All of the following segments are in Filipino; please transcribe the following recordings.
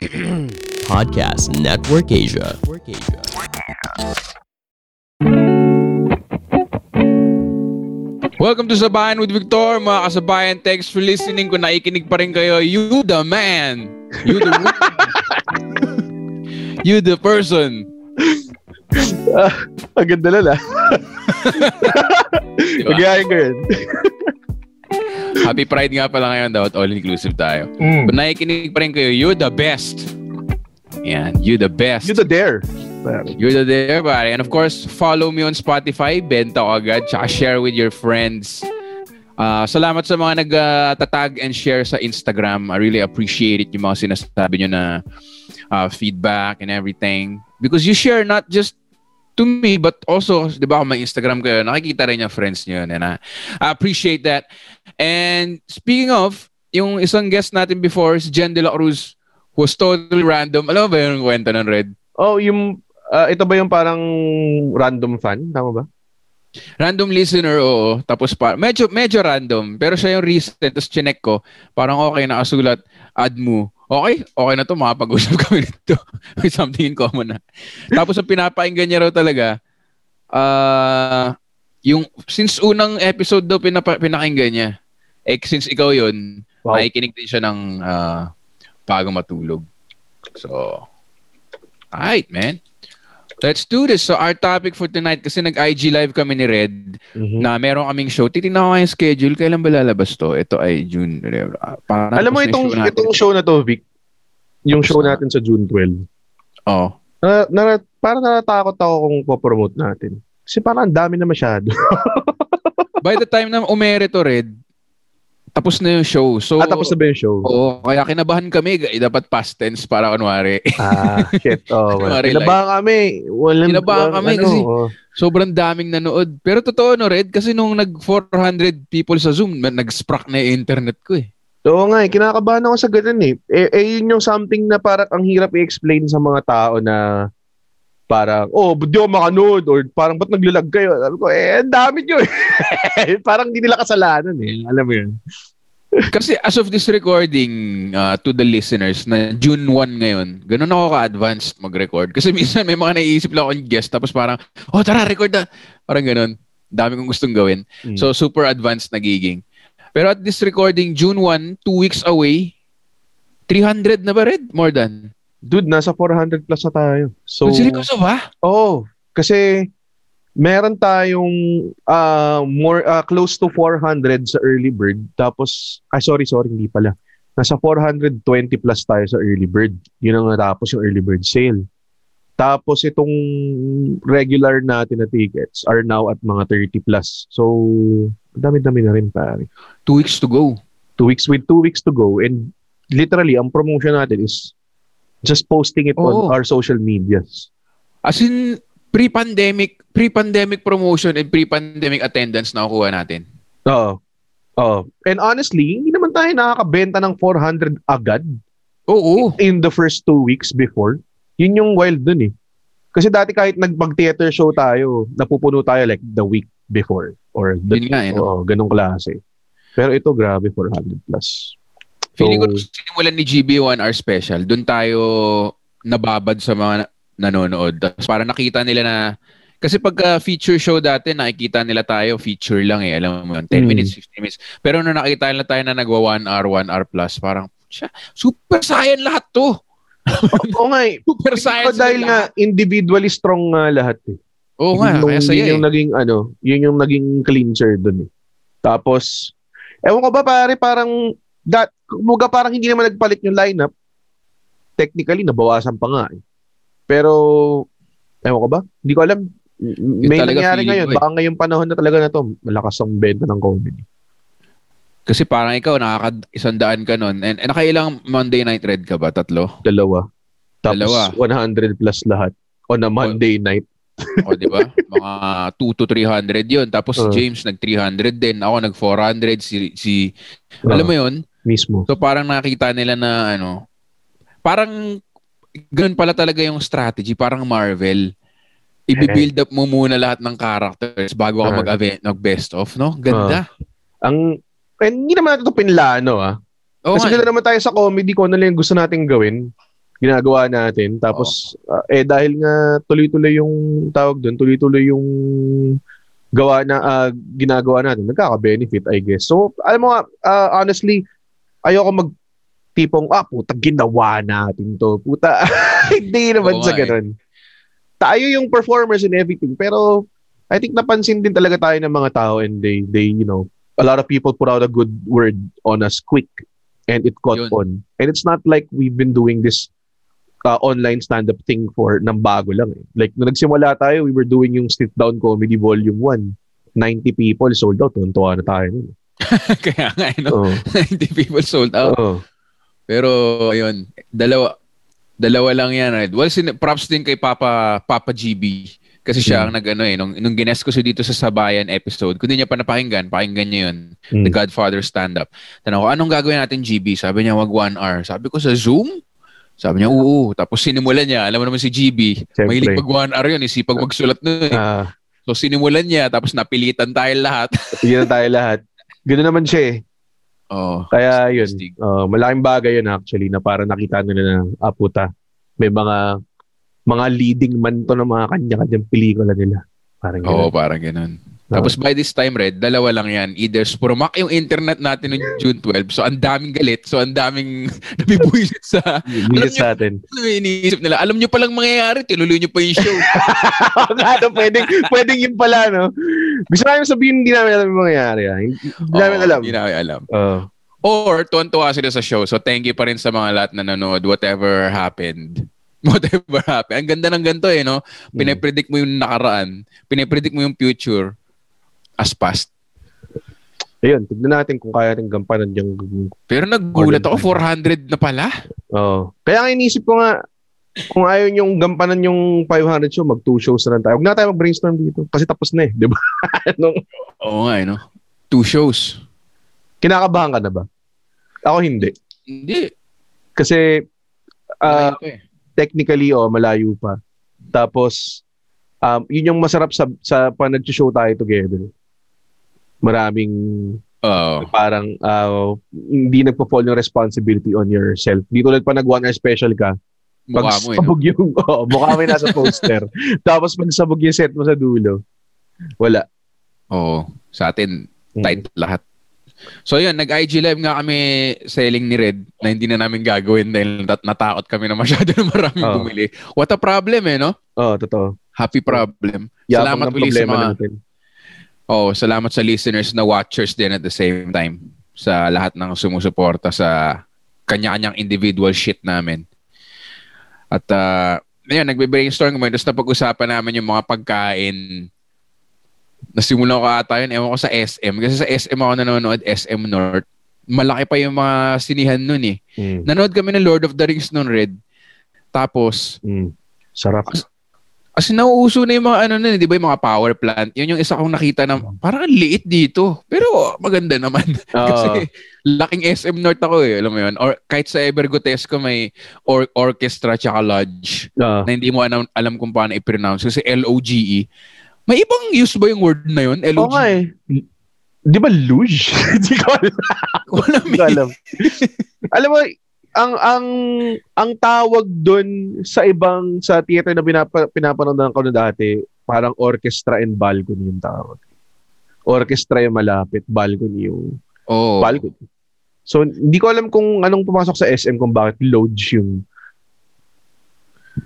Podcast Network Asia. Welcome to Sabayan with Victor, mga kasabayan. Thanks for listening. Kung naikinig pa rin kayo, you the man. You the You the person. Ah, ang ganda lala. Diba? Magayain ko yun. Happy Pride nga pala ngayon daw at all-inclusive tayo. Mm. Kung naikinig pa rin kayo, you the best. Yan, you the best. You the dare. You're the there, pare. And of course, follow me on Spotify, benta ko agad, tsaka share with your friends. Ah, salamat sa mga nag-tatag and share sa Instagram. I really appreciate it yung mga sinasabi nyo na ah, feedback and everything. Because you share not just to me, but also, di ba, kung may Instagram kayo, nakikita rin yung friends nyo. yun. And ah, I appreciate that. And speaking of, yung isang guest natin before, si Jen De La Cruz, was totally random. Alam mo ba yung kwento ng Red? Oh, yung ah, ito ba yung parang random fan? Tama ba? Random listener, oo. Tapos pa, medyo, medyo random. Pero siya yung recent, tapos chinek ko, parang okay, nakasulat, add mo. Okay, okay na to, makapag-usap kami nito. May something in common na. Tapos ang pinapakinggan niya raw talaga, ah, yung, since unang episode daw pinapa, pinakinggan niya, eh, since ikaw yun, Wow. makikinig din siya ng ah, bago matulog. So, alright, man. Let's do this. So, our topic for tonight, kasi nag-IG live kami ni Red, Mhm. na meron kaming show. Titignan ko yung schedule. Kailan ba lalabas to? Ito ay June. Parang Alam mo itong show natin. itong show na to, Vic. Yung show natin sa June 12. Oo. Na, na, parang natatakot ako kung popromote natin. Kasi parang ang dami na masyado. By the time na umere to, Red, tapos na yung show. So, At tapos na ba yung show? Oo, kaya kinabahan kami. Eh, Dapat past tense para kunwari. Ah, shit. Oh. Kunwari Kinabahan kami. Walang, Kinabahan kami ano, kasi oh. Sobrang daming nanood. Pero totoo no, Red, kasi nung nag 400 people sa Zoom, nag-sprack na yung internet ko eh. Oo nga eh, kinakabahan ako sa ganun eh. eh. Eh, yun yung something na parang ang hirap i-explain sa mga tao na parang, oh, di ako makanood? Or parang, ba't naglalag kayo? Alam ko, eh, dami nyo eh. parang hindi nila kasalanan eh. Alam mo yun. Kasi as of this recording uh, to the listeners na June 1 ngayon, ganun ako ka-advanced mag-record. Kasi minsan may mga naiisip lang akong guest tapos parang, oh tara, record na. Parang ganun. Dami kong gustong gawin. Mm. So super advanced nagiging. Pero at this recording, June 1, two weeks away, 300 na ba, Red? More than. Dude, nasa 400 plus na tayo. So, So, seryoso ba? Oo. kasi meron tayong ah, more ah, close to 400 sa early bird. Tapos, ah sorry, sorry, hindi pala. Nasa 420 plus tayo sa early bird. Yun ang natapos yung early bird sale. Tapos itong regular natin na tickets are now at mga 30 plus. So, dami-dami na rin pare. Two weeks to go. Two weeks with two weeks to go. And literally, ang promotion natin is just posting it Oo. on our social medias. As in, pre-pandemic, pre-pandemic promotion and pre-pandemic attendance na kukuha natin. Oo. Oo. And honestly, hindi naman tayo nakakabenta ng 400 agad Oo. in the first two weeks before. Yun yung wild dun eh. Kasi dati kahit nagpag-theater show tayo, napupuno tayo like the week before. Or the, Yun nga eh. No? Oo, ganong klase. Pero ito, grabe, 400 plus. Feeling ko So- nung sinimulan ni GB 1 Hour Special, doon tayo nababad sa mga na- nanonood. Tapos parang nakita nila na kasi pagka feature show dati, nakikita nila tayo, feature lang eh. Alam mo yun, 10 Mm. minutes, 15 minutes. Pero nung nakita nila tayo na nagwa 1 hour, 1 hour plus, parang, siya, super saiyan lahat to. Oo nga eh. Super saiyan dahil nga individually strong nga lahat eh. Oo nga, Yun yung- kaya saya yun yung eh. naging ano, yun yung naging clincher dun eh. Tapos, ewan ko ba pare, parang, that, muga parang hindi naman nagpalit yung lineup. Technically, nabawasan pa nga eh. Pero, ewan ko ba? Hindi ko alam. May talaga nangyari ngayon. ko eh. Baka ngayong panahon na talaga na to, malakas ang benta ng comedy. Kasi parang ikaw, nakaka-isandaan ka nun. And, and nakailang Monday Night Red ka ba? Tatlo? Dalawa. Tapos, Dalawa. 100 plus lahat on a Monday night. O, di ba? Mga 2 to 300 yun. Tapos Uh. James nag 300 din. Ako nag 400. Si, si Ah, alam mo yun? Mismo. So parang nakita nila na ano, parang ganun pala talaga yung strategy. Parang Marvel. I-build up mo muna lahat ng characters bago ka mag-event, mag-best of, no? Ganda. Ang, eh, hindi naman natin ito pinlano ah. Oo Kasi nga. gano'n naman tayo sa comedy kung ano lang yung gusto nating gawin. ginagawa natin. Tapos, uh, eh dahil nga tuloy-tuloy yung tawag doon, tuloy-tuloy yung gawa na uh, ginagawa natin, nagkaka-benefit, I guess. So, alam mo nga, uh, honestly, ayoko mag tipong, ah, puta, ginawa natin to. Puta, hindi naman Oo sa eh. ganun. Tayo yung performers and everything, pero I think napansin din talaga tayo ng mga tao and they, they, you know, a lot of people put out a good word on us quick and it caught Yun. on. And it's not like we've been doing this uh, online stand-up thing for nang bago lang eh. Like, nung nagsimula tayo, we were doing yung sit-down comedy volume 1. 90 people sold out. Tuntua na tayo. nun. Kaya nga, eh, no? Oo. 90 people sold out. Oo. Pero, ayun, dalawa, dalawa lang yan. Red. Well, sin- props din kay Papa, Papa GB. Kasi siya ang Mm. nag-ano eh, nung, nung gines ko siya dito sa Sabayan episode, kung di niya pa napakinggan, pakinggan niya yun. Mm. The Godfather stand-up. Tanong ko, anong gagawin natin, GB? Sabi niya, wag one hour. Sabi ko, sa Zoom? Sabi niya, oo. Tapos sinimulan niya, alam mo naman si GB, Siyempre. mahilig pag one hour yun, isipag magsulat nun eh. Ah, So sinimulan niya, tapos napilitan tayo lahat. Sige na tayo lahat. Ganoon naman siya eh. Oh, Kaya yun, uh, malaking bagay yun actually na para nakita nila na, ah puta, may mga mga leading man to ng mga kanya-kanyang pelikula nila. Parang Oo, ganun. parang ganun. Tapos by this time, Red, dalawa lang yan. Either spurumak yung internet natin noong June 12, so ang daming galit, so ang daming nabibuisit sa Alam sa atin. ano iniisip nila. Alam nyo palang mangyayari, tinuloy nyo pa yung show. nga, no, pwedeng, pwedeng yun pala, no? Gusto namin sabihin, hindi namin alam yung mangyayari. Ah. Hindi namin alam. Hindi namin alam. Oo. Or, tuwan-tuwa sila sa show. So, thank you pa rin sa mga lahat na nanonood. Whatever happened. Whatever happened. Ang ganda ng ganito eh, no? Pinapredict mo yung nakaraan. Pinapredict mo yung future as past. Ayun, tignan natin kung kaya rin gampanan yung... Pero nagulat ako, than 400 na pala. Oo. Kaya nga inisip ko nga, kung ayaw yung gampanan yung 500 show, mag two shows na lang tayo. Huwag na tayo mag-brainstorm dito. Kasi tapos na eh, di ba? Nung, Oo nga, eh, no? Two shows. kinakabahan ka na ba? Ako hindi. Hindi. Kasi pa eh. technically, oh, malayo pa. Tapos, um, yun yung masarap sa, sa pag nag-show tayo together. Maraming Oo. parang ah, hindi nagpo-fall yung responsibility on yourself. Di tulad pa nag one hour special ka, pag Mukha mo eh. no? sabog yung, oh, mukha mo yung nasa poster. Tapos pag sabog yung set mo sa dulo, wala. Oo. Sa atin, Mm. tight lahat. So yun, nag-IG live nga kami selling ni Red na hindi na namin gagawin dahil nat- natakot kami na masyado na maraming Oo. bumili. What a problem eh, no? Oo, oh, totoo. Happy problem. Yabang salamat ulit sa mga, natin. Oh, salamat sa listeners na watchers din at the same time sa lahat ng sumusuporta sa kanya-kanyang individual shit namin. At uh, ayun, nagbe-brainstorm kami tapos napag-usapan namin yung mga pagkain nasimulan ko ata yun, ewan ko sa SM. Kasi sa SM ako nanonood, SM North. Malaki pa yung mga sinihan nun eh. Mm. Nanood kami ng Lord of the Rings nun, Red. Tapos, Mm. Sarap. As in, nauuso na yung mga ano nun, eh, di ba yung mga power plant. Yun yung isa kong nakita na parang ang liit dito. Pero maganda naman. Kasi laking SM North ako eh, alam mo yun. Or kahit sa Evergotesco may or- orchestra tsaka lodge Ah. na hindi mo alam, alam kung paano i-pronounce. Kasi L-O-G-E. May ibang use ba yung word na yun? L-O-G-E? nga eh. Di ba luge? Hindi ko alam. Wala Hindi ko alam. alam mo, ang ang ang tawag doon sa ibang sa theater na pinapa, pinapanood ko na dati, parang orchestra and balcony yung tawag. Orchestra yung malapit, balcony yung Oh. balcony. So, hindi ko alam kung anong pumasok sa SM kung bakit lodge yung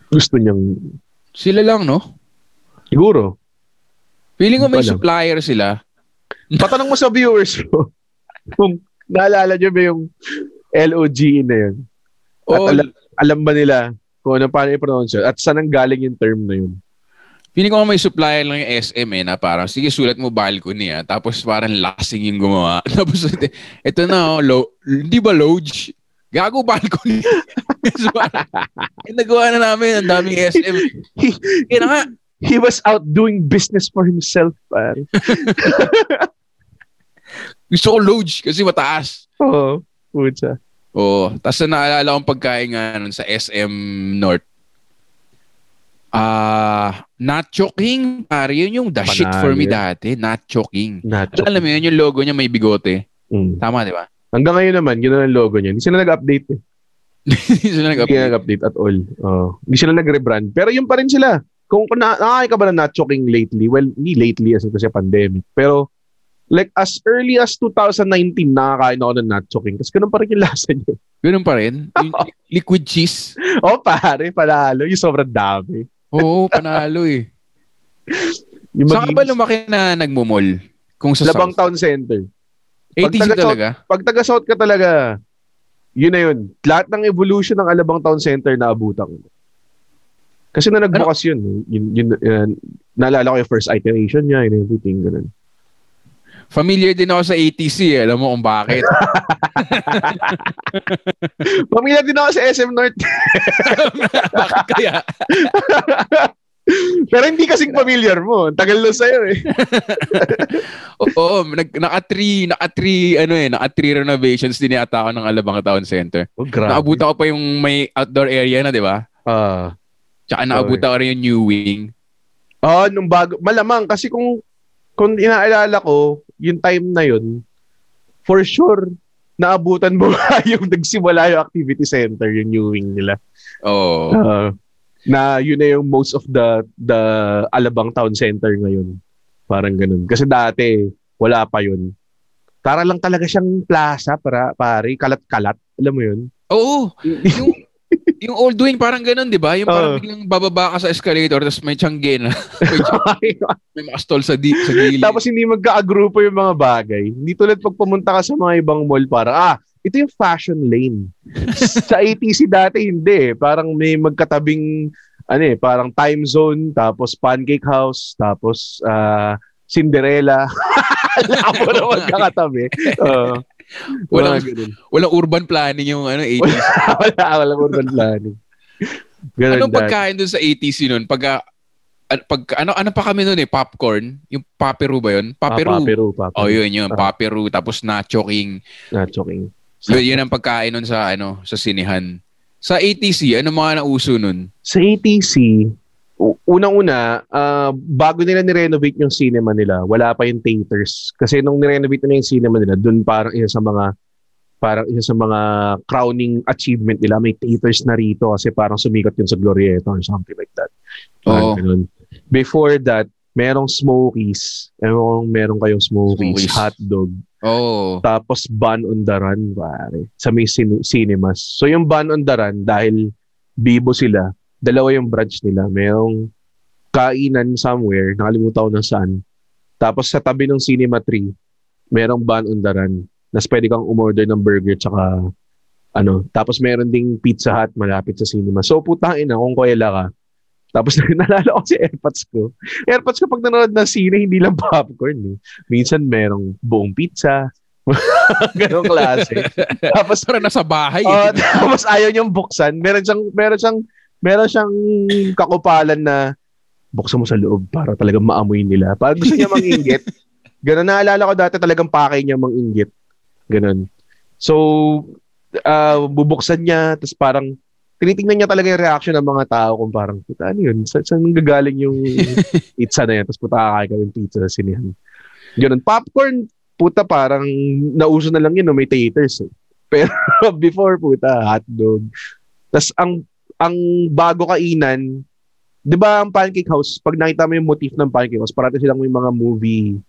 gusto niyang Sila lang, no? siguro. Feeling ko may alam. supplier sila. Patanong mo sa viewers mo kung naalala niyo ba yung LOGE na yun. At Oh, alam, alam ba nila kung ano paano i-pronounce yun? At saan ang galing yung term na yun? feeling ko may supplier lang yung SM eh, na parang, sige, sulat mo balcony ah. Tapos parang lasing yung gumawa. Tapos, ito na, oh, lo, hindi ba Lodge? Gago balcony. so, parang, nagawa na namin, ang daming SM. Kaya na nga, He was out doing business for himself. pare. gusto ko Lodge kasi mataas. Oo. Pucha. Oo. Tapos na naalala kong pagkain nga nun sa SM North. Ah, Nacho King. Pare, yun yung the shit for me Panalo dati. Nacho King. Nacho. Alam mo yun, yung logo niya may bigote. Mm. Tama, di ba? Hanggang ngayon naman, yun na ang logo niya. Hindi sila nag-update eh. Hindi sila Hindi nag-update. nag-update at all. Oh. Hindi sila nag-rebrand. Pero yun pa rin sila. Kung na, nakakain ka ba ng Nacho King lately? Well, hindi lately as in kasi pandemic. Pero like as early as 2019, nakakain ako ng Nacho King. Kasi ganun pa rin yung lasa niyo. Ganun pa rin. Yung liquid cheese. oh, pare, panalo. Yung sobrang dami. Oo, panalo eh. Yung Saan ka ba lumaki na nagmumol? Kung sa Labang South? Town Center. 80 taga- talaga? Pag taga-South ka talaga, yun na yun. Lahat ng evolution ng Alabang Town Center na abutan ko. Kasi na nagbukas yun, yun, yun, yun, naalala ko yung first iteration niya and everything, ganun. Familiar din ako sa ATC eh. Alam mo kung bakit. Pamilya din ako sa SM North. bakit kaya? Pero hindi kasing familiar mo. Tagal lang sa'yo eh. Oo, nag, naka-three, naka-three, ano eh, naka-three renovations din yata ako ng Alabang Town Center. Oh, grabe. Naabutan ko pa yung may outdoor area na, di ba? Ah. Tsaka naabutan ko rin yung new wing. Oo, nung bago. Malamang kasi kung kung inaalala ko, yung time na yun, for sure, naabutan mo nga yung nagsimula yung activity center, yung new wing nila. Oo. Ah, na yun na yung most of the the Alabang Town Center ngayon. Parang ganun. Kasi dati, wala pa yun. Para lang talaga siyang plaza para pare, kalat-kalat. Alam mo yun? Oo. yung, yung old wing, parang ganun, di ba? Yung parang biglang bababa ka sa escalator, tapos may tiyangge na. may, may mga stall sa, di, sa gilid. Tapos hindi magka-agrupo yung mga bagay. Hindi tulad pag pumunta ka sa mga ibang mall para, ah, ito yung fashion lane. sa ATC dati hindi eh. Parang may magkatabing, ano eh, parang time zone, tapos pancake house, tapos ah, Cinderella. Labo na magkakatabi. Oo. Walang-. Walang urban planning yung ano, 80s. wala, wala urban planning. Ganun Anong dati. pagkain dun sa ATC nun? Pag, an- pag, ano, ano pa kami nun eh? Popcorn? Yung papiru ba yun? Ah, Papiru. papiru, papiru. oh, yun yun. Ah. Papiru. Tapos nacho king. Nacho King. Yun, yun ang pagkain nun sa, ano, sa sinihan. Sa ATC, ano mga nauso nun? Sa ATC, unang-una, ah, bago nila ni-renovate yung cinema nila, wala pa yung theaters. Kasi nung ni-renovate nila yung cinema nila, dun parang isa sa mga parang isa sa mga crowning achievement nila, may theaters na rito kasi parang sumikat yun sa Glorieta or something like that. Oo. ganun. Before that, merong Smokies. Ewan ko kung meron kayong Smokies, Smokies. hotdog. Oh. Tapos Ban on the Run, pare. Sa may cin- cinemas. So yung Ban on the Run, dahil bibo sila, dalawa yung branch nila. Merong kainan somewhere, nakalimutan ko na saan. Tapos sa tabi ng Cinema 3, merong Ban on the Run. Nas pwede kang umorder ng burger tsaka ano. Tapos meron ding Pizza Hut malapit sa cinema. So putangin na kung kuwela ka. Tapos nalala ko si AirPods ko. AirPods ko pag nanonood ng sine, hindi lang popcorn. Eh. Minsan merong buong pizza. Ganong klase. Tapos Parang nasa bahay. Eh. tapos ayaw niyang buksan. Meron siyang meron siyang meron siyang kakupalan na buksan mo sa loob para talagang maamoy nila. Para gusto niya manginggit. Ganun naalala ko dati talagang pakay niya manginggit. Ganun. So ah, bubuksan niya tapos parang tinitingnan niya talaga yung reaction ng mga tao kung parang puta ano yun? Sa, saan gagaling yung pizza na yan? Tapos puta kakain ka ng pizza sa sinihan. Ganun. Popcorn, puta parang nauso na lang yun no? may taters eh. Pero before puta, hotdog. Tapos ang ang bago kainan, 'di ba ang Pancake House, pag nakita mo yung motif ng Pancake House, parati silang may mga movie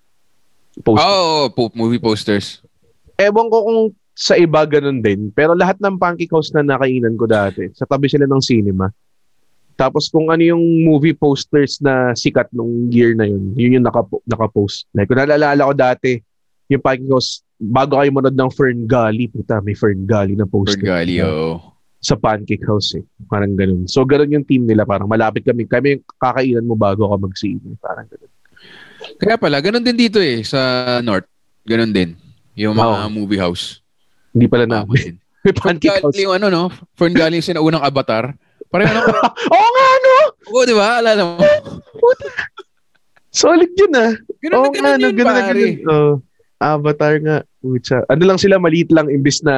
poster. Oo, oh, po- movie posters. Ewan ko kung sa iba ganun din, pero lahat ng Pancake House na nakainan ko dati, sa tabi sila ng cinema. Tapos kung ano yung movie posters na sikat nung year na yun, yun yung naka, naka-post. Like, kung naalala ko dati, yung Pancake House, bago kayo manood ng Fern Gully, puta, may Fern Gully na poster. Fergali, oo. Sa Pancake House eh. Parang ganun. So, ganun yung team nila. Parang malapit kami. Kami yung kakainan mo bago ka mag-sine. Parang ganun. Kaya pala, ganun din dito eh, sa North. Ganun din. Yung mga Oo. movie house. Hindi pala na. May Pancake House. Yung ano, no? Fergali yung sinaunang avatar. Parang ano, Oo nga, no? oo, di ba? Alala mo? Solid yun ah. Ganun Oo na ganun no? yun, Ganun pare. ganun. Oh, Avatar nga. Pucha. Ano lang sila, maliit lang imbis na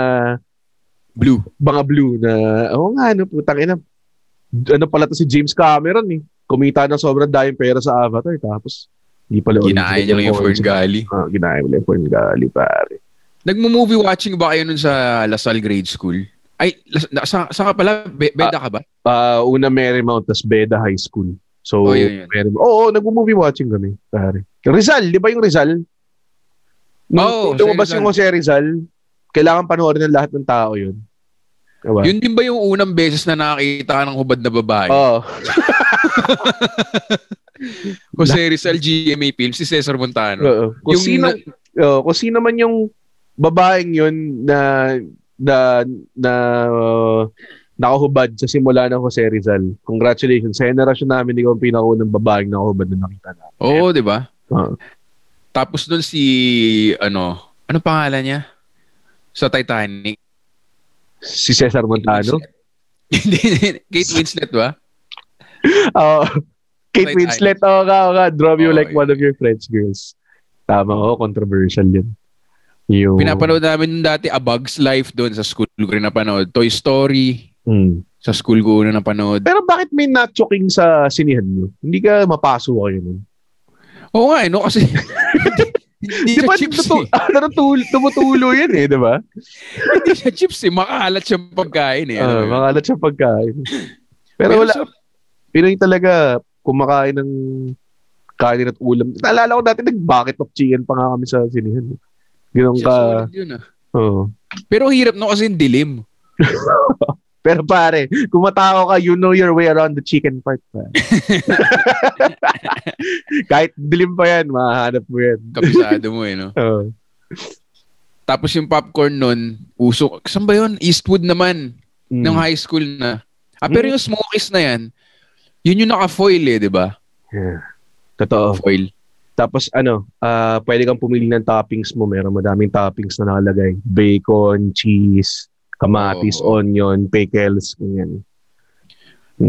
Blue. mga blue na, oo nga, no? Putang ina. Ano pala to si James Cameron eh. Kumita ng sobrang daming pera sa Avatar. Tapos, hindi pala Ginaya niya lang yung Fergali. Ah, ginaya mo lang yung Ferngully, pare. Nagmo-movie watching ba kayo nun sa Lasal Grade School? Ay, sa, sa ka pala? Be- beda ka ba? Ah, una Marymount, tas Beda High School. So, Oh, yun, yun. Marymount. Oo, nag-movie watching kami. Pare. Rizal, di ba yung Rizal? Nung nung lumabas yung Jose Rizal, kailangan panoorin ng lahat ng tao yun. Diba? Yun din ba yung unang beses na nakakita ka ng hubad na babae? Oo. Jose Rizal GMA Films, si Cesar Montano. Oo. Kung Yung sino, na- oo, kung sino man yung babaeng yun na na na uh, nakahubad sa simula ng Jose Rizal. Congratulations. Sa generasyon namin, ikaw ang pinakaunang babaeng nakahubad na nakita na. Oo, di ba? Oo. Tapos doon si, ano, ano pangalan niya? Sa Titanic. Si Cesar Montano. Kate Winslet ba? Oo. Kate Titanic. Winslet, oo nga, oo nga. Draw you Oo, like yun. one of your French girls. Tama, oo. Controversial yun. Yung... Pinapanood namin dati A Bug's Life doon sa school ko rin napanood. Toy Story, Hmm. sa school ko una napanood. Pero bakit may nacho king sa sinihan nyo? Hindi ka mapaso kayo nun. Oo nga, eh, no? Kasi hindi Di siya ba chips tutu- eh. natutul- tumutulo yan eh, di ba? Hindi siya chips eh. Makahalat siyang pagkain eh. Yun? makalat siya pagkain. Pero Pero wala, sa- Pinoy talaga, kumakain ng kanin at ulam. Naalala ko dati, nag-bucket of chicken pa nga kami sa sinihan. Ganun ka. yun ah. Oo. Pero hirap no kasi yung dilim. Pero pare, kung matao ka, you know your way around the chicken part. Pa. Kahit dilim pa yan, mahahanap mo yan. Kabisado mo eh, no? Oo. Tapos yung popcorn nun, usok. Saan ba yun? Eastwood naman. Mm. Nung high school na. Ah, pero Mm. yung Smokies na yan, yun yung naka-foil eh, di ba? Yeah. Totoo. Foil. Tapos ano, ah pwede kang pumili ng toppings mo. Meron madaming toppings na nakalagay. Bacon, cheese, kamatis, Oo. onion, pickles, ganyan.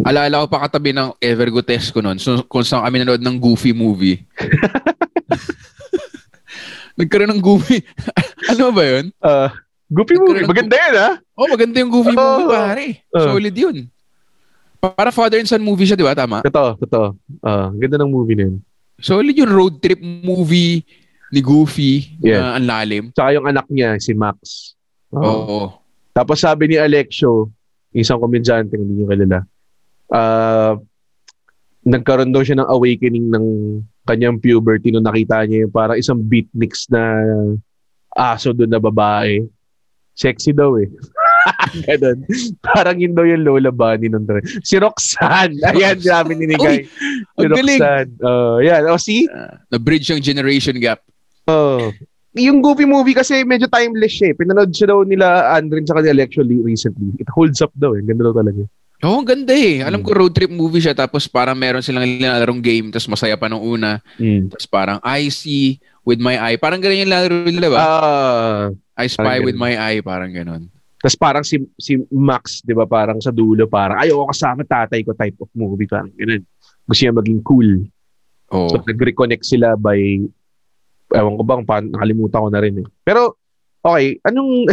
Alala ko pa katabi ng Evergotesco nun, so, kung saan kami nanood ng Goofy movie. Nagkaroon ng Goofy. ano ba yun? Ah, goofy movie. Nagkaroon ng Maganda yun, ha? Oh, maganda yung Goofy Oo. movie, pare. Oo. Solid yun. Pa- Para father and son movie siya, di ba? Tama? Totoo, totoo. Ah, ganda ng movie na yun. Solid yung road trip movie ni Goofy Yeah. na ang lalim. Tsaka yung anak niya, si Max. Oo. Oo. Tapos sabi ni Alexio, isang komedyante, hindi niyo kilala, ah, nagkaroon daw siya ng awakening ng kanyang puberty nung nakita niya yung parang isang beatniks na aso doon na babae. Sexy daw eh. Ganun. Parang yun daw yung Lola Bunny nung tra- Si Roxanne. Ayan, grabe ninigay. Si ang galing. Roxanne. Uh, yan. O, see? Na-bridge yung generation gap. Oh. Yung Goofy movie kasi medyo timeless siya eh. Pinanood siya daw nila Andrin sa kanila actually recently. It holds up daw eh. Ganda daw talaga. Oo, ang ganda eh. Alam Hmm. ko road trip movie siya tapos parang meron silang nilarong game tapos masaya pa nung una. Mm. Tapos parang I see with my eye. Parang ganun yung laro nila ba? Ah, I spy with my eye. Parang ganun. Tapos parang si si Max, 'di ba, parang sa dulo parang ayoko kasama tatay ko type of movie parang ganun. Gusto niya maging cool. Oo. So nag-reconnect sila by ewan ko bang paano nakalimutan ko na rin eh. Pero okay, anong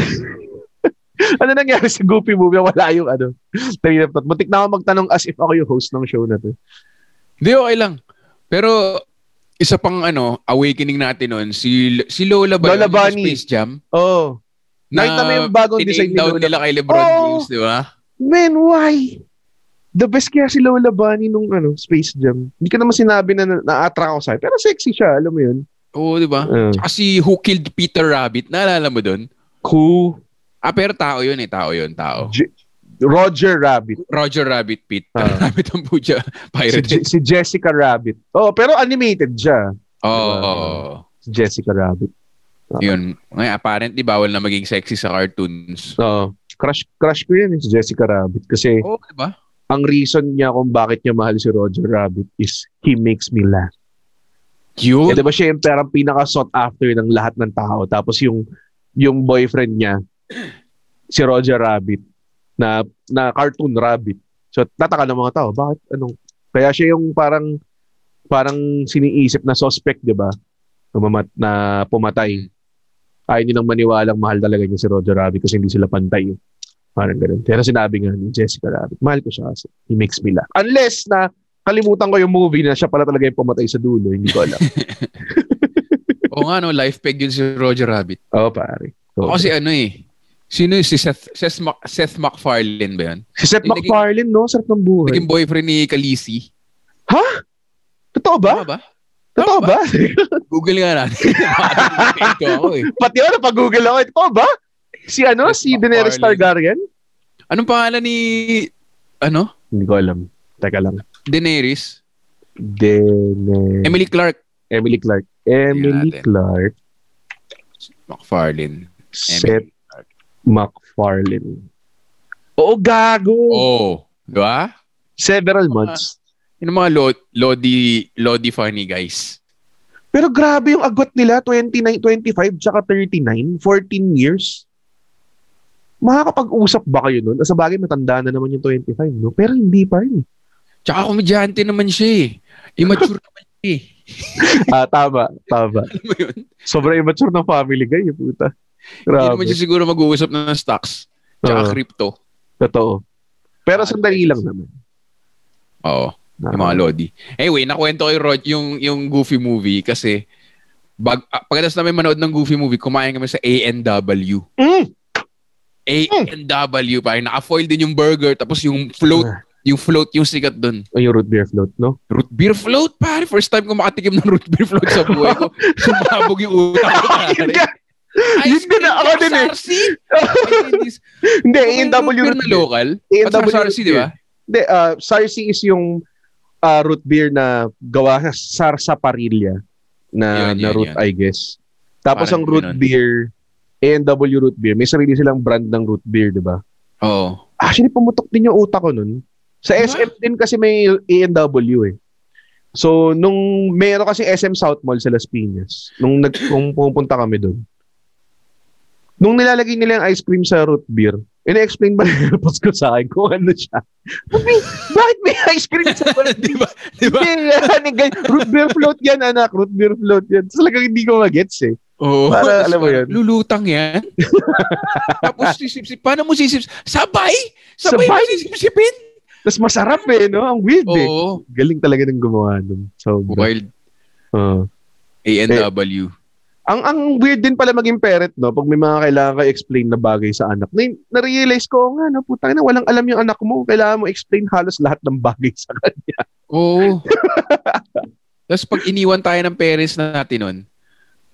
ano nangyari sa Goofy movie? Wala yung ano. Train of thought. Butik na ako magtanong as if ako yung host ng show na to. Hindi, okay lang. Pero isa pang ano, awakening natin nun, si si Lola ba? Lola yun? Bunny. Space Jam. Oh. Nakita mo yung bagong design ni Lola? nila kay Lebron Oo. James, di ba? Man, why? The best kaya si Lola Bunny nung ano, Space Jam. Hindi ko naman sinabi na na- na-attract ako sa'yo. Pero sexy siya, alam mo yun. Oo, di ba? Uh, Tsaka si Who Killed Peter Rabbit, naalala mo doon? who? Ah, pero tao yun eh, tao yun, tao. Roger Rabbit. Roger Rabbit Pete. Ah. Rabbit ang puja. Si, Pirate. Je- si Jessica Rabbit. Oh, pero animated siya. Oo. Diba? oo. Si Jessica Rabbit. Yun. Ngayon, apparently, bawal na maging sexy sa cartoons. Oh, crush crush ko yun, eh, si Jessica Rabbit. Kasi Oo, di ba? ang reason niya kung bakit niya mahal si Roger Rabbit is he makes me laugh. Yun. Eh, di ba siya yung parang pinaka-sought after ng lahat ng tao. Tapos yung yung boyfriend niya, si Roger Rabbit, na na cartoon rabbit. So tataka ng mga tao, bakit anong kaya siya yung parang parang siniisip na suspect, 'di ba? Na, mamat, na pumatay. Ayaw nilang maniwalang mahal talaga niya si Roger Rabbit kasi hindi sila pantay. eh. Parang ganun. Pero sinabi nga ni Jessica Rabbit, mahal ko siya kasi he makes me laugh. Unless na kalimutan ko yung movie na siya pala talaga yung pumatay sa dulo, hindi ko alam. Oo nga, no, life peg yun si Roger Rabbit. Oo, pare. Oo. Kasi ano eh, Sino yun? si Seth, Seth, Mac, Seth MacFarlane ba yun? Si Seth naging- MacFarlane, no? Sarap ng buhay. Naging boyfriend ni Khaleesi. Totoo ba? Tama ba? Totoo ba? Google nga natin. Ito ako eh. Pati ako, napag-google ako. Totoo ba? Si ano? Seth Si Daenerys. Targaryen? Anong pangalan ni, ano? Hindi ko alam. Teka lang. Daenerys? Dene... Emily Clark. Emily Clark. Emily. Clark. MacFarlane. Seth MacFarlane. Oo, gago. Oh. Di ba? Several months. Yung mga lo- Lodi, Lodi funny guys. Pero grabe yung agwat nila, 29, 25, tsaka 39, 14 years. Makakapag-usap ba kayo nun? Sa bagay, matanda na naman yung 25, no? Pero hindi pa rin. Tsaka komedyante naman siya eh. Immature naman siya eh. ah, tama, tama. Alam mo yun? Sobrang immature ng family guy, eh, puta. Hindi naman Grabe. siya siguro mag-uusap ng stocks. Tsaka Oo. crypto. Totoo. Pero sandali lang naman. Oo. Yung mga Lodi. Anyway, nakwento ko yung, Rod- yung, yung Goofy movie kasi bag, ah, pagkatapos namin manood ng Goofy movie, kumain kami sa A&W. Mm! A&W, parang naka-foil din yung burger tapos yung float, Ah. Yung float yung sikat dun. O yung root beer float, no? Root beer float, pare. First time ko makatikim ng root beer float sa buhay ko. Sumabog yung utak ko, Yun pare. Yun din na ako din eh. SRC? Hindi, Yung A&W root beer na local. A&W SRC, di ba? Hindi, uh, Sarsi is yung uh, root beer na gawa sa sarsaparilla na, Yun, na yun, root, yun. I guess. Tapos Parang ang root ganun. beer, A&W root beer, may sarili silang brand ng root beer, di ba? Oo. Actually, pumutok din yung utak ko nun. Sa Diba? SM din kasi may A&W eh. So, nung meron kasi SM South Mall sa Las Piñas, nung nag, kung pupunta kami doon, nung nilalagay nila yung ice cream sa root beer, ina-explain ba nila post ko sa akin kung ano siya? Bakit may ice cream sa root di ba? Di ba? Gan- root beer float yan, anak. Root beer float yan. Talagang hindi ko magets eh. Oo. Para, alam mo yun. Lulutang yan. Tapos sisip-sip. Paano mo sisip? Sabay! Sabay, Sabay? mo sisip-sipin? Tapos masarap eh, no? Ang weird eh. Oo. Galing talaga ng gumawa nun. So, Wild. uh, A&W. ang ang weird din pala maging parent, no? Pag may mga kailangan ka explain na bagay sa anak. Na, na-realize ko, nga, no? Putang na, walang alam yung anak mo. Kailangan mo explain halos lahat ng bagay sa kanya. Oo. Tapos pag iniwan tayo ng parents natin nun,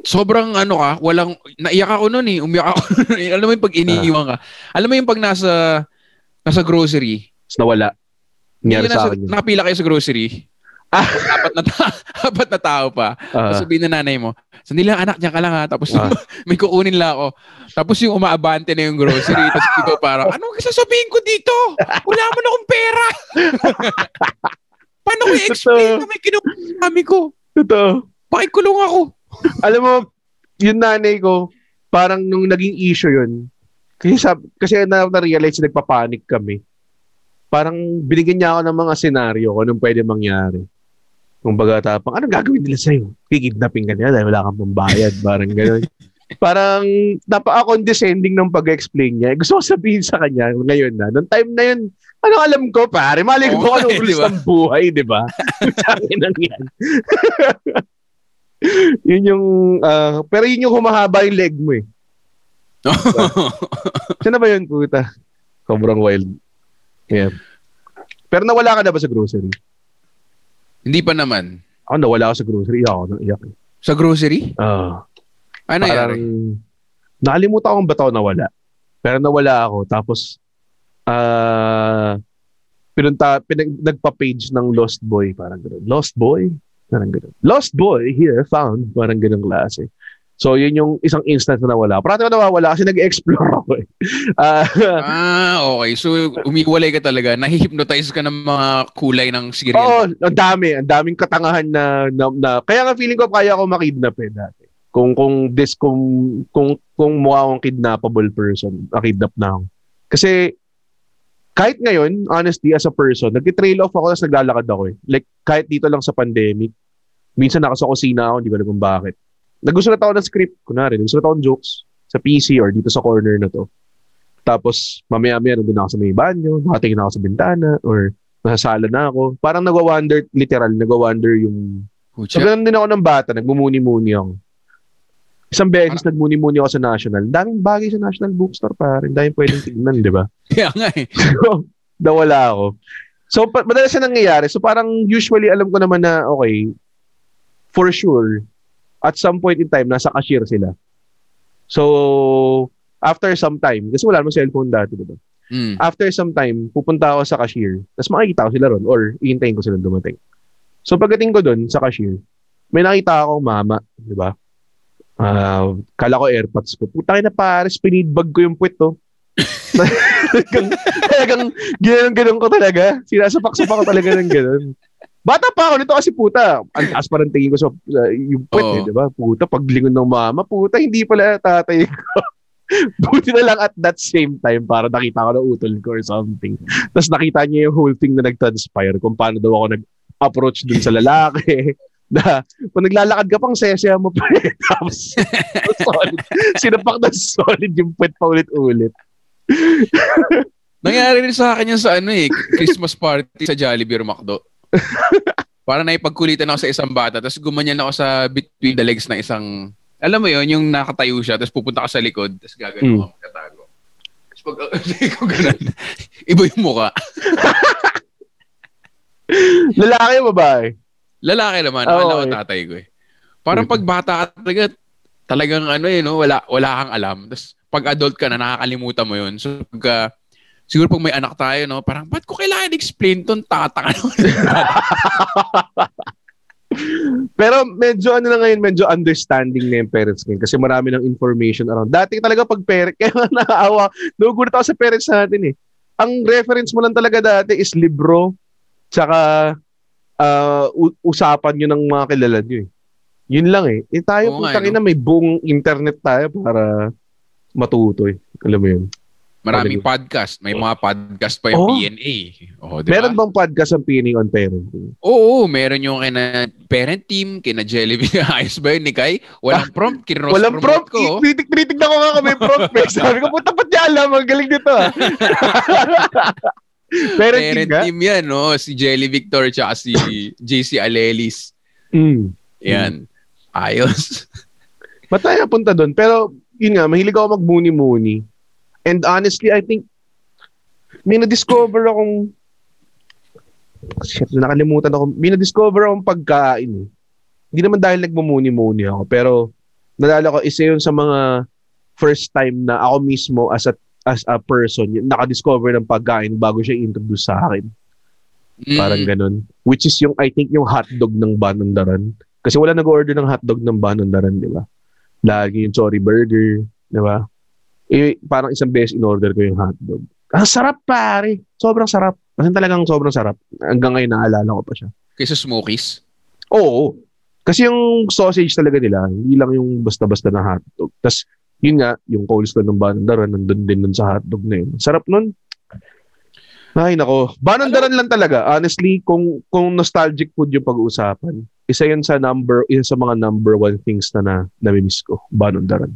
sobrang ano ka, walang, naiyak ako nun eh, umiyak ako eh. Alam mo yung pag iniiwan ka. Alam mo yung pag nasa, nasa grocery, Tapos nawala. Nangyari Hindi sa akin nakapila kayo sa grocery, Ah. apat na, ta- apat na tao pa. Ah, Tapos sabihin na nanay mo, sandali lang anak, diyan ka lang ha. Tapos Ah. may kukunin lang ako. Tapos yung umaabante na yung grocery. tapos ikaw parang, anong sasabihin ko dito? Wala mo na akong pera. Paano ko i-explain na may kinuha kami ko? totoo. Pakikulong ako. alam mo, yung nanay ko, parang nung naging issue yun, kasi, sab, kasi na, na-realize na nagpapanik kami. Parang binigyan niya ako ng mga senaryo kung anong pwede mangyari. Kung baga tapang, anong gagawin nila sa'yo? Kikidnapin ka nila dahil wala kang pambayad. Parang gano'n. parang napaka-condescending ng pag-explain niya. Gusto ko sabihin sa kanya ngayon na, noong time na yun, ano alam ko, pare? Mali ko kung anong rules di ba? ng buhay, di ba? Nang yan. yun yung, ah, pero yun yung humahaba yung leg mo eh. Saan na ba yun, puta? Sobrang wild. Yeah. Pero nawala ka na ba sa grocery? Hindi pa naman. Ako nawala ako sa grocery. Iyak ako, iyak. Sa grocery? Ah. Ano parang, nangyari? nakalimutan ko ba't ako nawala. Pero nawala ako. Tapos, ah, pinunta, pinag, nagpa-page ng Lost Boy. Parang gano'n. Lost Boy? Parang gano'n. Lost Boy here found. Parang gano'ng klase. So, yun yung isang instance na nawala. Parang ako nawawala kasi nag-explore ako eh. Ah, Ah, okay. So, umiwalay ka talaga. Nahihypnotize ka ng mga kulay ng sigarilyo. Oo, ang dami. Ang daming katangahan na, na, na kaya nga feeling ko kaya ako makidnap eh dati. Kung kung this kung kung kung mukha akong kidnappable person, nakidnap na ako. Kasi kahit ngayon, honestly, as a person, nag-trail off ako tapos naglalakad ako eh. Like, kahit dito lang sa pandemic, minsan nasa kusina ako, hindi ko alam kung bakit. Nagusulat ako ng script, kunwari, nagusulat ako ng jokes sa PC or dito sa corner na to. Tapos, mamaya-maya, nandun ako sa may banyo, nakatingin ako sa bintana, or nasa sala na ako. Parang nagwa-wonder, literal, nagwa-wonder yung... So, Pucha. ganun din ako ng bata, nagmumuni-muni ako. Isang beses nagmuni-muni ako sa National. Daming bagay sa National Bookstore, pare. Daming pwedeng tignan, di ba? Kaya nga eh. So, nawala ako. So, pa- madalas na nangyayari. So, parang usually alam ko naman na, okay, for sure, at some point in time, nasa cashier sila. So, after some time, kasi wala namang cellphone dati, di ba? Mm. After some time, pupunta ako sa cashier, tapos makikita ko sila ron or iintayin ko sila dumating. So, pagdating ko doon sa cashier, may nakita akong mama, di ba? Ah, kala ko airpods ko. Putang na pare, spinidbag ko yung puwet to. talagang, talagang ginanong ko talaga. Sinasapak-sapak ko talaga ng ganun. Bata pa ako nito kasi puta. Ang taas pa rin tingin ko sa uh, yung puwet, Oo. eh, di ba? Puta, paglingon ng mama, puta, hindi pala tatay ko. Buti na lang at that same time para nakita ko na utol ko or something. Tapos nakita niya yung whole thing na nag-transpire kung paano daw ako nag-approach dun sa lalaki. Na, kung naglalakad ka pang sesya mo pa eh. Tapos, solid. Sinapak na solid yung puwet pa ulit-ulit. Nangyari rin sa akin yan sa ano eh, Christmas party sa Jollibee or McDo. Para naipagkulitan ako sa isang bata, tapos gumanyan ako sa between the legs na isang, alam mo yon yung nakatayo siya, tapos pupunta ka sa likod, tapos gagano Mm. ako magkatago. Tapos pag, ko ganun, iba yung muka. Lalaki o babae? Lalaki naman, Oo, akala ko eh. tatay ko eh. Parang pag bata ka talaga, talagang ano eh, no? wala, wala kang alam. Tapos pag adult ka na, nakakalimutan mo yun. So pag, ah, siguro pag may anak tayo, no, parang, ba't ko kailangan explain tong naman? Pero medyo ano na ngayon, medyo understanding na yung parents ngayon kasi marami ng information around. Dati talaga pag parent, kaya nakaawa, nagugulat ako sa parents natin eh. Ang reference mo lang talaga dati is libro, tsaka uh, usapan nyo ng mga kilala nyo eh. Yun lang eh. Eh tayo, nga, putang ina, may buong internet tayo para matuto eh. Alam mo yun. Maraming podcast. May mga podcast pa yung Oh. PNA. Oh, di ba? Meron bang podcast ang PNA on parenting? Oo, meron yung kina parent team, kina Jellybean. Ayos ba yun ni Kai? Walang prompt. Kinross Walang prompt. ko. Tinitig, tinitignan ko nga kung may prompt. eh. Sabi ko, puta ba't niya alam? Ang galing nito ah. Parenting Parent ka? team yan, no? Si Jelly Victor tsaka si JC Alelis. Mm. Yan. Ayos. Ba't tayo napunta doon? Pero, yun nga, mahilig ako magmuni-muni. And honestly, I think, may na-discover akong, shit, nakalimutan ako. May na-discover akong pagkain. Hindi naman dahil nagmumuni-muni ako, pero, nalala ko, isa yun sa mga first time na ako mismo as a as a person, naka-discover ng pagkain bago siya introduce sa akin. Parang Mm. ganun. Which is yung, I think, yung hotdog ng Banondaran. Kasi wala nag-order ng hotdog ng Banondaran, di ba? Lagi yung Chori Burger, di ba? Eh, parang isang beses in-order ko yung hotdog. Ang sarap, pare. Sobrang sarap. Kasi talagang sobrang sarap. Hanggang ngayon, naalala ko pa siya. Kaysa Smokies. Oo. Kasi yung sausage talaga nila, hindi lang yung basta-basta na hotdog. Tapos, yun nga, yung coleslaw ng Banondaran, nandun din nun sa hotdog na yun. Sarap nun. Ay, nako. Banondaran lang talaga. Honestly, kung kung nostalgic food yung pag-uusapan, isa yun sa number, isa sa mga number one things na na namimiss ko. Banondaran.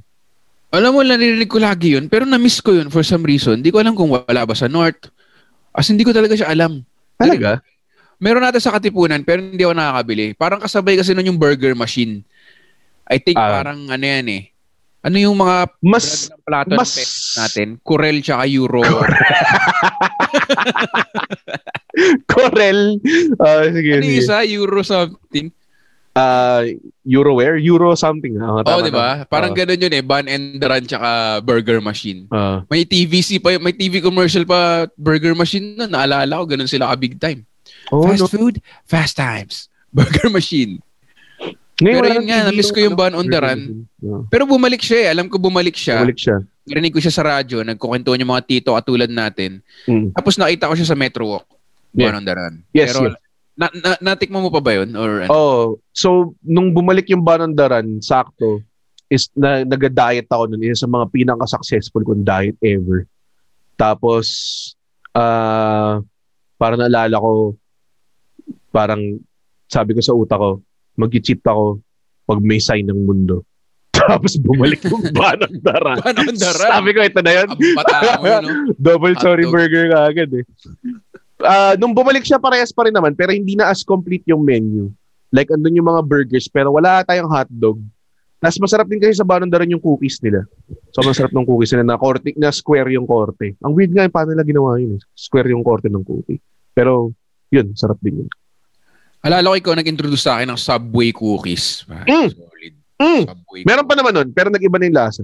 Alam mo, narinig ko lagi yun, pero na-miss ko yun for some reason. Hindi ko alam kung wala ba sa North. As hindi ko talaga siya alam. Talaga? Meron natin sa Katipunan, pero hindi ako nakakabili. Parang kasabay kasi nun yung burger machine. I think Ah. parang ano yan eh. Ano yung mga Mas, ng plato mas, ng natin? Corel tsaka Euro. Corel. Ah, sige, ano sige. isa? Euro something. Ah, Euroware? Euro something. Ah, Oo, tama, di ba? Parang Ah, ganun yun eh. Bun and Run tsaka burger machine. ah. May TVC pa, may TV commercial pa burger machine na. Naalala ko, ganun sila ka big time. oh, fast no. food, fast times. Burger machine. Ngayon, Pero yun nga, na-miss ko yung Ban on the Run. Ah, Pero bumalik siya eh. Alam ko bumalik siya. Bumalik siya. Narinig ko siya sa radyo. Nagkukwentuhan yung mga tito katulad natin. Mm. Tapos nakita ko siya sa Metro Walk. Yeah. Ban on the Run. Yes, Pero yes. Na, na, natikmo mo pa ba yun? Or ano? Oh, so nung bumalik yung Banondaran, sakto, is na nag-diet ako nun. Isa sa mga pinaka-successful kong diet ever. Tapos, ah, parang naalala ko, parang sabi ko sa utak ko, mag-cheat ako pag may sign ng mundo. Tapos bumalik yung Banondaran. Ban on the Run. sabi ko, ito na yun. Ang bata mo yun, no? Double sorry Hotdog. burger ka agad eh. Ah, nung bumalik siya parehas pa rin naman pero hindi na as complete yung menu. Like andun yung mga burgers pero wala tayong hotdog. Tapos masarap din kasi sa Banondaran yung cookies nila. So masarap ng cookies nila na korte, na square yung korte. Ang weird nga paano nila ginawa yun. eh. Square yung korte ng cookie. Pero yun, sarap din yun. Alala ko ikaw nag-introduce sa akin ng Subway cookies. Ah, Mm. Solid. Mm. Subway. Meron pa naman nun, pero nag-iba na yung lasa.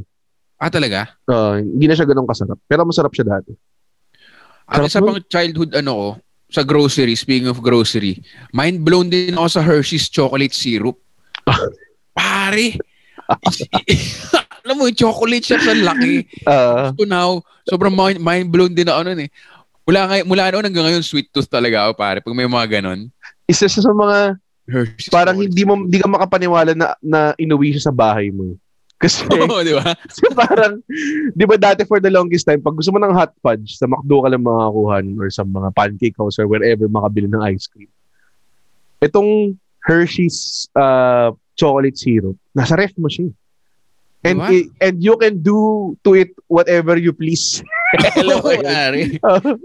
Ah, talaga? Uh, hindi na siya ganun kasarap. Pero masarap siya dati. At isa pang childhood ano ko, sa grocery, speaking of grocery, mind blown din ako sa Hershey's chocolate syrup. Pare! Alam mo, yung chocolate siya sa laki. Ah, So now, sobrang mind, mind blown din ako nun eh. Mula, ngay- mula noon hanggang ngayon, sweet tooth talaga ako pare. Pag may mga ganon. isa siya sa mga Hershey's parang hindi mo hindi ka makapaniwala na na inuwi siya sa bahay mo. Kasi Oo, di ba? kasi parang 'di ba dati for the longest time pag gusto mo ng hot fudge sa McDo ka lang makakuha or sa mga pancake house or wherever makabili ng ice cream. Itong Hershey's uh, chocolate syrup, nasa ref mo siya. And Diba? and you can do to it whatever you please. Alam mo, pare.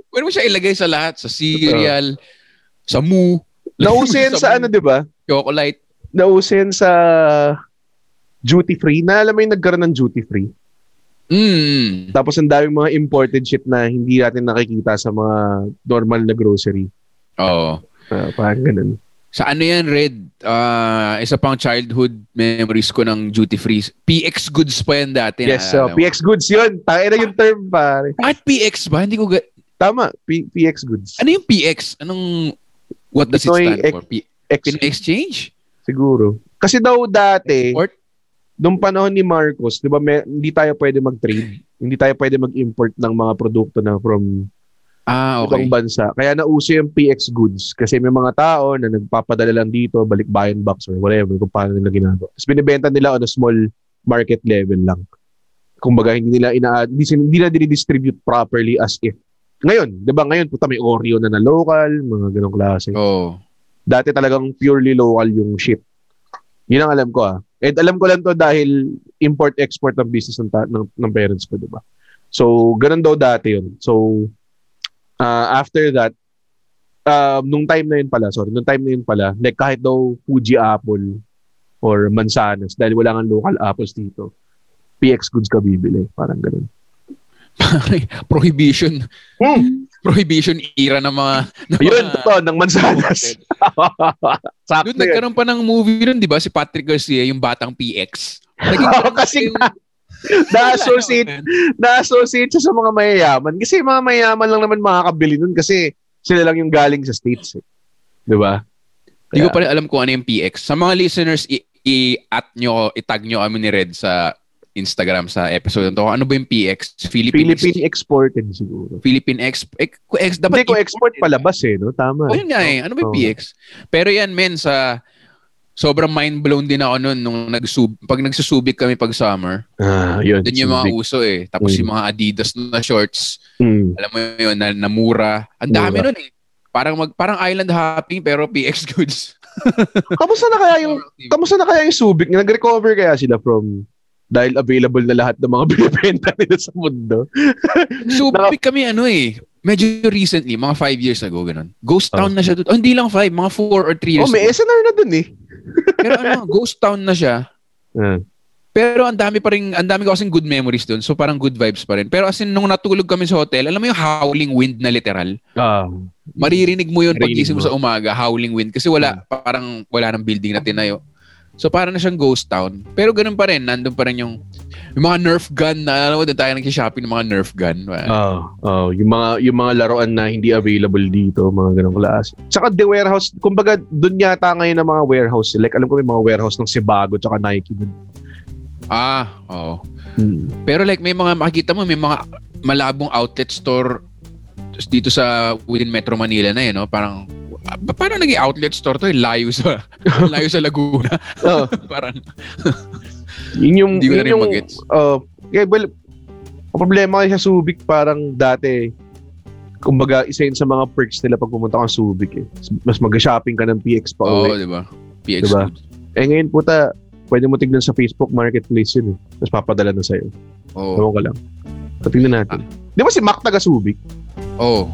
Pwede mo siya ilagay sa lahat. Sa cereal, sa mu, Nausin sa ano 'di ba? chocolate. Nausin sa duty free. Na alam mo yung nagkaroon ng duty free. Mm. Tapos ang daming mga imported shit na hindi natin nakikita sa mga normal na grocery. Oo. Uh, parang ganun. Sa ano yan, Red? Ah, isa pang childhood memories ko ng duty free. PX goods pa yan dati. Yes, so naalala mo. PX goods yun. Tayo na yung term, pare. Bakit PX ba? Hindi ko ga- Tama, P- PX goods. Ano yung PX? Anong what does it Ito ay stand ex- for? P- Ex- Exchange? siguro. Kasi daw dati, Export? Nung panahon ni Marcos, di ba, may, hindi tayo pwede mag-trade. Hindi tayo pwede mag-import ng mga produkto na from Ah, okay. ibang bansa. Kaya nauso yung PX goods. Kasi may mga tao na nagpapadala lang dito, balik bayan box or whatever, kung paano nila ginagawa. Tapos binibenta nila on a small market level lang. Kumbaga, hindi nila ina hindi, hindi na dinidistribute properly as if. Ngayon, di ba ngayon, puta may Oreo na na local, mga ganong klase. Oh. Dati talagang purely local yung ship. Yun ang alam ko ah. And alam ko lang to dahil import-export ng business ng, ta- ng, ng parents ko, di ba? So, ganun daw dati yun. So, uh, after that, uh, nung time na yun pala, sorry, nung time na yun pala, like kahit daw Fuji apple or mansanas, dahil wala nga local apples dito, PX goods ka bibili. Parang ganun. Prohibition. Hmm. Prohibition era ng mga... ng Yun, mga- to, ng mansanas. Sakto yun. nagkaroon pa ng movie nun, di ba? Si Patrick Garcia, yung Batang PX. Naging Oo, kasi yung- na-associate na-associate siya sa mga mayayaman. Kasi mga mayayaman lang naman makakabili nun kasi sila lang yung galing sa States. Eh. Di ba? Hindi ko pa rin alam kung ano yung PX. Sa mga listeners, i- i-at nyo, itag nyo kami ni Red sa Instagram sa episode na to. Ano ba yung PX? Philippine, Philippine exported siguro. Philippine Ex... Ex, ex dapat Hindi ko export palabas eh, no? Tama. Oh, yun nga eh. Ano ba yung. PX? Pero yan, men, sa... Sobrang mind blown din ako noon nung nagsub pag nagsusubik kami pag summer. Ah, yun. Doon yung mga uso eh. Tapos Mm. yung mga Adidas na shorts, Mm. alam mo yun, na, na mura. Ang dami nun eh. Parang mag parang island hopping pero PX goods. Kamusta na kaya yung kamusta na kaya yung Subic? Nag-recover kaya sila from dahil available na lahat ng mga binibenta nila sa mundo. Subik kami ano eh. Medyo recently, mga five years ago, ganun. Ghost town Oh. na siya doon. Oh, hindi lang five, mga four or three Oh, years may ago. SNR na dun eh. Pero ano, ghost town na siya. Ah. Pero ang dami pa rin, ang dami ko kasing good memories doon. So parang good vibes pa rin. Pero as in, nung natulog kami sa hotel, alam mo yung howling wind na literal? Ah. Maririnig mo yun pag mo mo. sa umaga, howling wind. Kasi wala, parang wala ng building na tinayo. So parang na siyang ghost town. Pero ganun pa rin, nandun pa rin yung, yung mga Nerf gun na, alam mo, doon tayo nag-shopping ng mga Nerf gun. Oh, oh, yung mga yung mga laruan na hindi available dito, mga ganong klase. Tsaka the warehouse, kumbaga doon yata ngayon ang mga warehouse. Like alam ko may mga warehouse ng Sebago tsaka Nike dun. Ah, oo. Hmm. Pero like may mga makikita mo, may mga malabong outlet store dito sa within Metro Manila na yun, no? Parang, pa- paano naging outlet store to? Eh, Layo sa, layo sa Laguna. Oh, parang, yun yung Hindi ko na yun rin yung, magets. oh, yeah, well, ang problema kasi sa Subic parang dati kumbaga isa yun sa mga perks nila pag pumunta ka sa Subic eh. Mas mag-shopping ka ng PX pa oo, uwi. di ba? PX Diba? goods. Eh ngayon puta, pwede mo tignan sa Facebook Marketplace yun eh. Tapos papadala na sa'yo. Oo. Ewan ka lang. So, tingnan natin. Di ba si Mac taga Subic? Oo.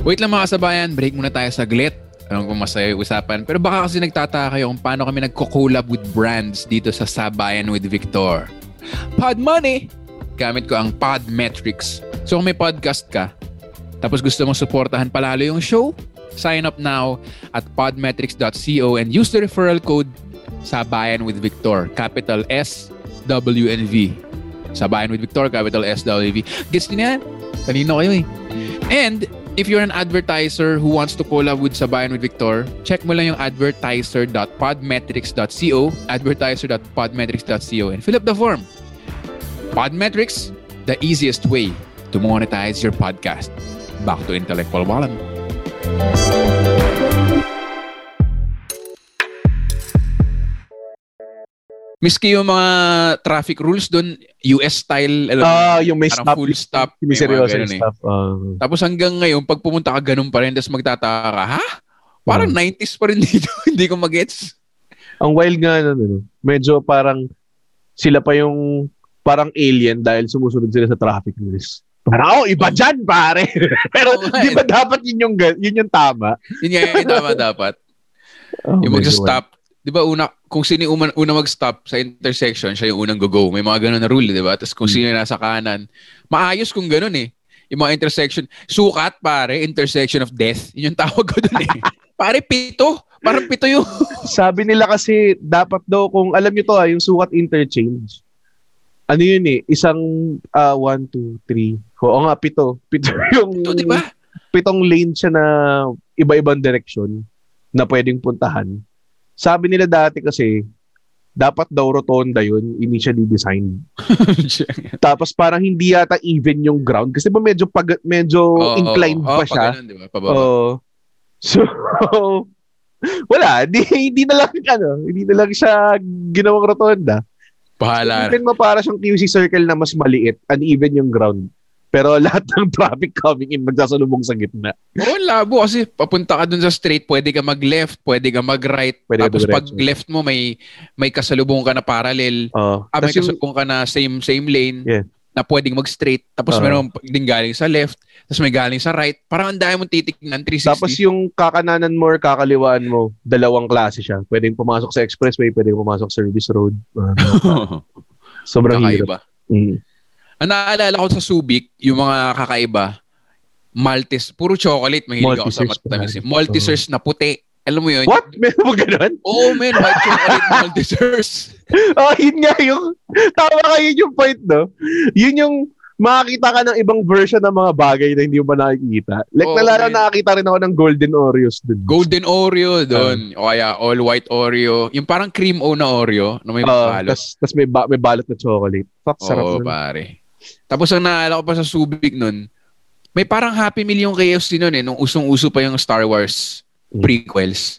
Wait lang mga kasabayan, break muna tayo saglit. Alam ko masaya yung usapan. Pero baka kasi nagtataka kayo kung paano kami nagko-collab with brands dito sa Sabayan with Victor. Pod Money! Gamit ko ang Podmetrics. So kung may podcast ka, tapos gusto mong suportahan palalo yung show, sign up now at podmetrics.co and use the referral code Sabayan with Victor. Capital S, W, and V. Sabayan with Victor, capital S, W, V. Gets niyo na yan? Kanino kayo eh. And if you're an advertiser who wants to collab with Sabayan with Victor, check mo lang yung advertiser.podmetrics.co, advertiser.podmetrics.co, and fill up the form. Podmetrics, the easiest way to monetize your podcast. Back to Intellectual Wallet. Miski yung mga traffic rules doon, US style, alam Ah, yung may parang stop. full stop. Yung may seryoso yung eh. stop. ah. Tapos hanggang ngayon, pag pumunta ka ganun pa rin, tapos magtataka ka, ha? Parang Hmm. 90s pa rin dito. Hindi ko magets. ang wild nga ano, medyo parang sila pa yung parang alien dahil sumusunod sila sa traffic rules. Parang, oh, iba dyan, pare. Pero nga di eh. ba dapat yun yung, yun yung tama? Yun nga yung tama dapat. Oh, Yung mag-stop. Di ba una, kung sino yung una, una mag-stop sa intersection, siya yung unang go-go. May mga ganun na rule, di ba? Tapos kung sino yung nasa kanan, maayos kung ganun eh. Yung mga intersection. Sukat, pare, intersection of death. Yun yung tawag ko dun eh. pare, pito. Parang pito yung... Sabi nila kasi dapat daw kung alam niyo to ah, yung sukat interchange. Ano yun eh, isang ah, one, two, three. Oo nga, pito. Pito yung Ito, di ba? pitong lane siya na iba-ibang direksyon na pwedeng puntahan. Sabi nila dati kasi dapat daw rotonda yun initially designed. Tapos parang hindi yata even yung ground kasi ba medyo pag medyo Oo, inclined oo, pa oo, siya. pag ganun, di ba? Pababa. Oo. So, wala. Di, hindi na lang, ano, hindi na lang siya ginawang rotonda. Bahala. Even mo para siyang QC circle na mas maliit, uneven yung ground. Pero lahat ng traffic coming in, magsasalubong sa gitna. Oo, labo kasi papunta ka dun sa straight, pwede ka mag-left, pwede ka mag-right. Pwede tapos pag left mo, may may kasalubong ka na parallel. Oh. Ah, may kasalubong ka na same same lane Yeah. na pwedeng mag-straight. Tapos Oo. meron din galing sa left, tapos may galing sa right. Parang ang dami mong titignan, 360. Tapos yung kakananan mo or kakaliwaan mo, dalawang klase siya. Pwedeng pumasok sa expressway, pwedeng pumasok sa service road. Uh, sobrang hirap. kakaiba. Mm. Ang naalala ko sa Subic, yung mga kakaiba, Maltese, puro chocolate, mahilig ako sa matamis. Maltesers na puti. Alam mo yun? What? Meron mo ganun? Oo, men, white chocolate Maltesers. Oh, yun nga yung, tama ka yun yung point, no? Yun yung, makakita ka ng ibang version ng mga bagay na hindi mo pa nakikita. Like, Oo, nalala man. nakakita rin ako ng golden Oreos dun. Golden Oreo doon. o kaya all white Oreo. Yung parang cream o na Oreo na may Uh, balot. tas may, ba- may balot na chocolate. Fuck, sarap Oo, nun. pare. Tapos ang naalala ko pa sa Subic nun, may parang Happy Meal yung KFC nun eh, nung usong-uso pa yung Star Wars Mm. prequels.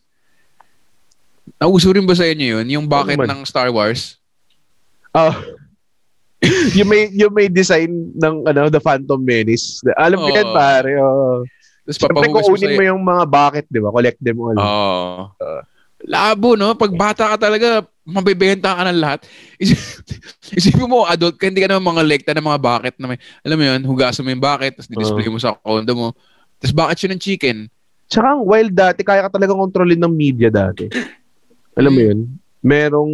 Nauso rin ba sa inyo yun? Yung bucket naman. ng Star Wars? Ah. yung may yung may design ng ano the Phantom Menace. Alam mo yan Oo. pare. Oh. Tapos Siyempre kung mo sa... unin mo yung mga bucket, di ba? Collect them all. Oo. Labo, no? Pag bata ka talaga, mabibenta ka ng lahat. Isip- Isipin mo, adult ka, hindi ka naman mga lekta ng mga bucket na may, alam mo yun, hugasan mo yung bucket, tapos display mo sa condo mo. Tapos bucket yun ng chicken. Tsaka ang wild dati, kaya ka talagang kontrolin ng media dati. Alam mo Mm. yun? Merong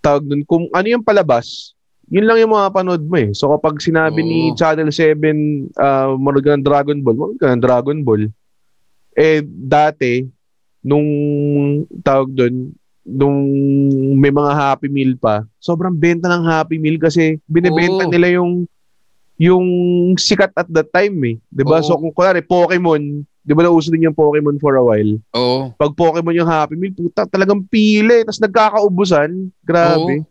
tawag dun, kung ano yung palabas, yun lang yung mga panood mo eh. So kapag sinabi ni Oo. Channel 7, uh, manood ka ng Dragon Ball, manood ka ng Dragon Ball. Eh, dati, nung tawag dun, nung may mga Happy Meal pa, sobrang benta ng Happy Meal kasi binebenta Oo. nila yung yung sikat at that time eh. 'Di ba? Oo. So kung kunwari Pokemon, 'di ba nauso din yung Pokemon for a while. Oo. Pag Pokemon yung Happy Meal, puta, talagang pili, tapos nagkakaubusan. Grabe.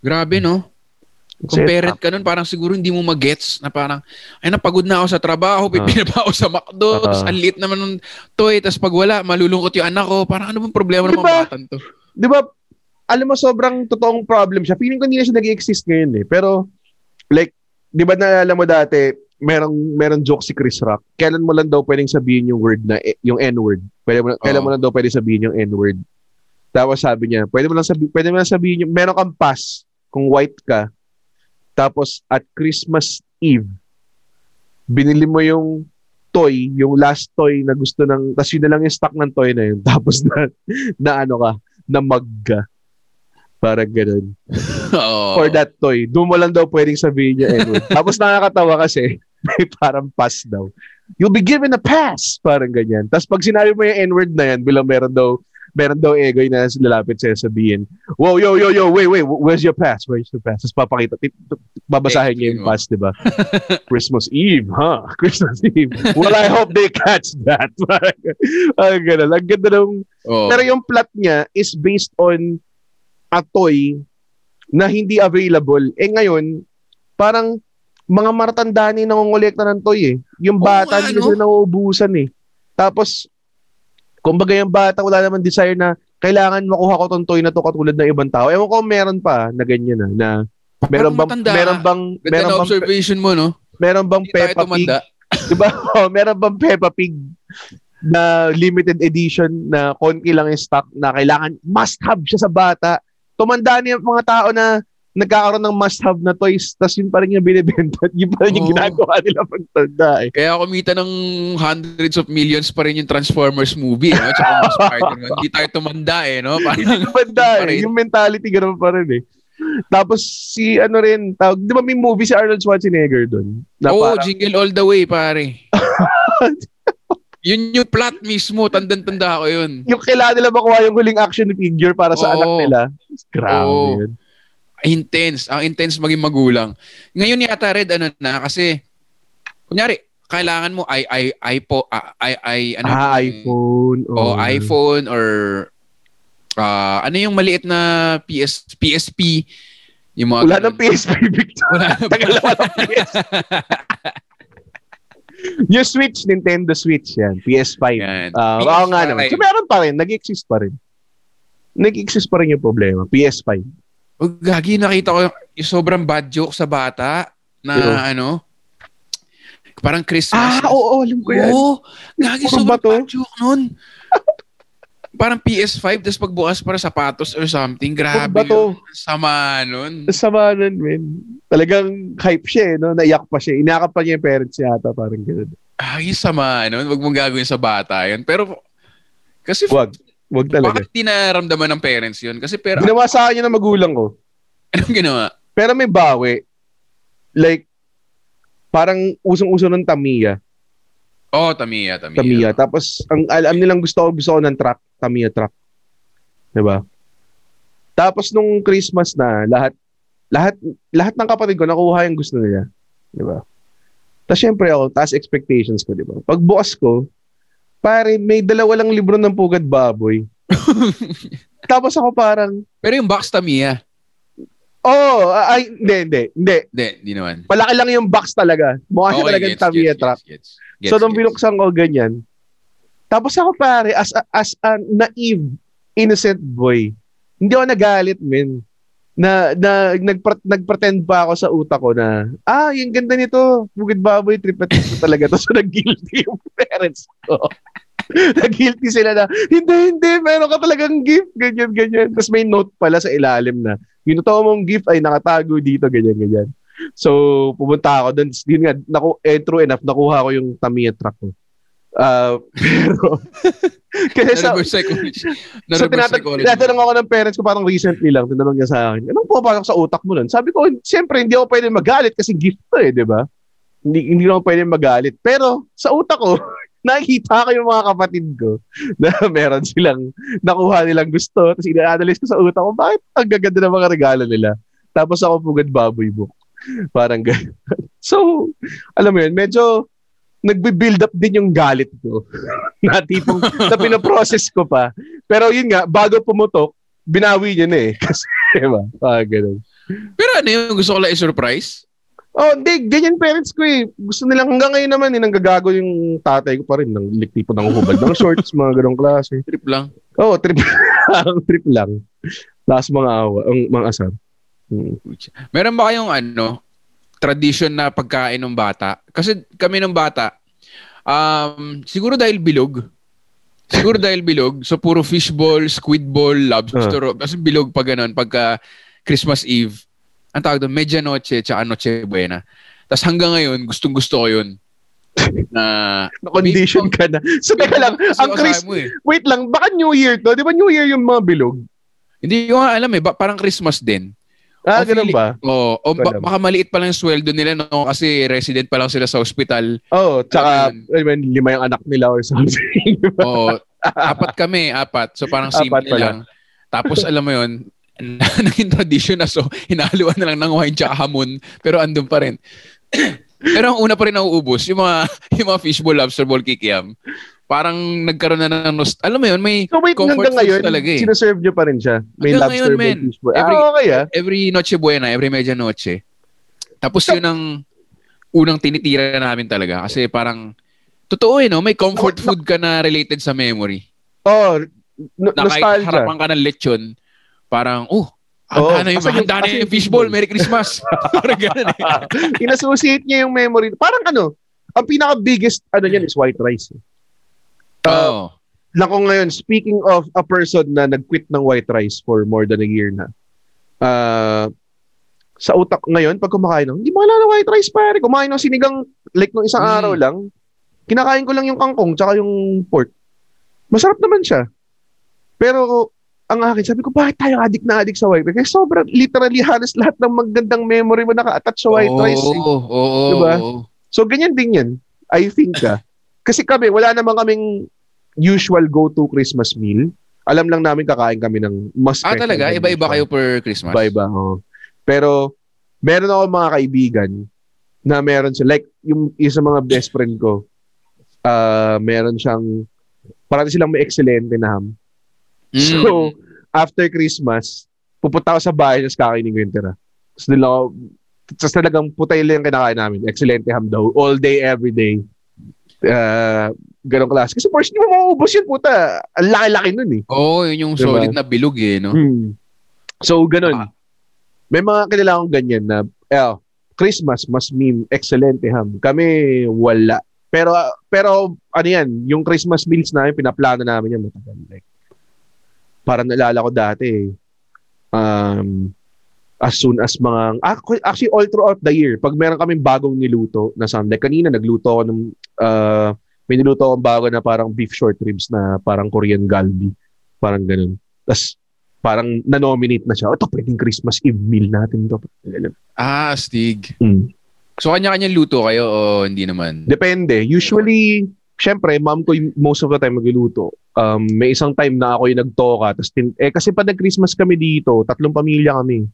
Grabe, no? Kung parent ka nun, parang siguro hindi mo magets na parang, ay napagod na ako sa trabaho, Ah. pipila pa ako sa McDo, Ah. tapos ang liit naman ng toy, tapos pag wala, malulungkot yung anak ko. Parang ano bang problema ng Di ba? mga batang to? 'Di ba? Alam mo sobrang totoong problem siya. Feeling ko hindi na siya nag-exist ngayon eh. Pero like 'di ba naalala mo dati, merong merong joke si Chris Rock. Kailan mo lang daw pwedeng sabihin yung word na eh, yung N-word? Pwede mo, kailan Oo. mo lang daw pwedeng sabihin yung N-word? Tapos sabi niya, pwede mo lang sabihin, pwede mo lang sabihin yung meron kang pass kung white ka. Tapos at Christmas Eve, binili mo yung toy, yung last toy na gusto ng, tas yun na lang yung stock ng toy na yun. Tapos na, na ano ka, na mag ka. Parang ganun. Oo. For that toy. Doon mo lang daw pwedeng sabihin niya N-word. Tapos nakakatawa kasi, may parang pass daw. You'll be given a pass. Parang ganyan. Tapos pag sinabi mo yung N-word na yan, bilang meron daw meron daw egoy na lalapit sa'yo sabihin, wow, yo, yo, yo, wait, wait, where's your pass? Where's your pass? Tapos papakita, babasahin niya yung pass, di ba? Christmas Eve, huh? Christmas Eve. Well, I hope they catch that. Ang ganun. Ang ganda nung... Oo. Pero yung plot niya is based on a toy na hindi available. Eh ngayon, parang mga maratandaan yung nangongolekta ng toy eh. Yung bata, nga, hindi no? sila nauubusan eh. Tapos, kumbaga yung bata, wala naman desire na kailangan makuha ko tong toy na to katulad ng ibang tao. Ewan ko meron pa na ganyan na, na meron bang, matanda meron bang, meron bang, observation mo, no? meron bang Hindi Peppa Pig? Diba? Oh, meron bang Peppa Pig na limited edition na konti lang yung stock na kailangan must have siya sa bata. Tumanda niya yung mga tao na nagkakaroon ng must have na toys tapos yun pa rin yung binibenta. Yun pa rin yung Oo. ginagawa nila pag tanda eh. Kaya kumita ng hundreds of millions pa rin yung Transformers movie, no? Tsaka yung Spider-Man. Hindi tayo tumanda eh, no? Parang, Tumanda yun pa eh. Yung mentality ganun pa rin eh. Tapos si ano rin, tawag, di ba may movie si Arnold Schwarzenegger doon? Oo, parang- jingle all the way, pare. yun yung plot mismo. Tandang-tanda ko yun. yung kailangan nila makuha yung huling action figure para sa Oo. anak nila. Grabe Oo. yun. Intense. Ang intense maging magulang. Ngayon yata, Red, ano na, kasi, kunyari, kailangan mo i i iPo, ah, i i ano ah, iPhone. o iPhone or ah, ano yung maliit na PS PSP yung mga Wala ganun. ng PSP, Victor. Wala walang PS. yung Switch, Nintendo Switch yan. PS5. Yan. Ah, PS5. oo nga naman. So meron pa rin. Nag-exist pa rin. Nag-exist pa rin yung problema. PS5. Oh, gagi, nakita ko yung, sobrang bad joke sa bata na Pero- ano, parang Christmas. Ah, oo, alam ko yan. Oo, gagi, Puro sobrang bato. bad joke nun. parang PS5, tapos pagbukas para sapatos or something. Grabe bato. yun. Sama nun. Sama nun, men. Talagang hype siya, eh, no? Naiyak pa siya. Inakap pa niya yung parents niya ata, parang gano'n. Ay, sama nun. Huwag mong gagawin sa bata yun. Pero, kasi Wag. Wag talaga. bakit di naramdaman ng parents yun? Kasi pero, Ginawa sa akin yun ng magulang ko. anong ginawa? Pero may bawi. Like, parang usong-uso ng Tamiya. Oh, Tamiya, Tamiya. Tamiya. Tapos, ang alam nilang gusto ko, gusto ko ng truck. Tamiya truck. Diba? Tapos, nung Christmas na, lahat, lahat, lahat ng kapatid ko, nakuha yung gusto nila. Diba? Tapos, syempre ako, taas expectations ko, diba? Pagbukas ko, pare, may dalawa lang libro ng Pugad Baboy. Tapos ako parang, Pero yung box Tamiya. oh, ay, hindi, hindi, hindi. Hindi, hindi naman. Malaki lang yung box talaga. Mukha siya talagang gets, Tamiya gets, truck. gets, gets, so, nung gets. binuksan ko ganyan, tapos ako pare, as a, as a naive, innocent boy, hindi ako nagalit, men. Na, na nagpre- nagpretend pa ako sa utak ko na, ah, yung ganda nito, Bukid Baboy, trip na talaga. Tapos nag-guilty yung parents ko. nag-guilty sila na, hindi, hindi, meron ka talagang gift, ganyan, ganyan. Tapos may note pala sa ilalim na, yung totoo mong gift ay nakatago dito, ganyan, ganyan. So, pumunta ako doon. Yun nga, naku, eh, true enough, nakuha ko yung Tamiya truck ko. Ah, pero, kasi sa, Na-reverse psychology. so, Na-reverse tinata- psychology. tinatanong ako ng parents ko parang recently lang, tinanong niya sa akin, anong pumapasok sa utak mo nun? Sabi ko, siyempre, hindi ako pwede magalit kasi gift to eh, di ba? Hindi, hindi ako pwede magalit. Pero, sa utak ko, nakikita ko yung mga kapatid ko na meron silang nakuha nilang gusto. Tapos ina-analyze ko sa utak ko, bakit ang gaganda ng mga regalo nila? Tapos ako pugad baboy book. Parang ganyan. So, alam mo yun, medyo nagbe-build up din yung galit ko. na tipong na pinoprocess ko pa. Pero yun nga, bago pumutok, binawi niya na eh. Kasi, diba? Ah, ganun. Pero ano yung gusto ko lang i-surprise? Oh, hindi, ganyan parents ko eh. Gusto nilang hanggang ngayon naman eh, nanggagago yung tatay ko pa rin. Nang liktipo ng hubad ng shorts, mga ganong klase. Trip lang. Oh, trip lang. trip lang. Last mga awa, ang mga asar. Hmm. Meron ba kayong ano, tradition na pagkain ng bata? Kasi kami ng bata, um, siguro dahil bilog. Siguro dahil bilog. So, puro fishball, squid ball, lobster. Kasi bilog pa ganun. Pagka Christmas Eve, ang tawag doon, medianoche, tsaka noche buena. Tapos hanggang ngayon, gustong gusto ko yun. na Na-condition ka na. So, teka lang, ang Chris, eh. wait lang, baka New Year to? Di ba New Year yung mga bilog? Hindi ko nga alam eh, ba, parang Christmas din. Ah, ganun feeling- ba? Oo, o ba- baka maliit pa lang yung sweldo nila no kasi resident pa lang sila sa ospital. Oo, oh, tsaka, Ayun. I mean, lima yung anak nila or something. Oo, apat kami, apat. So parang Apat simple pala. lang. Tapos alam mo yun, naging tradition na so hinahaluan na lang ng wine tsaka hamon pero andun pa rin. pero ang una pa rin nauubos, yung mga, yung mga fishball, lobster ball, kikiam. Parang nagkaroon na ng nost- Alam mo yun, may so wait, comfort hanggang ngayon, talaga eh. sinaserve nyo pa rin siya. May Hanggang lobster ngayon, fish. Every- ah, okay ah. every Noche Buena, every Medianoche. Tapos yun ang unang tinitira namin talaga kasi parang totoo eh no, may comfort food ka na related sa memory. Oh, no- Na kahit nostalgia. harapan ka ng lechon, parang oh, handa Oo, na yung, handa na yung fishball. Merry Christmas. parang ganun eh. In-associate niya yung memory. Parang ano, ang pinaka-biggest ano niyan is white rice. Uh, Oo. na kung ngayon, speaking of a person na nag-quit ng white rice for more than a year na, uh, sa utak ngayon, pag kumakain ng, hindi mo alala white rice pare. Kumain ng sinigang, like nung isang Mm. araw lang, kinakain ko lang yung kangkong tsaka yung pork. Masarap naman siya. Pero, ang akin, sabi ko, bakit tayo addict na addict sa white rice? Kasi sobrang, literally, halos lahat ng magandang memory mo naka-attach sa white Oo, rice. eh. Oo, oo, Diba? oo. So, ganyan din yan. I think ah. Kasi kami, wala naman kaming usual go-to Christmas meal. Alam lang namin kakain kami ng mas Ah, talaga? Iba-iba kayo per Christmas? Iba-iba, oo. Pero, meron ako mga kaibigan na meron siya. Like, yung isa mga best friend ko, ah meron siyang, parang silang may excellente na ham. Mm. So, after Christmas, pupunta ako sa bahay, tapos kakainin ko yung tira. Tapos ako, talagang putay lang yung kinakain namin. Excellente ham daw. All day, every day. Uh, ganong klase. Kasi first, hindi mo mauubos yun, puta. Ang laki-laki nun eh. Oo, yun yung Diba? solid na bilog eh, no? Hmm. So, ganun. Ah. May mga kilala akong ganyan na, eh, Christmas must mean excellente ham. Kami, wala. Pero, pero, ano yan, yung Christmas meals namin, pinaplano namin yan matagal. Like, parang naalala ko dati, eh, um, as soon as mga, ac- actually, all throughout the year, pag meron kaming bagong niluto na something, like kanina, nagluto ako ng, uh, may niluto akong bago na parang beef short ribs na parang Korean galbi. Parang ganun. Tapos, parang na-nominate na siya. Ito, pwedeng Christmas Eve meal natin to. Ah, Stig. Mm. So, kanya-kanyang luto kayo o hindi naman? Depende. Usually, syempre, mom ko yung most of the time magluluto. Um, may isang time na ako yung nagtoka. Tapos tin- eh, kasi pag nag-Christmas kami dito, tatlong pamilya kami.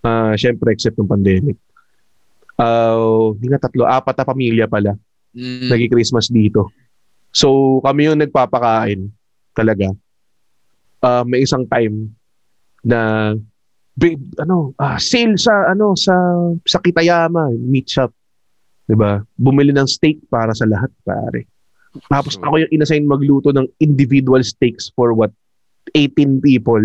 Ah, syempre, except ng pandemic. Ah, hindi nga tatlo, apat na pamilya pala. Mm. nag-Christmas dito. So, kami yung nagpapakain talaga. Ah, may isang time na babe, ano, ah, sale sa ano sa sa Kitayama, meat shop. 'Di ba? Bumili ng steak para sa lahat, pare. Tapos ako yung inassign magluto ng individual steaks for what 18 people.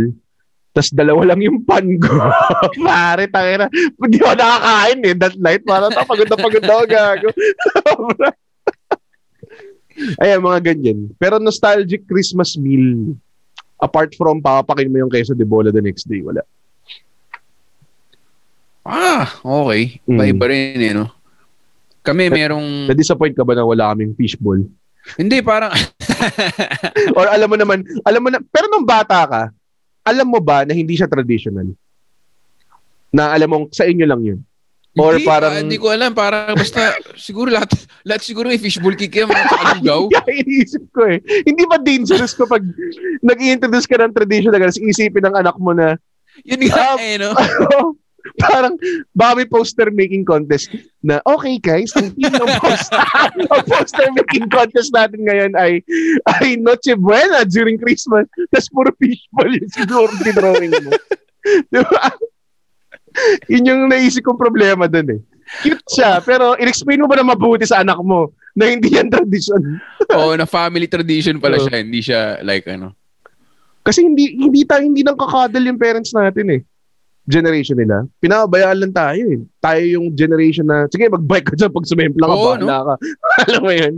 Tapos dalawa lang yung pan ko. pare, tangina. Hindi ako nakakain eh. That night, parang "Ah, pagod na pagod ako gago. Ayan, mga ganyan. Pero nostalgic Christmas meal, apart from papakin mo yung queso de bola the next day, wala. Ah, okay. Mm. Iba-iba rin eh, no? Kami merong... Na-disappoint ka ba na wala kaming fishball? Hindi, parang... Or alam mo naman, alam mo na, pero nung bata ka, alam mo ba na hindi siya traditional? Na alam mo, sa inyo lang yun. Or hindi, parang- ah, Hindi ko alam. Parang basta... siguro lahat, lahat siguro may fishbowl kikim at saka lugaw. Kaya iniisip ko eh. Hindi ba dangerous kapag nag-introduce ka ng traditional, tapos isipin ng anak mo na, Yun nga Ah, eh, no? parang may poster making contest na okay guys, ang team ng poster, ang poster making contest natin ngayon ay ay Noche Buena during Christmas. Tapos puro fishball yung siguro drawing mo. Di ba? Yun yung naisip kong problema dun eh. Cute siya, pero in-explain mo ba na mabuti sa anak mo na hindi yan tradition? Oo, na family tradition pala siya. Hindi siya like ano. Kasi hindi hindi tayo hindi nang kakadal yung parents natin eh. Generation nila. Pinabayaan lang tayo eh. Tayo yung generation na, sige, mag-bike ka dyan pag sumempla ka, Oo, bahala ka. Alam mo yun?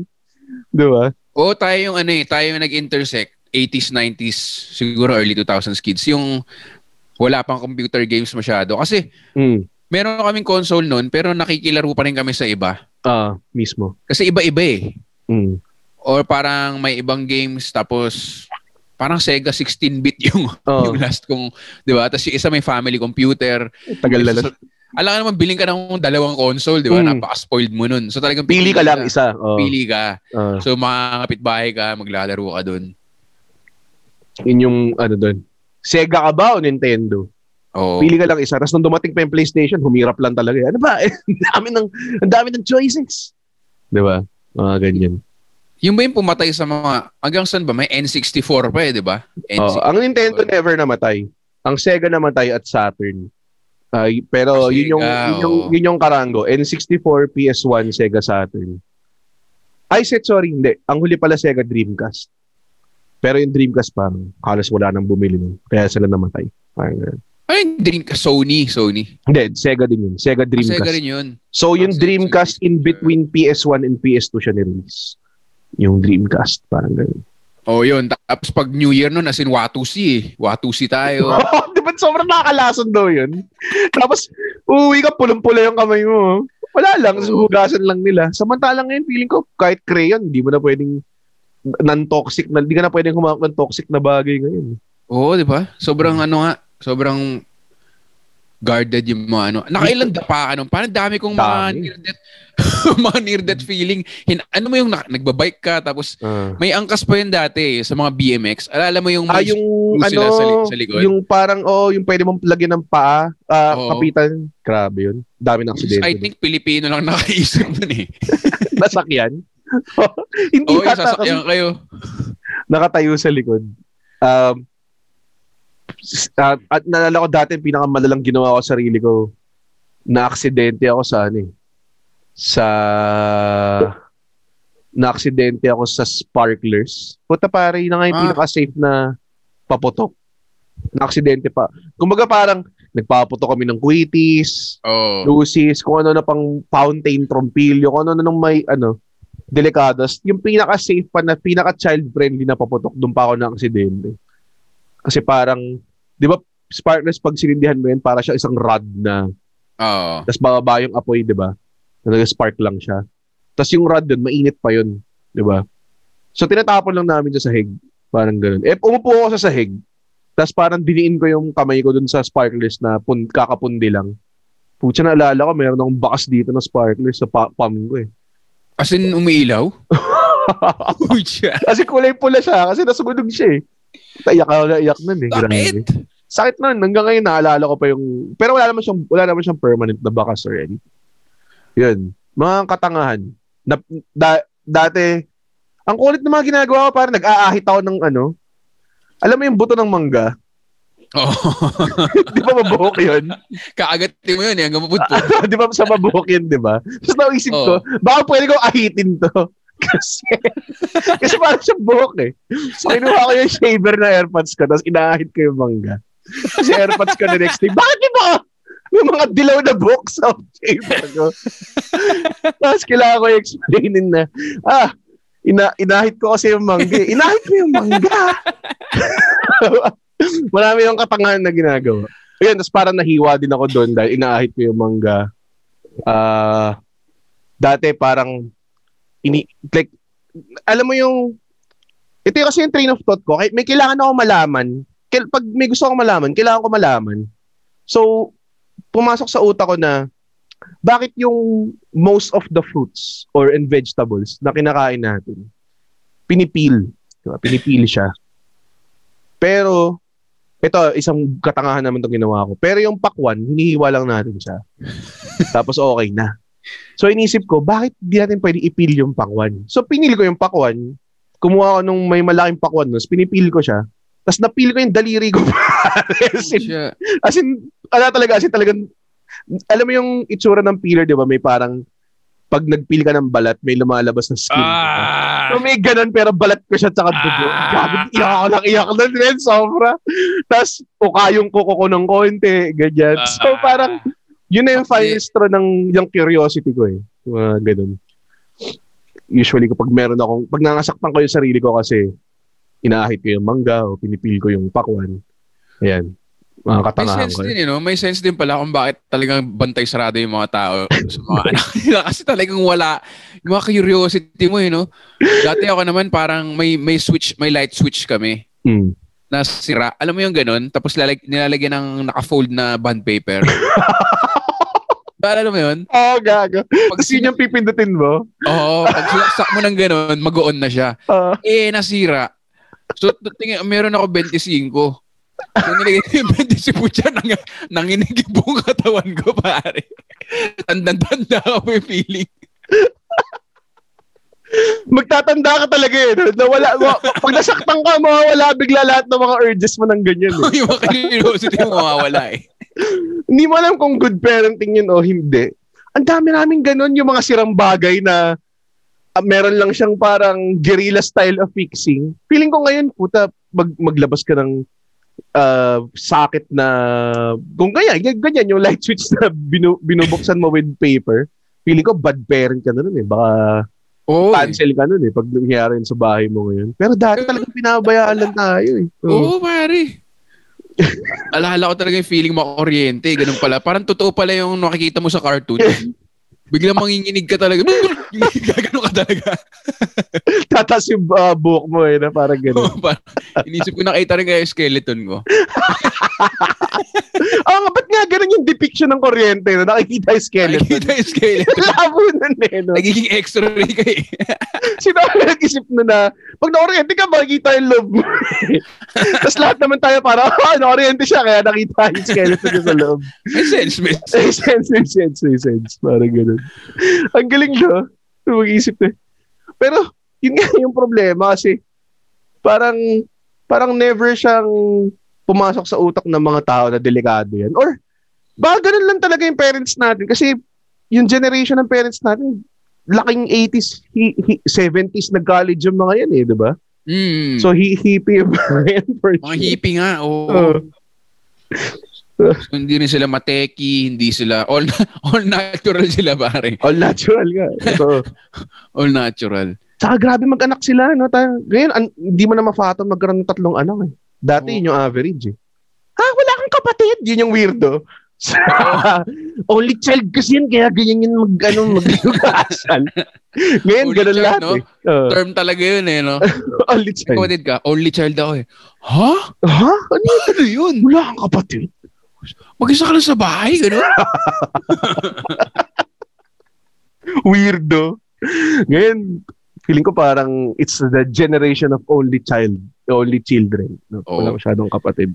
Di ba? Oo, tayo yung ano eh, tayo yung nag-intersect. 80s, 90s, siguro early 2000s kids. Yung wala pang computer games masyado. Kasi Mm. meron kaming console noon pero nakikilaro pa rin kami sa iba. Ah, mismo. Kasi iba-iba eh. Mm. Or parang may ibang games tapos parang Sega 16-bit yung, Oh, yung last kong, di ba? Tapos yung isa may family computer. tagal na So, alam ka naman, biling ka ng dalawang console, di ba? Mm. Napaka-spoiled mo nun. So talagang Pili ka lang isa. Oh. Pili ka. Ah, So makakapit bahay ka, maglalaro ka dun. yun yung ano doon. Sega ka ba o Nintendo? Oo. Pili ka lang isa. Tapos nung dumating pa yung PlayStation, humirap lang talaga. Ano ba? ang dami ng, ang dami ng choices. Di ba? Mga ganyan. Yung ba yung pumatay sa mga, hanggang saan ba? May N64 pa eh, di ba? Oh, ang Nintendo never namatay. Ang Sega namatay at Saturn. Ay, pero Sega, yun yung yun yung, yun yung karango. N64, PS1, Sega Saturn. Ay, set, sorry, hindi. Ang huli pala Sega Dreamcast. Pero yung Dreamcast parang halos wala nang bumili nun. Kaya sila namatay. Parang ganun. Ay, Dreamcast. Sony, Sony. Hindi, Sega din yun. Sega Ah, Dreamcast. Sega rin yun. So yung Ah, Dreamcast in between PS1 and PS2 siya ni-release. Yung Dreamcast, parang ganun. Oh, yun. Tapos pag New Year nun, as in Watusi eh. Watusi tayo. Di ba sobrang nakakalason daw yun? Tapos, uuwi ka, pulong-pula yung kamay mo. Wala lang, hugasan lang nila. Samantalang ngayon, feeling ko, kahit crayon, di mo na pwedeng non-toxic, na, di ka na pwedeng humawak ng toxic na bagay ngayon. Oo, di ba? Sobrang ano nga, sobrang guarded yung mga ano. Nakailan da pa, ano, parang dami kong mga Dami. near-death, mga near-death feeling. Hin, ano mo yung na, nagbabike ka, tapos Ah, may angkas pa yun dati sa mga BMX. Alala mo yung, ah yung ano, sa li- sa likod? yung parang, oh, yung pwede mong lagyan ng paa, ah, Oo. kapitan, grabe yun. Dami ng aksidente. I think Pilipino lang nakaisip nun eh. Nasakyan. Hindi Oo, yung yata kasi kayo. nakatayo sa likod. Um, s- at, at nalala ko dati, pinakamalalang ginawa ko sa sarili ko, na aksidente ako sa ano eh, sa na aksidente ako sa sparklers. Puta pare, yun na nga yung Ah. pinaka-safe na paputok. Na aksidente pa. Kumbaga parang nagpaputok kami ng quitis, Oo. lucis, kung ano na pang fountain, trompilyo, kung ano na nung may ano, delikados. Yung pinaka-safe pa na, pinaka-child-friendly na paputok, doon pa ako na aksidente. Kasi parang, di ba, sparkless pag sinindihan mo yun, para siya isang rod na, Oo. tapos bababa yung apoy, di ba? Na nag-spark lang siya. Tapos yung rod dun, mainit pa yun, di ba? So, tinatapon lang namin sa sahig. Parang ganun. Eh, umupo ako sa sahig. Tapos parang diniin ko yung kamay ko dun sa sparkless na pun, kakapundi lang. Pucha, naalala ko, meron akong bakas dito na sparkless sa pa- palm ko eh. As in, umiilaw? Uy, siya. kasi kulay pula siya, kasi nasugunog siya eh. Iyak ako na iyak nun eh. Grabe. Bakit? Sakit nun. Hanggang ngayon, naalala ko pa yung... Pero wala naman siyang, wala naman siyang permanent na bakas or anything. Yun. Mga katangahan. Na, da, dati, ang kulit ng mga ginagawa ko, parang nag-aahit ako ng ano. Alam mo yung buto ng mangga? Oo. di ba mabuhok yun? Kaagatin mo yun eh, hanggang mapudpud. di ba sa mabuhok yun, di ba? Tapos naisip ko, baka pwede ko ahitin to. kasi, kasi parang siyang buhok eh. So, kinuha ko yung shaver na airpods ko, tapos inaahit ko yung mangga. Kasi airpods ko the next day, bakit di ba? Yung mga dilaw na buhok sa shaver ko. tapos kailangan ko i-explainin na, ah, ina inahit ko kasi yung mangga. eh. Inahit ko yung mangga. Marami yung katangahan na ginagawa. Ayun, tapos parang nahiwa din ako doon dahil inaahit ko yung mangga. Ah, dati parang ini like alam mo yung ito yung kasi yung train of thought ko. Kahit may kailangan ako malaman. Kail- Pag may gusto akong malaman, kailangan ko malaman. So, pumasok sa utak ko na bakit yung most of the fruits or and vegetables na kinakain natin, pinipil. Diba? Pinipil siya. Pero, ito, isang katangahan naman itong ginawa ko. Pero yung pakwan, hinihiwa lang natin siya. Tapos okay na. So inisip ko, bakit di natin pwede ipil yung pakwan? So pinili ko yung pakwan, kumuha ko nung may malaking pakwan nun, pinipil ko siya, tapos napil ko yung daliri ko. as, in, as in, ala talaga, as in talagang, alam mo yung itsura ng peeler, di ba? May parang, pag nagpil ka ng balat, may lumalabas na skin. Ah! So may ganun, pero balat ko siya tsaka dugo. Ah. Gabi, iyak ako lang, iyak na rin, sobra. Tapos, ukayong kuko ko ng konti, ganyan. So Ah. parang, yun na yung final straw ng yung curiosity ko eh. Mga ganun. Usually kapag meron akong, pag nangasaktan ko yung sarili ko kasi inaahit ko yung mangga o pinipil ko yung pakwan. Ayan. Mga May katangahan sense ko. din, you know? May sense din pala kung bakit talagang bantay sarado yung mga tao sa mga anak nila. Kasi talagang wala yung mga curiosity mo, you know? Dati ako naman parang may may switch, may light switch kami Mm. na sira. Alam mo yung ganun? Tapos lalag, nilalagyan ng naka-fold na bond paper. Alam mo yun? Oo, gago. Pag Tapos yun yung pipindutin mo. Oo, pag sinaksak mo ng ganun, mag-on na siya. Ah. Eh, nasira. So, tingin, meron ako 25. So, nilagay ko yung 25 dyan, nang, nanginig yung buong katawan ko, pare. Tanda-tanda ako yung feeling. magtatanda ka talaga eh. no? Na wala, wa- pag nasaktan ka, mawawala bigla lahat ng mga urges mo ng ganyan. Eh. yung mga curiosity mo mawawala eh. Hindi mo alam kung good parenting yun o hindi. Ang dami namin ganun, yung mga sirang bagay na ah, meron lang siyang parang guerrilla style of fixing. Feeling ko ngayon, puta, mag, maglabas ka ng ah, socket na, kung ganyan, ganyan, yung light switch na binu, binubuksan mo with paper. Feeling ko bad parent ka na nun eh. Baka Oo. cancel ka nun eh pag nangyari sa bahay mo ngayon. Pero dati talagang pinabayaan lang tayo eh. Oo, Oo. pare. Alala ko talaga yung feeling makuryente. Ganun pala. Parang totoo pala yung nakikita mo sa cartoon. Biglang manginginig ka talaga. Gagano ka talaga. Tatas yung ah, buhok mo eh na parang gano'n. Oo, parang Inisip ko nakita rin kaya skeleton ko. Oo nga, ba't nga ganun yung depiction ng kuryente na nakikita yung skeleton? Nakikita yung skeleton. Labo nun eh, no? Nagiging x-ray ka eh. Sino ang nag-isip na na, pag na-oriente ka, makikita yung loob mo. Tapos lahat naman tayo para, oh, na-oriente siya, kaya nakita yung skeleton niya sa loob. May sense, may sense. May sense, may sense, may sense. Parang ganun. Ang galing no? Mag-isip eh. Pero, yun nga yung problema kasi parang parang never siyang pumasok sa utak ng mga tao na delikado yan. Or, baka ganun lang talaga yung parents natin. Kasi yung generation ng parents natin, laking 80s, hi- hi- 70s nag-college yung mga yan eh, di ba? Mm. So, hi- hippie yung mga yan for mga sure. hippie nga, oo. Oo. So, hindi rin sila mateki, hindi sila, all, all natural sila pare. All natural nga. So, All natural. Saka grabe mag-anak sila, no? Tayo, ngayon, an- hindi mo na mafato magkaroon ng tatlong anak, eh. Dati, Oo. yun yung average, eh. Ha? Wala kang kapatid? Yun yung weirdo. Only child kasi yun, kaya ganyan yun mag, ano, maglugasan. ngayon, Only ganun child, lahat, no? eh. Oo. Term talaga yun eh, no? only child. Kapatid ka, only child ako eh. Ha? Ha? Ano yun? Ano yun? Wala kang kapatid? Mag-isa ka lang sa bahay, gano'n? Weirdo. Ngayon, feeling ko parang it's the generation of only child, only children. No? Wala Oo. masyadong kapatid.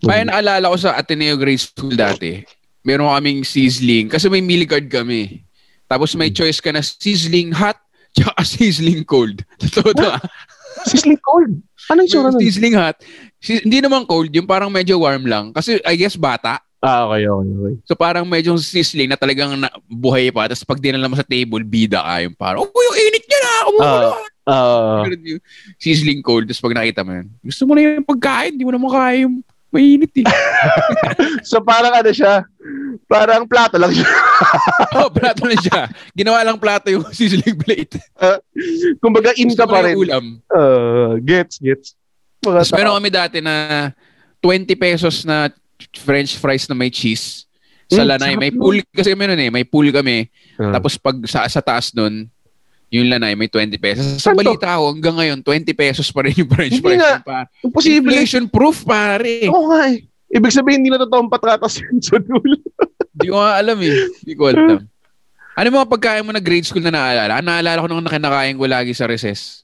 Kaya naalala ko sa Ateneo Grade School dati, meron kaming sizzling. Kasi may meal card kami. Tapos may choice ka na sizzling hot tsaka sizzling cold. Totoo to ah. Sizzling cold. Anong sura nun? Sizzling hot. Si- hindi naman cold, yung parang medyo warm lang. Kasi I guess bata. Ah, okay, okay, okay. So parang medyo sizzling na talagang na, buhay pa. Tapos pag dinala mo sa table, bida ka. Yung parang, oh, yung init niya na! Ah, Ganun yung sizzling cold. Tapos pag nakita mo yun, gusto mo na yung pagkain, di mo na makaya yung mainit eh. so parang ano siya, parang plato lang siya. oh, plato na siya. Ginawa lang plato yung sizzling plate. Kumbaga in ka pa rin. ulam. Uh, gets, gets. Mga Tapos meron kami dati na 20 pesos na french fries na may cheese. Sa Mm, lanay, may nun. pool kasi meron eh, may pool kami. Ah. Tapos pag sa, sa taas nun, yung lanay may 20 pesos. Sa Saan to? balita ko, hanggang ngayon, 20 pesos pa rin yung french Hindi fries. pa. Imposible. Inflation proof, pare. Oo nga eh. Ibig sabihin, hindi na totoong patratas yun sa dulo. Hindi ko nga alam eh. Hindi ko alam. Ano mga pagkain mo na grade school na naalala? Ang naalala ko nung nakinakain ko lagi sa recess.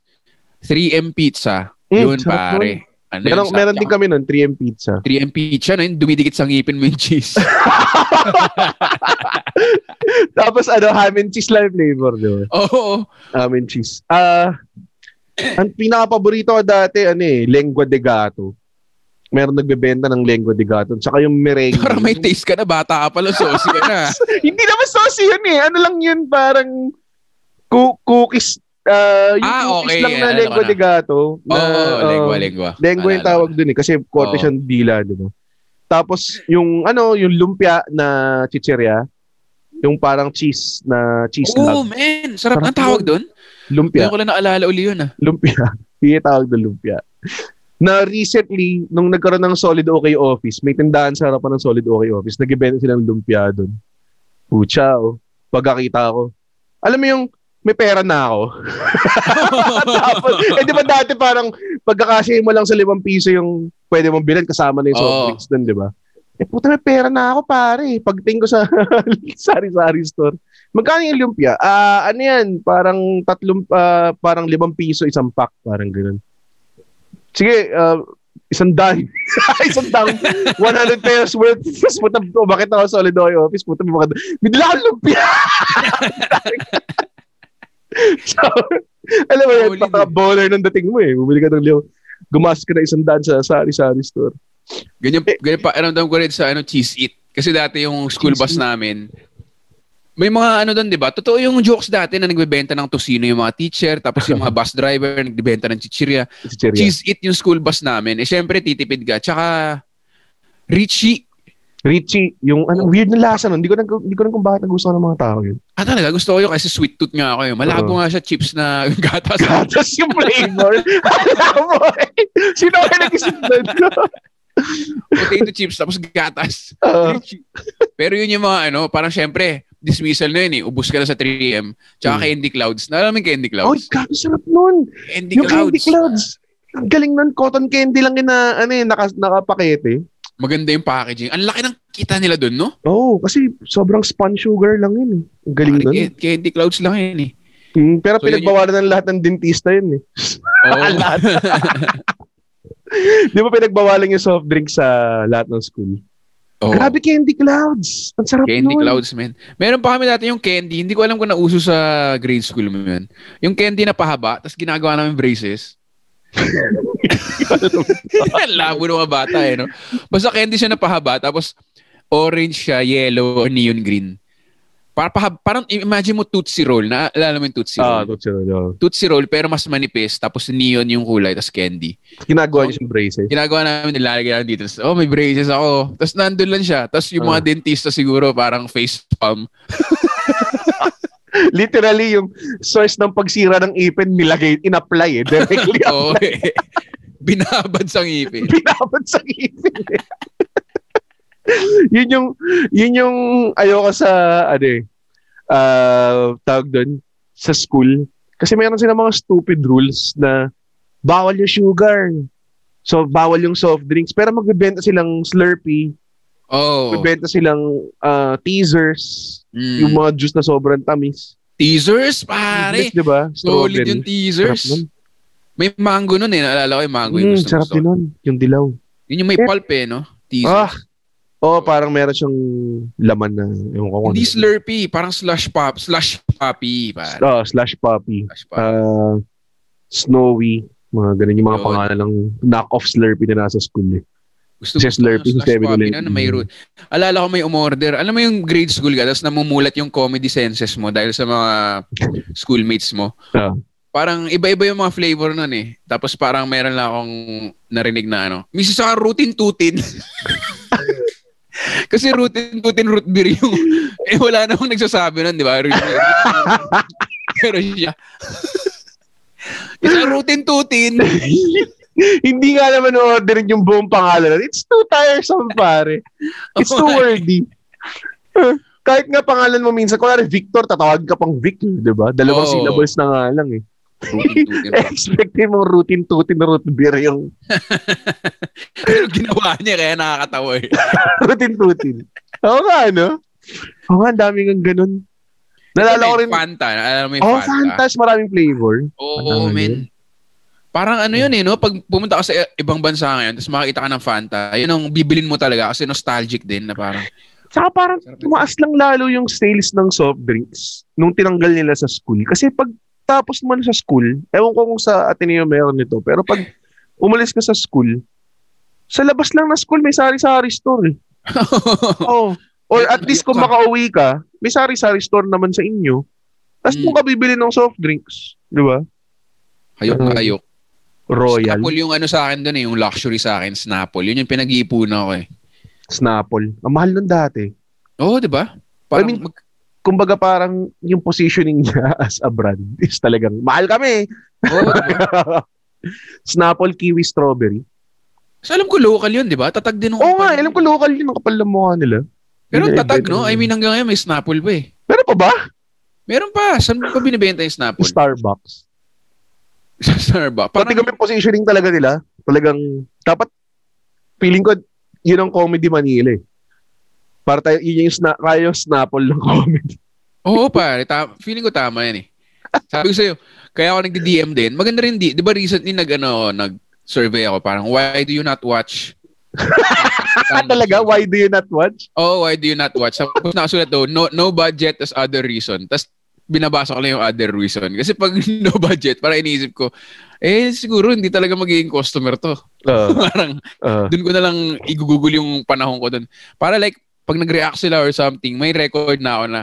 3M pizza. Mm, Yun, pare. Ano Meron, yun, meron din kami nun, 3M pizza. 3M pizza na yun, dumidikit sa ngipin mo yung cheese. Tapos ano, ham and cheese lang yung flavor, di ba? Oo. Ham and cheese. Ah, ang pinaka-paborito ko dati, ano eh, lengua de gato. Meron nagbebenta ng lengua de gato. Tsaka yung merengue. Parang may taste ka na, bata ka pala, saucy ka na. Hindi naman saucy yun eh. Ano lang yun, parang cookies. Ah yung Ah, okay. lang na lengua de gato. Oo, oh, ah, lengua, lengua. Lengua yung tawag dun eh. Kasi korte Oo. siyang dila, di ba? Tapos, yung ano, yung lumpia na chichirya, yung parang cheese na cheese. Oo, log. man. Sarap Sarap ang tawag doon. Lumpia. Ngayon ko lang naalala uli yun ah. Lumpia. Yung tawag na lumpia. Na recently, nung nagkaroon ng Solid OK Office, may tindahan sa harapan ng Solid OK Office, nag-ibenta silang lumpia doon. Pucha, oh. Pagkakita ko. Alam mo yung, may pera na ako. Tapos, eh di ba dati parang pagkakasya mo lang sa limang piso yung pwede mong bilhin kasama na yung soft drinks doon, di ba? Eh puta may pera na ako pare. Pagtingin ko sa sari-sari store. Magkano yung lumpia? Ah, ano yan? Parang tatlong ah, parang limang piso isang pack, parang ganoon. Sige, ah, isang dang. isang dang. 100 pesos worth. Tapos puta, bakit ako sa Solidoy office? Puta, may mga, bigla akong lumpia. So, alam mo yan, Solid paka-baller ng dating mo eh. Bumili ka ng liyaw. Gumas ka na isang daan sa sari-sari store. Ganyan, ganyan pa, alam ko rin sa ano, cheese eat. Kasi dati yung school bus Eat. namin, may mga ano doon, di ba? Totoo yung jokes dati na nagbebenta ng tosino yung mga teacher, tapos yung mga bus driver, nagbebenta ng chichirya. Si Cheria. Cheese eat yung school bus namin. Eh, syempre, titipid ka. Tsaka, Richie. Richie, yung ano, weird na lasa nun. Hindi ko na, hindi ko na kung bakit nagustuhan ng mga tao yun. Ah, talaga, gusto ko yun kasi sweet tooth nga ako yun. Malabo Oo. nga siya chips na gatas. Gatas yung flavor. Alam mo eh. Sino kayo nag-isip? Potato chips, tapos gatas. Richie. Pero yun yung mga ano, parang syempre, dismissal na yun eh. Ubus ka na sa 3M. Tsaka Hmm. Candy Clouds. Naalala mo yung Candy Clouds? gago sarap nun. Candy yung Clouds. candy clouds. Ang galing nun. Cotton candy lang yun na, ano eh, naka, nakapakete. Maganda yung packaging. Ang laki ng kita nila dun, no? Oo, oh, kasi sobrang spun sugar lang yun eh. Ang galing. Can- Candy Clouds lang yun eh. Hmm, pero So, yun pinagbawalan ng lahat ng dentista yun eh. Oo. Lahat. Di ba pinagbawalan yung soft drink sa lahat ng school? Oo. Grabe candy clouds. Ang sarap Candy nun. Clouds, man. Meron pa kami dati yung candy. Hindi ko alam kung nauso sa grade school mo yun. Yung candy na pahaba, tapos ginagawa namin braces. Labo ng mga bata eh, no? Basta candy siya na pahaba, tapos orange siya, yellow, or neon green. Para, pahab- parang imagine mo Tootsie Roll. Na, alala mo yung Tootsie Ah, Roll? tutsi no. Tootsie Roll, pero mas manipis, tapos neon yung kulay, tapos candy. Ginagawa niya siyang braces. ginagawa namin, nilalagay namin dito. Tapos, oh, may braces ako. Tapos nandun lang siya. Tapos yung mga Ah. dentista siguro, parang face palm. Literally, yung source ng pagsira ng ipin, nilagay, in-apply eh. Directly Oo. Binabad sa ngipin. pinapad sa ipin eh. yun yung, yun yung ayoko sa, ano eh, ah, tawag doon, sa school. Kasi meron sila mga stupid rules na bawal yung sugar. So, bawal yung soft drinks. Pero magbebenta silang Slurpee. Oh. Magbebenta silang ah, teasers. Mm. Yung mga juice na sobrang tamis. Teasers, pare. Teasers, di ba? Solid yung teasers. May mango nun eh. Naalala ko yung mango. yung Mm, gusto sarap gusto. din nun. Yung dilaw. Yun yung may Eh. pulp eh, no? Teasers. Ah, Oo, parang meron siyang laman na, ewan ko Hindi ano. Slurpee. Parang slush pop. Slush poppy, pare. Oh, slash puppy. Slush poppy. Ah, snowy. Mga ganun yung mga Yun. pangalan ng knock-off Slurpee na nasa school eh. Gusto Kasi Slurpee, yung slush 7-Eleven. poppy na, na may root. Alala ko may umorder. Alam mo yung grade school ka, tapos namumulat yung comedy senses mo dahil sa mga schoolmates mo. Ah. Parang iba-iba yung mga flavor nun eh. Tapos parang meron lang akong narinig na ano. Misa sa routine tutin. Kasi routine tutin root beer yung eh wala namang nagsasabi nun, di ba? Pero siya. Isa routine tutin. Hindi nga naman orderin yung buong pangalan. It's too tiresome, pare. It's too wordy. Kahit nga pangalan mo minsan, kunwari Victor, tatawag ka pang Vic, di ba? Dalawang Oo. syllables na nga lang eh. Routine tutin. Expectin mong routine tutin root beer yung Pero ginawa niya kaya nakakatawa eh. routine tutin. Oo nga, ano? Oo nga, ang daming ang ganun. Nalala ko rin, Fanta. Alam mo yung oh, Fanta. Fantas, maraming flavor. Oo, Ano men. Parang ano yun eh, no? Pag pumunta ka sa ibang bansa ngayon, tapos makakita ka ng Fanta, yun ang bibilin mo talaga kasi nostalgic din na parang, Saka parang tumaas lang lalo yung sales ng soft drinks nung tinanggal nila sa school. Kasi pag tapos mo na sa school, ewan ko kung sa Ateneo meron nito, pero pag umalis ka sa school, sa labas lang ng school may sari-sari store. eh. Oh. Or at least kung makauwi ka, may sari-sari store naman sa inyo. Tapos Mm. doon ka bibili ng soft drinks. Di ba? hayok na hayok. Royal. Snapple yung ano sa akin doon eh, yung luxury sa akin, Snapple. Yun yung pinag-iipunan ko eh. Snapple. Ang mahal nun dati. Oo, di ba? Parang I mean, mag- Kumbaga parang yung positioning niya as a brand is talagang mahal kami. Ba? Snapple, kiwi, strawberry. So, alam ko local yun, di ba? Tatag din ng Oo nga, alam ko local yun. Ang kapal ng mukha nila. Pero Hindi, tatag, no? I mean, hanggang ngayon may Snapple pa eh. Meron pa ba? Meron pa. Saan pa binibenta yung Snapple? Starbucks. Sa Starbucks. Pati kami positioning talaga nila. Talagang, dapat, feeling ko, yun ang comedy Manila eh. Para tayo, yun yung, sna- yung snapple ng comedy. oo pare. Ta- feeling ko tama yan eh. Sabi ko sa'yo, kaya ako nagdi-DM din. Maganda rin di. Di ba recently nag, ano, nag-survey ako. Parang, why do you not watch? Ah, talaga? Why do you not watch? Oh, why do you not watch? Tapos nakasulat daw, no, no budget as other reason. Tapos binabasa ko lang yung other reason. Kasi pag no budget, parang iniisip ko, eh siguro hindi talaga magiging customer to. Uh, parang uh, dun ko na lang igugugol yung panahon ko dun. Para like, pag nag-react sila or something, may record na ako na,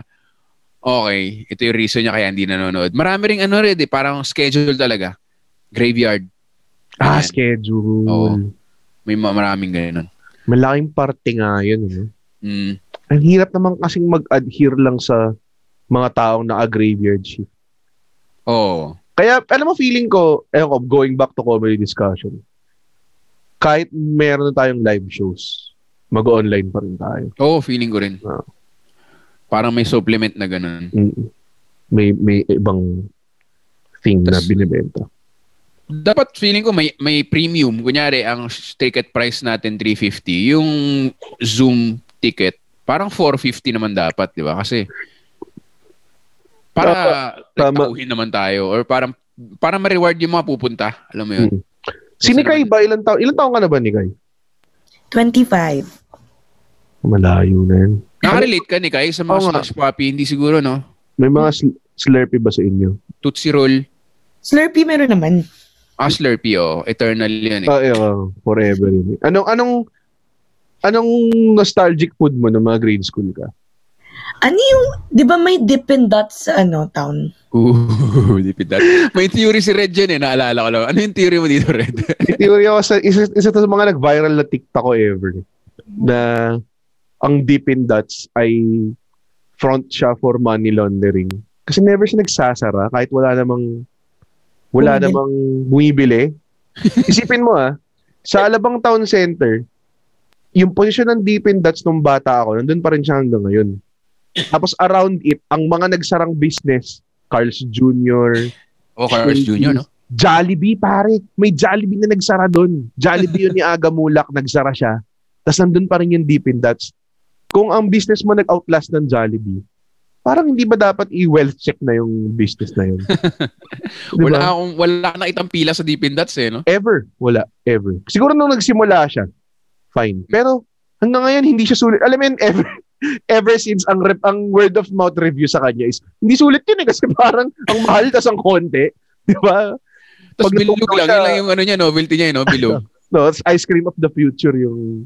okay, ito yung reason niya kaya hindi nanonood. Marami ring ano rin, eh, parang schedule talaga. Graveyard. ah, Ayan. schedule. Oo. May ma- maraming ganun. Malaking parte nga yun. No? Mm. Ang hirap naman kasing mag-adhere lang sa mga taong naka-graveyard shift. Oo. Kaya, alam mo, feeling ko, ko, going back to comedy discussion, kahit meron na tayong live shows, mag-online pa rin tayo. Oo, feeling ko rin. Oo. Parang may supplement na ganun. Mm. May, may ibang thing na Tas- binibenta. Dapat feeling ko may may premium. Kunyari, ang ticket price natin 350. Yung Zoom ticket, parang 450 naman dapat, di ba? Kasi para Tama. tauhin naman tayo or parang para ma-reward yung mga pupunta. Alam mo yun? Mm. Si Nikay ba, ilang taon, ilang taon ka na ba, Nikay? 25. Malayo na yan. Nakarelate ka ni Kai sa mga Oo nga. slush puppy? Hindi siguro, no? May mga sl- Slurpee ba sa inyo? Tootsie Roll. Slurpee meron naman. Ah, Slurpee, oh. Eternal yan eh. Ah, yeah, forever yun. Anong, anong, anong nostalgic food mo nung mga grade school ka? Ano yung, di ba may Dippin' Dots sa ano, town? Ooh, lipid that. May theory si Red dyan eh, naalala ko lang. Ano yung theory mo dito, Red? May theory ako sa, isa, isa to sa mga nag-viral na TikTok ko ever. Na ang Dippin' Dots ay front siya for money laundering. Kasi never siya nagsasara kahit wala namang wala Bumibili. namang bumibili. Isipin mo ah, sa Alabang Town Center, yung posisyon ng Dippin' Dots nung bata ako, nandun pa rin siya hanggang ngayon. Tapos around it, ang mga nagsarang business, Carl's Jr., O, Carlos Jr., no? Jollibee, pare. May Jollibee na nagsara doon. Jollibee yun ni Aga Mulak, nagsara siya. Tapos nandun pa rin yung Dippin' Dots. Kung ang business mo nag-outlast ng Jollibee, parang hindi ba dapat i-wealth check na yung business na yun? Di Wala akong, wala nakitang pila sa Deepin Dots eh, no? Ever. Wala. Ever. Siguro nung nagsimula siya, fine. Pero hanggang ngayon, hindi siya sulit. Alam mo yun, ever, ever since ang rep, ang word of mouth review sa kanya is, hindi sulit yun eh, kasi parang ang mahal tas ang konti. Di ba? Tapos Pag bilog lang, siya- yun lang yung ano niya, novelty niya, no? Bilog. No, it's ice cream of the future yung...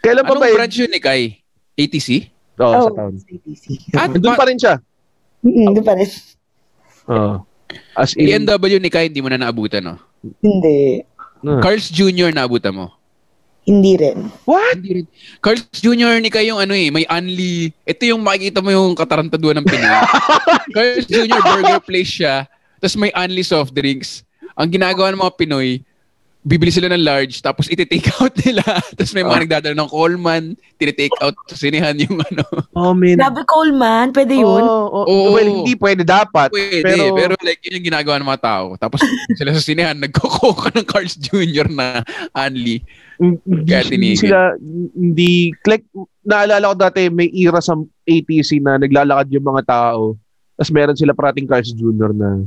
Kailan pa Anong ba yun? branch yun ni Kai? ATC? Oo, Oh, sa town. CTC. Ah, Doon pa rin siya. Mm, doon pa rin. Oo. As in, ENW ni Kai, hindi mo na naabutan, no? Hindi. Ah. Carl's Jr. naabutan mo? Hindi rin. what? Hindi rin. Carl's Jr. ni Kai yung ano eh, may unli. Ito yung makikita mo yung katarantaduan ng Pinoy. Carl's Jr. burger place siya, tapos may unli soft drinks. Ang ginagawa ng mga Pinoy, bibili sila ng large, tapos iti-take out nila. tapos may mga nagdadala ng Coleman, tini-take out sa sinihan yung ano. Oh, man. Grabe, Coleman. Pwede yun. Oh, oh, Oo. Well, hindi pwede dapat. Pwede, pero, pero, like, yun yung ginagawa ng mga tao. Tapos sila sa sinihan, nagkukuha ng Carl's Jr. na unli. hindi, Kaya hindi tinigil. sila, hindi, like, naalala ko dati, may era sa ATC na naglalakad yung mga tao, tapos meron sila parating Carl's Jr. na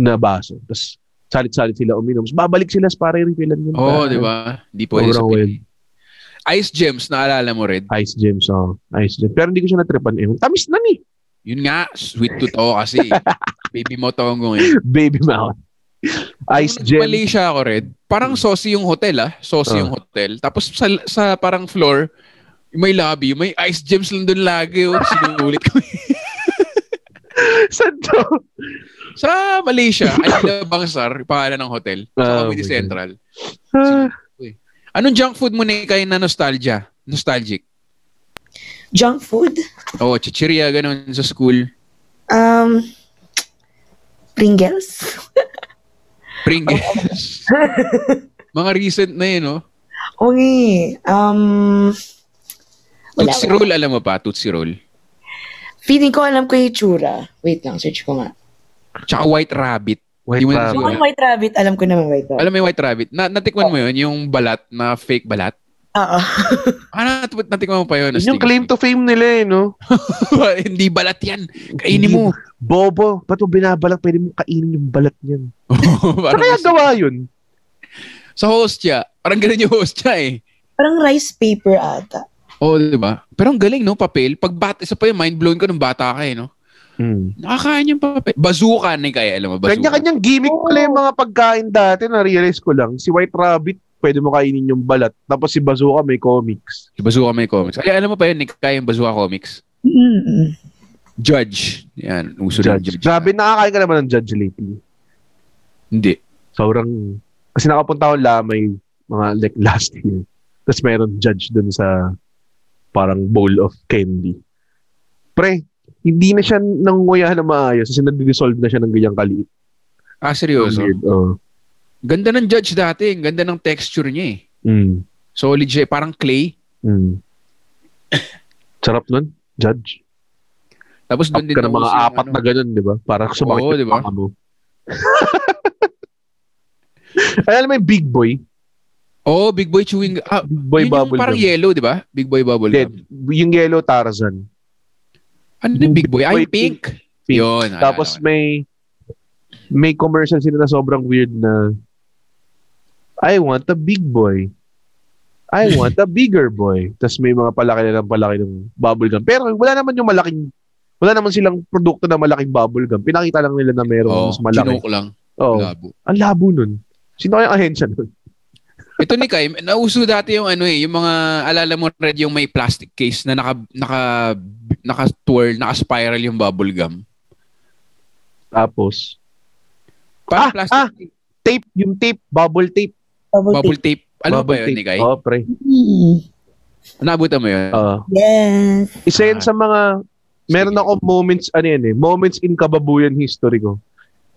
na baso. Tapos salit-salit sila uminom. Tapos babalik sila para i-refillan yun. Oo, oh, di ba? Hindi pwede sa. Ice Gems, naalala mo, Red? Ice Gems, oh. Ice Gems. Pero hindi ko siya natripan eh. Tamis na ni. Yun nga, sweet tooth ako kasi. Baby mo tongong eh. Baby mouth. Ice Gems. Malaysia ako, Red. Parang saucy yung hotel, ah. Saucy Ah. yung hotel. Tapos sa, sa parang floor, may lobby, may ice gems lang doon lagi. Oh. Sinulit ko. Saan to? sa Malaysia, Alila Bangsar, pangalan ng hotel. Sa Comedy okay. Central. Ah, Anong junk food mo na kayo na nostalgia? Nostalgic? Junk food. Oo, oh, chichirya, ganun sa school. Um, Pringles. Pringles. Mga recent na yun, no? Okay. Um, wala. Tootsie Roll, alam mo pa? Tootsie Roll. Feeling ko alam ko yung itsura. Wait lang, search ko nga. Tsaka White Rabbit. White na Rabbit. Yung white rabbit, alam ko naman white rabbit. Alam mo yung White Rabbit? Na, natikman mo yun? Yung balat na fake balat? Oo. Ah, nat- natikman mo pa yun? Yun yung claim to fame nila eh, no? Hindi balat yan. Kainin mo. Bobo, ba't mo binabalak? Pwede mo kainin yung balat niyan. Saan kaya gawa yun? sa hostya. Parang ganun yung hostya eh. Parang rice paper ata. Oo, di ba? Pero ang galing, no? Papel. Pag bat, isa pa yung mind-blown ko nung bata ka eh, no? Hmm. Nakakain yung papel. Bazooka na kaya, alam mo, bazooka. Kanya-kanyang gimmick pala yung mga pagkain dati, na-realize ko lang. Si White Rabbit, pwede mo kainin yung balat. Tapos si Bazooka may comics. Si Bazooka may comics. Ay, alam mo pa yun, Nick, kaya yung Bazooka comics. Mm-mm. Judge. Yan, uso Judge. judge. Grabe, nakakain ka naman ng Judge lately. Hindi. Sobrang, kasi nakapunta ako lamay mga like last year. Tapos meron Judge dun sa parang bowl of candy. Pre, hindi na siya nanguya na maayos kasi nag-dissolve na siya ng ganyang kaliit. Ah, seryoso? Weird. Oh. Ganda ng judge dati. Ganda ng texture niya eh. Mm. Solid siya. eh. Parang clay. Mm. Sarap nun, Judge. Tapos doon din ka ng mga apat ano. na ganun, di ba? Para sumakit Oo, di ba? mo. Ay, alam mo yung Big Boy? Oh, Big Boy chewing gum. Ah, Big Boy yun yung Bubble parang Gum. yellow, di ba? Big Boy bubble Hindi, gum. yung yellow Tarzan. Ano yung Big Boy? Ay, Boy pink. Pink. Yun. Tapos ko. may may commercial sila na sobrang weird na I want a big boy. I want a bigger boy. Tapos may mga palaki na lang palaki ng bubble gum. Pero wala naman yung malaking wala naman silang produkto na malaking bubble gum. Pinakita lang nila na meron oh, mas malaki. chinook lang. Oh, Labo. ang labo nun. Sino kaya ahensya nun? Ito ni Kai, nauso dati yung ano eh, yung mga, alala mo red yung may plastic case na naka, naka, naka-twirl, naka-spiral yung bubble gum. Tapos, Parang Ah, plastic ah! tape, yung tape, bubble tape. Bubble, bubble tape. Alam mo ba Bubble yun ni Kai? Oh, pre. tea. Naabutan mo yun? Ah. Yes. Isa yan Ah. sa mga, meron ako moments, ano yan eh, moments in kababuyan history ko.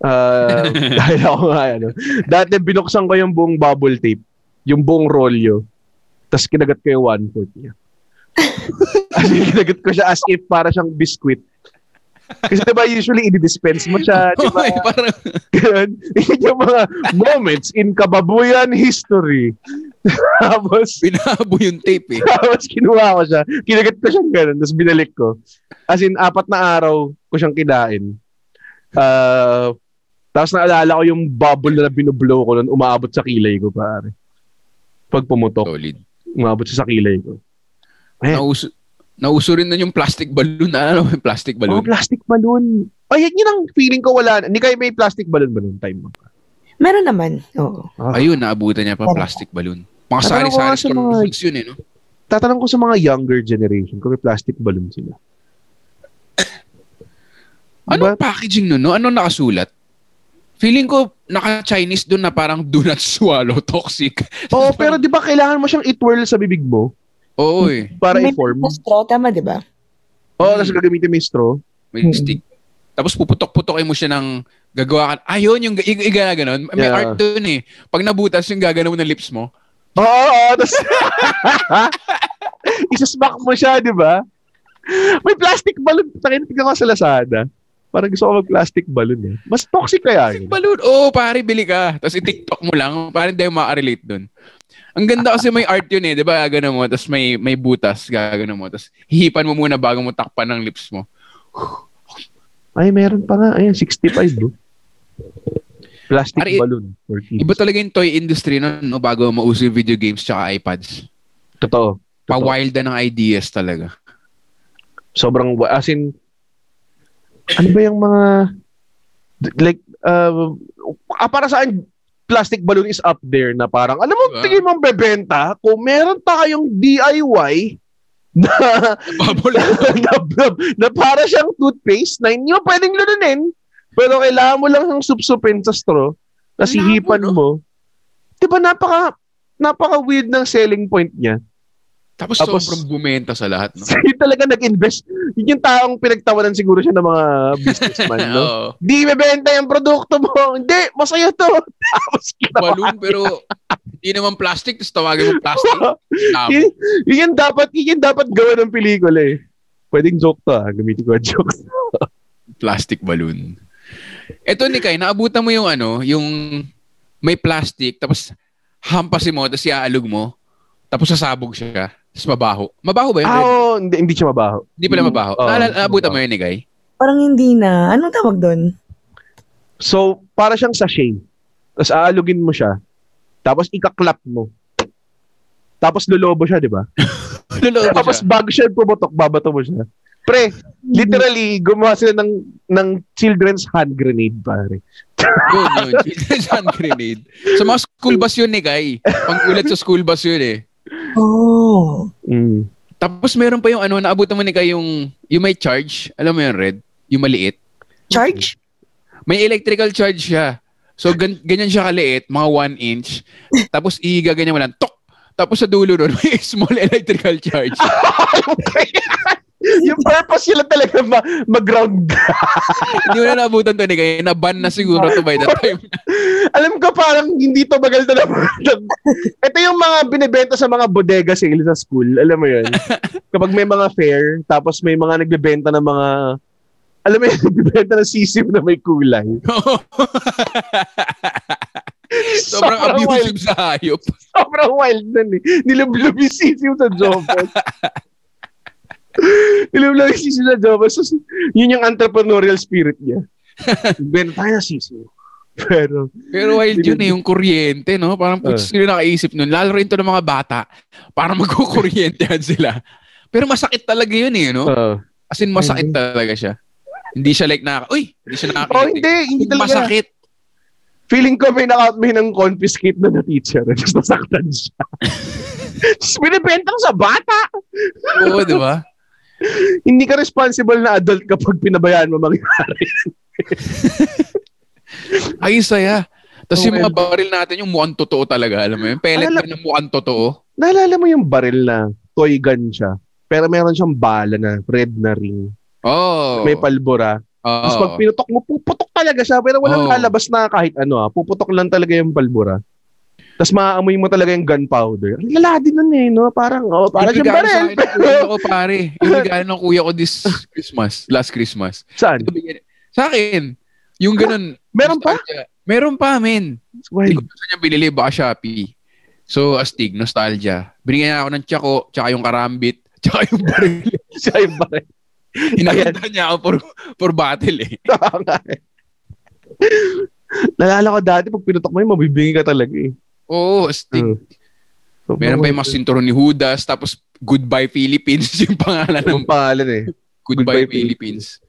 Ah, dahil ako nga, ano, dati binuksan ko yung buong bubble tape, yung buong rolyo, tapos kinagat ko yung one-fourth niya. as in, kinagat ko siya as if para siyang biscuit. Kasi diba usually i-dispense mo siya, di ba? Okay, parang, yung mga moments in kababuyan history. Tapos, binabo yung tape eh. tapos kinuha ko siya. Kinagat ko siyang ganun. Tapos binalik ko. As in, apat na araw ko siyang kinain. Uh, tapos naalala ko yung bubble na binublow ko nun, umaabot sa kilay ko, pare. Pag pumutok, Solid. umabot siya sa kilay ko. Eh. Nauso, nauso rin na yung plastic balloon. Ano yung plastic Oh, balloon? plastic balloon. Ay, yun ang feeling ko wala. Hindi kayo may plastic balloon ba nung time mo? Meron naman. Oo. Ah. Ayun, naabutan niya pa plastic balloon. Mga sari-sari sa mga- foods yun eh, no? Tatanong ko sa mga younger generation kung may plastic balloon sila. Anong Diba? packaging nun, no? Anong nakasulat? Feeling ko, naka-Chinese doon na parang do not swallow, toxic. Oo, pero di ba kailangan mo siyang itwirl sa bibig mo Oo eh. para May i-form? mga straw, tama, di ba? Oo, tapos gagamitin mo yung straw. May Hmm. stick. Tapos puputok-putokin mo siya ng gagawa ka. Ayun, yung i- i- ganun. May Yeah. art doon eh. Pag nabutas, yung gagano mo ng lips mo. Oo, oo. Tapos, isasmack mo siya, di ba? May plastic balloon. Nakinig ko sa Lazada. Parang gusto ko mag-plastic balloon eh. Mas toxic kaya yun. Balloon. Oo, oh, pare, bili ka. Tapos i-tiktok mo lang. Parang hindi makarelate doon. Ang ganda kasi may art yun eh. Di ba? Gagano mo. Tapos may, may butas. Gagano mo. Tapos hihipan mo muna bago mo takpan ng lips mo. Ay, meron pa nga. Ayan, 65 bro. Plastic Ari- balloon. Iba talaga yung toy industry no, no bago mauso yung video games tsaka iPads. Totoo. Totoo. Pa-wild na ng ideas talaga. Sobrang, as in, ano ba yung mga, like, uh, ah, para sa akin, plastic balloon is up there na parang, alam mo, Diba? tingin mong bebenta, kung meron tayong DIY na, Bubble. na, na, na para siyang toothpaste na hindi mo pwedeng lununin, pero kailangan mo lang siyang supsupin sa straw, na sihipan mo. Di ba napaka, napaka weird ng selling point niya. Tapos, Tapos- sobrang bumenta sa lahat. No? Sa'yo talaga nag-invest. Yun yung taong pinagtawanan siguro siya ng mga businessman, no? Oo. Di bebenta yung produkto mo. Hindi, masaya to. Tapos. Balloon pero hindi naman plastic, tapos tawagin mo plastic. Tama. yun, yun dapat, yun dapat gawa ng pelikula eh. Pwedeng joke to ah. Gamitin ko ang joke. plastic balloon. Ito ni Kai, naabutan mo yung ano, yung may plastic, tapos hampasin mo, tapos iaalog mo, tapos sasabog siya, tapos mabaho. Mabaho ba yun? Ah, oo, hindi, hindi siya mabaho. Hindi pala mabaho. Oo, Naalala, naabutan mabaho. mo yun ni Kai? Parang hindi na. Anong tawag doon? So, para siyang sachet. Tapos aalugin mo siya. Tapos ikaklap mo. Tapos lolobo siya, di ba? Luloob mo Tapos siya. bago siya pumotok, babato mo siya. Pre, literally, gumawa sila ng, ng children's hand grenade, pare. Yun, yun. Children's hand grenade. Sa mga school bus yun ni Kai. Pangkulat sa school bus yun eh. Oh. Mm. Tapos meron pa yung ano, naabutan mo ni Kai yung, yung may charge. Alam mo yun, Red? Yung maliit. Charge? May electrical charge siya. So, gan- ganyan siya kaliit, mga 1 inch. Tapos, igaganyan mo lang, tok! Tapos sa dulo nun, may small electrical charge. yung purpose lang talaga ma- mag-ground. Hindi mo na naabutan to ni Kai. Na-ban na siguro to by that time. Alam ko parang hindi to bagal na Ito yung mga binibenta sa mga bodega sale sa school. Alam mo yun? Kapag may mga fair, tapos may mga nagbebenta ng mga alam mo yun, nagbebenta ng sisiw na may kulay. Sobrang abusive sa hayop. Sobrang wild nun eh. Nilublub yung sisiw sa Jopos. Nilublub yung sisiw sa Jopos. So, yun yung entrepreneurial spirit niya. Benta tayo ng sisiw. Pero, Pero wild yun eh, yung kuryente, no? Parang Uh. putz, sino nakaisip nun. Lalo rin to ng mga bata. Para magkukuryentehan sila. Pero masakit talaga yun eh, no? uh, As in, masakit talaga siya. Hindi siya like na, uy, hindi siya nakakita. oh hindi, hindi talaga. Masakit. Feeling ko may naka may nang confiscate na na teacher. Tapos nasaktan siya. Tapos binibenta sa bata. Oo, di ba? Hindi ka responsible na adult kapag pinabayaan mo mangyari. Ay, saya. Tapos yung Okay. mga baril natin, yung mukhang totoo talaga, alam mo yun? Pellet Alala- ng mukhang totoo. Naalala mo yung baril na toy gun siya. Pero meron siyang bala na red na ring. Oh. May palbora. Oo. Tapos pag pinutok mo, puputok talaga siya. Pero walang Oo. lalabas na kahit ano ah. Puputok lang talaga yung palbora. Tapos maaamoy mo talaga yung gunpowder. Lala din nun eh, no? Parang, oh, parang Yung baril. akin ng kuya ko, pare. Yung ng kuya ko this Christmas, last Christmas. Saan? Sa akin, yung ganun. Meron pa? Meron pa, men. Why? Hindi ko saan niya binili, baka Shopee. So, astig, nostalgia. Binigyan niya ako ng tsako, tsaka yung karambit, tsaka yung baril. Siya yung baril. Hinahanda niya ako for, for battle eh. Eh. Nalala ko dati, pag pinutok mo yun, mabibingi ka talaga eh. Oo, astig. Mm. So, Meron pa yung mga sinturon ni Judas, tapos Goodbye Philippines yung pangalan ng Ang pangalan eh. Goodbye, Goodbye Philippines.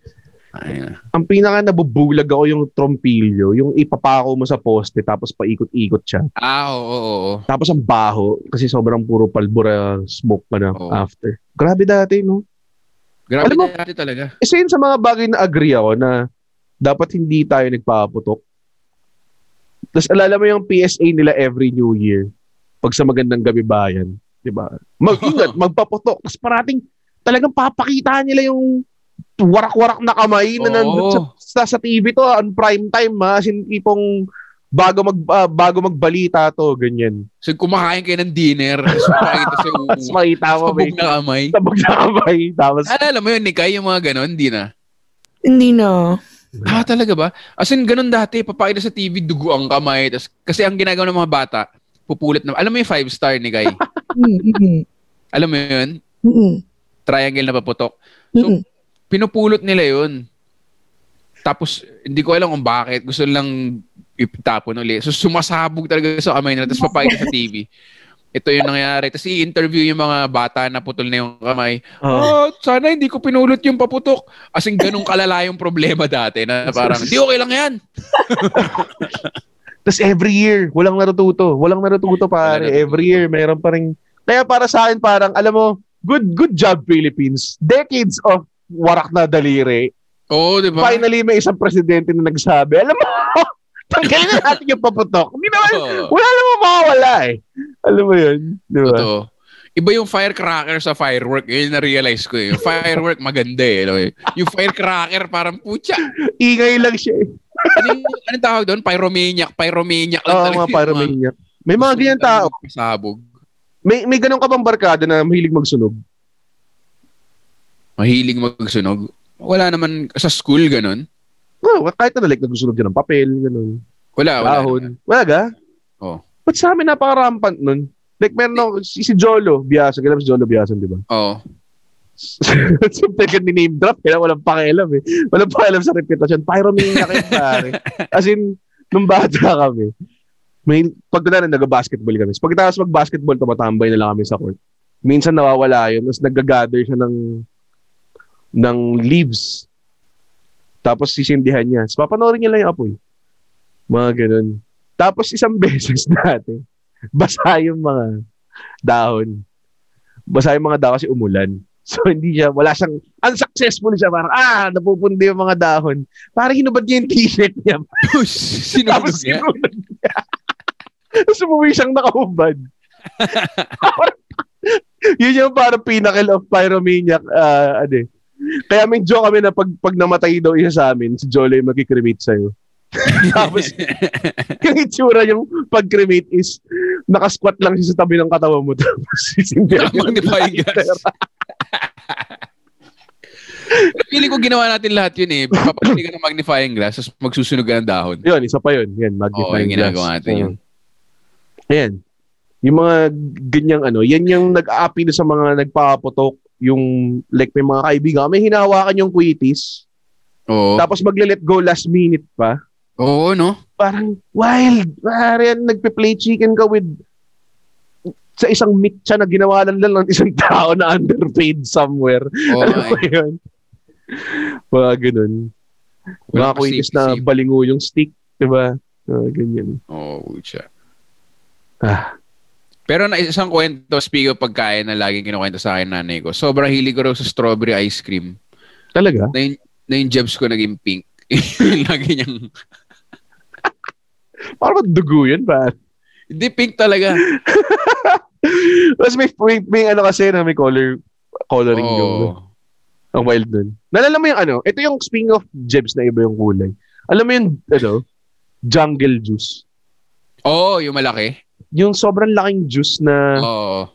Ayun. Ang pinaka nabubulag ako yung trompilyo, yung ipapako mo sa poste tapos paikot-ikot siya. Ah, oo, oo, oo. Tapos ang baho kasi sobrang puro palbura smoke pa na Oo. after. Grabe dati, no? Grabe Alam mo- natin talaga. Isa yun sa mga bagay na agree ako na dapat hindi tayo nagpapaputok. Tapos alala mo yung PSA nila every New Year pag sa magandang gabi bayan. Di ba? Mag-ingat, magpaputok. Tapos parating talagang papakita nila yung warak-warak na kamay na nandun sa, sa, sa TV to on prime time ha. As in, tipong bago mag ah, bago magbalita to ganyan. So, kumakain kayo ng dinner, tapos makikita sa Tapos makita mo may sabog na kamay. tabog na kamay. Tapos Alala mo yun, Nikay, yung mga ganon, hindi na. Hindi na. Ah, talaga ba? As in, ganun dati, papakita sa TV, dugo ang kamay. Tas, kasi ang ginagawa ng mga bata, pupulit na. Alam mo yung five star, Nikay? Mm, mm, Alam mo yun? Triangle na paputok. So, pinupulot nila yun. Tapos, hindi ko alam kung bakit. Gusto lang itapon ulit. So, sumasabog talaga sa kamay nila. Tapos, papakita sa TV. Ito yung nangyari. Tapos, i-interview yung mga bata na putol na yung kamay. ah, Oh, sana hindi ko pinulot yung paputok. As in, ganun kalala yung problema dati na parang, di okay lang yan. Tapos every year, walang natututo. Walang natututo pare. Walang natututo. Every year, mayroon pa rin. Kaya para sa akin, parang, alam mo, good good job Philippines. Decades of warak na daliri. Oo, di ba? Finally, may isang presidente na nagsabi, alam mo, tanggalin na natin yung paputok. Hindi naman, Oo. wala namang mawawala eh. Alam mo yun? Di ba? Totoo. Iba yung firecracker sa firework. Yun na-realize ko eh. Yung firework maganda eh. no? Yung firecracker parang putya. Ingay lang siya eh. Ano yung, anong tawag doon? Pyromaniac. Pyromaniac lang Oo, talaga mga yung pyromaniac. May mga ganyan tao. Pasabog. May, may ganun ka bang barkada na mahilig magsunog? Mahilig magsunog. Wala naman sa school ganun. Oh, kahit na like, nagsusunog siya ng papel, ganun. Wala, wala. Dahon. Wala ga? Oo. Ba't sa amin napaka-rampant nun? Like, meron ako, si, si Jolo, Biasan. Kailan si Jolo Biasan, di ba? Oo. so, teka, ni-name drop, kaya walang pakialam eh. Walang pakialam sa reputation. Pyromaniac yun, pare. As in, nung bata kami, may, pag na nag-basketball kami. Pagkatapos mag-basketball, tumatambay na lang kami sa court. Minsan nawawala yun, tapos nag-gather siya ng ng leaves. Tapos sisindihan niya. So, papanoorin niya lang yung apoy. Mga ganun. Tapos isang beses dati, basa yung mga dahon. Basa yung mga dahon kasi umulan. So, hindi siya, wala siyang, unsuccessful siya. Parang, ah, napupundi yung mga dahon. Parang hinubad niya yung t-shirt niya. Sinunog niya. sinunog niya. Tapos umuwi siyang nakahubad. Yun yung parang pinnacle of pyromaniac. Uh, ano eh. Kaya may joke kami na pag, pag namatay daw isa sa amin, si Jolo yung mag-cremate sa'yo. Tapos, yung itsura yung pag-cremate is nakasquat lang siya sa tabi ng katawan mo. Tapos, sisindihan niya. Magnifying glass. Pili ko ginawa natin lahat yun eh. Papapili ka ng magnifying glass, tapos magsusunog ka ng dahon. Yun, isa pa yun. Yan, Oo, magnifying yung ginagawa glass. natin yun. Oo. Ayan. Yung mga ganyang ano, yan yung nag-aapi sa mga nagpapaputok, yung like may mga kaibigan, may hinahawakan yung quitis, Oo. tapos magle-let go last minute pa. Oo, no? Parang wild. Parang nagpe-play chicken ka with sa isang mitya na ginawa lang lang ng isang tao na underpaid somewhere. Alam mo ay. yun? Mga ganun. Mga quitis na balingo yung stick. Diba? Mga ganyan. Oo, siya. Ah. Pero na isang kwento, speak of pagkain na laging kinukwento sa akin nanay ko. Sobrang hilig ko raw sa strawberry ice cream. Talaga? Na yung, na yung jebs ko naging pink. Lagi niyang... Parang dugo yun ba? Hindi, pink talaga. Tapos may, may, may ano kasi na may color coloring yung Oo. ang wild nun. Nalala mo yung ano, ito yung speaking of jebs na iba yung kulay. Alam mo yung ano, jungle juice. Oo, yung malaki. Yung sobrang laking juice na Oo.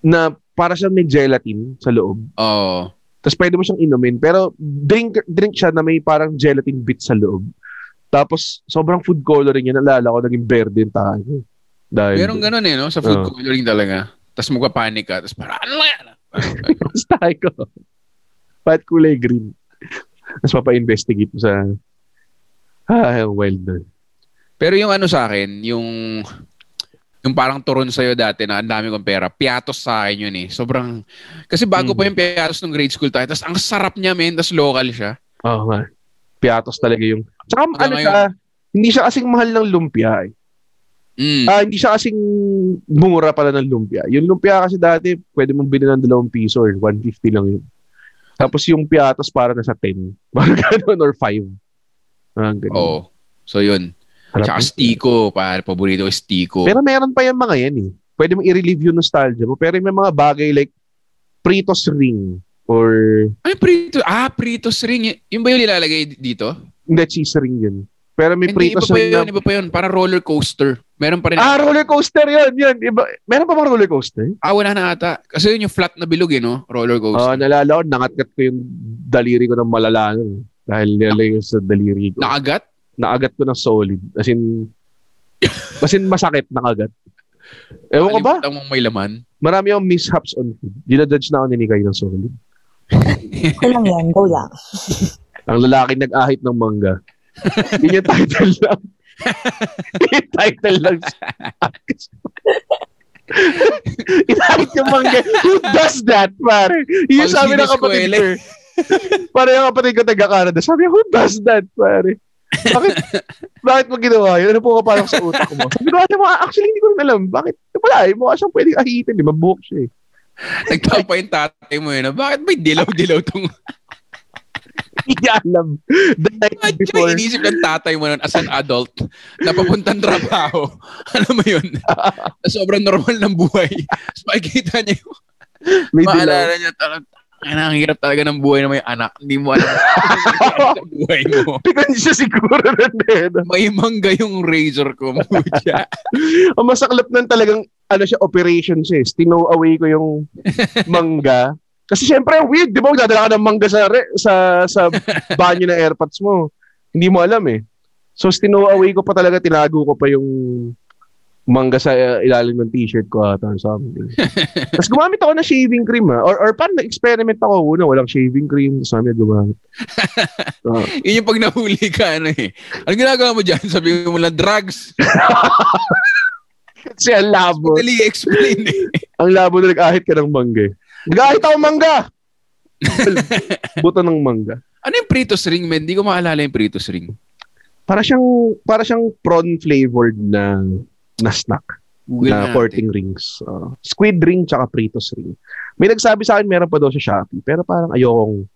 na para siyang may gelatin sa loob. Oo. Tapos pwede mo siyang inumin. Pero drink drink siya na may parang gelatin bit sa loob. Tapos sobrang food coloring yun. Nalala ko, naging verde yung tayo. Dahil Meron ganun eh, no? Sa food Oo. coloring talaga. Tapos magpapanik ka. Tapos parang, ano yan? Basta ko. Bakit kulay green? Tapos papa-investigate mo sa ah, wild na. Pero yung ano sa akin, yung yung parang turon sa'yo dati na ang dami kong pera, piatos sa akin yun eh. Sobrang, kasi bago Mm. pa yung piatos nung grade school tayo, tapos ang sarap niya men, tapos local siya. Oo nga. Piatos talaga yung... Tsaka ano siya, hindi siya kasing mahal ng lumpia eh. Mm. Ah, hindi siya kasing mura pala ng lumpia. Yung lumpia kasi dati, pwede mong bilhin ng 2 piso or 150 lang yun. Tapos yung piatos para nasa 10. Parang ganun or 5. Ah, ganun. Oo. So yun. Harap Tsaka yun. stiko, pare, paborito ko stiko. Pero meron pa yung mga yan eh. Pwede mo i-relieve yung nostalgia mo. Pero may mga bagay like Pritos ring or Ay, prito. Ah, Pritos ring. Y- Yun ba yung nilalagay dito? hindi cheese ring yun. Pero may Hindi, iba Pritos pa ring yun, na... iba pa yun. Parang roller coaster. Meron pa rin. Ah, roller coaster yun. yun. Iba, meron pa bang roller coaster? Ah, wala na ata. Kasi yun yung flat na bilog eh, no? Roller Oo, coaster. nalala ko, nangatkat ko yung daliri ko ng malala. Dahil nilalagay ko sa daliri ko. Nakagat? Nakagat ko ng solid. As in, as in masakit nakagat. Ewan ko ba? Mong may laman. Marami akong mishaps on food. Dinadodge na ako ni Nikay ng solid. Okay lang yan, go lang. Ang lalaki nag-ahit ng mangga. Yun yung title lang. Yun yung title lang. Inahit yung mangga. Who does that, pare? Yun yung Pang sabi ng kapatid ko. eh. Pare yung kapatid ko taga-Canada. Sabi niya, who does that, pare? Bakit, bakit mo ginawa yun? Ano po ka parang sa utak mo? Sabi ko, "Ate, mga- actually, hindi ko rin alam. Bakit? Wala eh. Mukha siyang pwedeng ahitin. Di ba? Buhok siya eh. Nagtapa yung tatay mo yun. Bakit may dilaw-dilaw tong... Hindi alam. The night Imagine, before. inisip ng tatay mo nun as an adult na papuntang trabaho. Alam mo yun? sobrang normal ng buhay. So, makikita niya yung May dilaw. maalala niya. Talagang, ang hirap talaga ng buhay ng may anak. Hindi mo alam sa buhay mo. Pikan siya siguro na din. May mangga yung razor ko. Mucha. Ang masaklap nun talagang, ano siya, operation siya. eh. Stinow away ko yung mangga. Kasi syempre, weird, di ba? Magdadala ka ng mangga sa, re- sa, sa banyo ng airpods mo. Hindi mo alam eh. So, stinow away ko pa talaga, tinago ko pa yung mangga sa uh, ilalim ng t-shirt ko ata or something. Tapos gumamit ako ng shaving cream ah. Or, or parang nag-experiment ako una, walang shaving cream. Tapos sabi gumamit. Ah. Yun yung pag nahuli ka, ano eh. Ano ginagawa mo dyan? Sabi mo lang, drugs. Kasi ang labo. Dali explain eh. Ang labo na nag-ahit ka ng mangga eh. Nag-ahit ako mangga! Buto ng mangga. Ano yung Pritos ring, men? Hindi ko maalala yung Pritos ring. Para siyang para siyang prawn flavored na na snack Google na na courting rings. Uh, squid ring tsaka Pritos ring. May nagsabi sa akin meron pa daw sa Shopee pero parang ayokong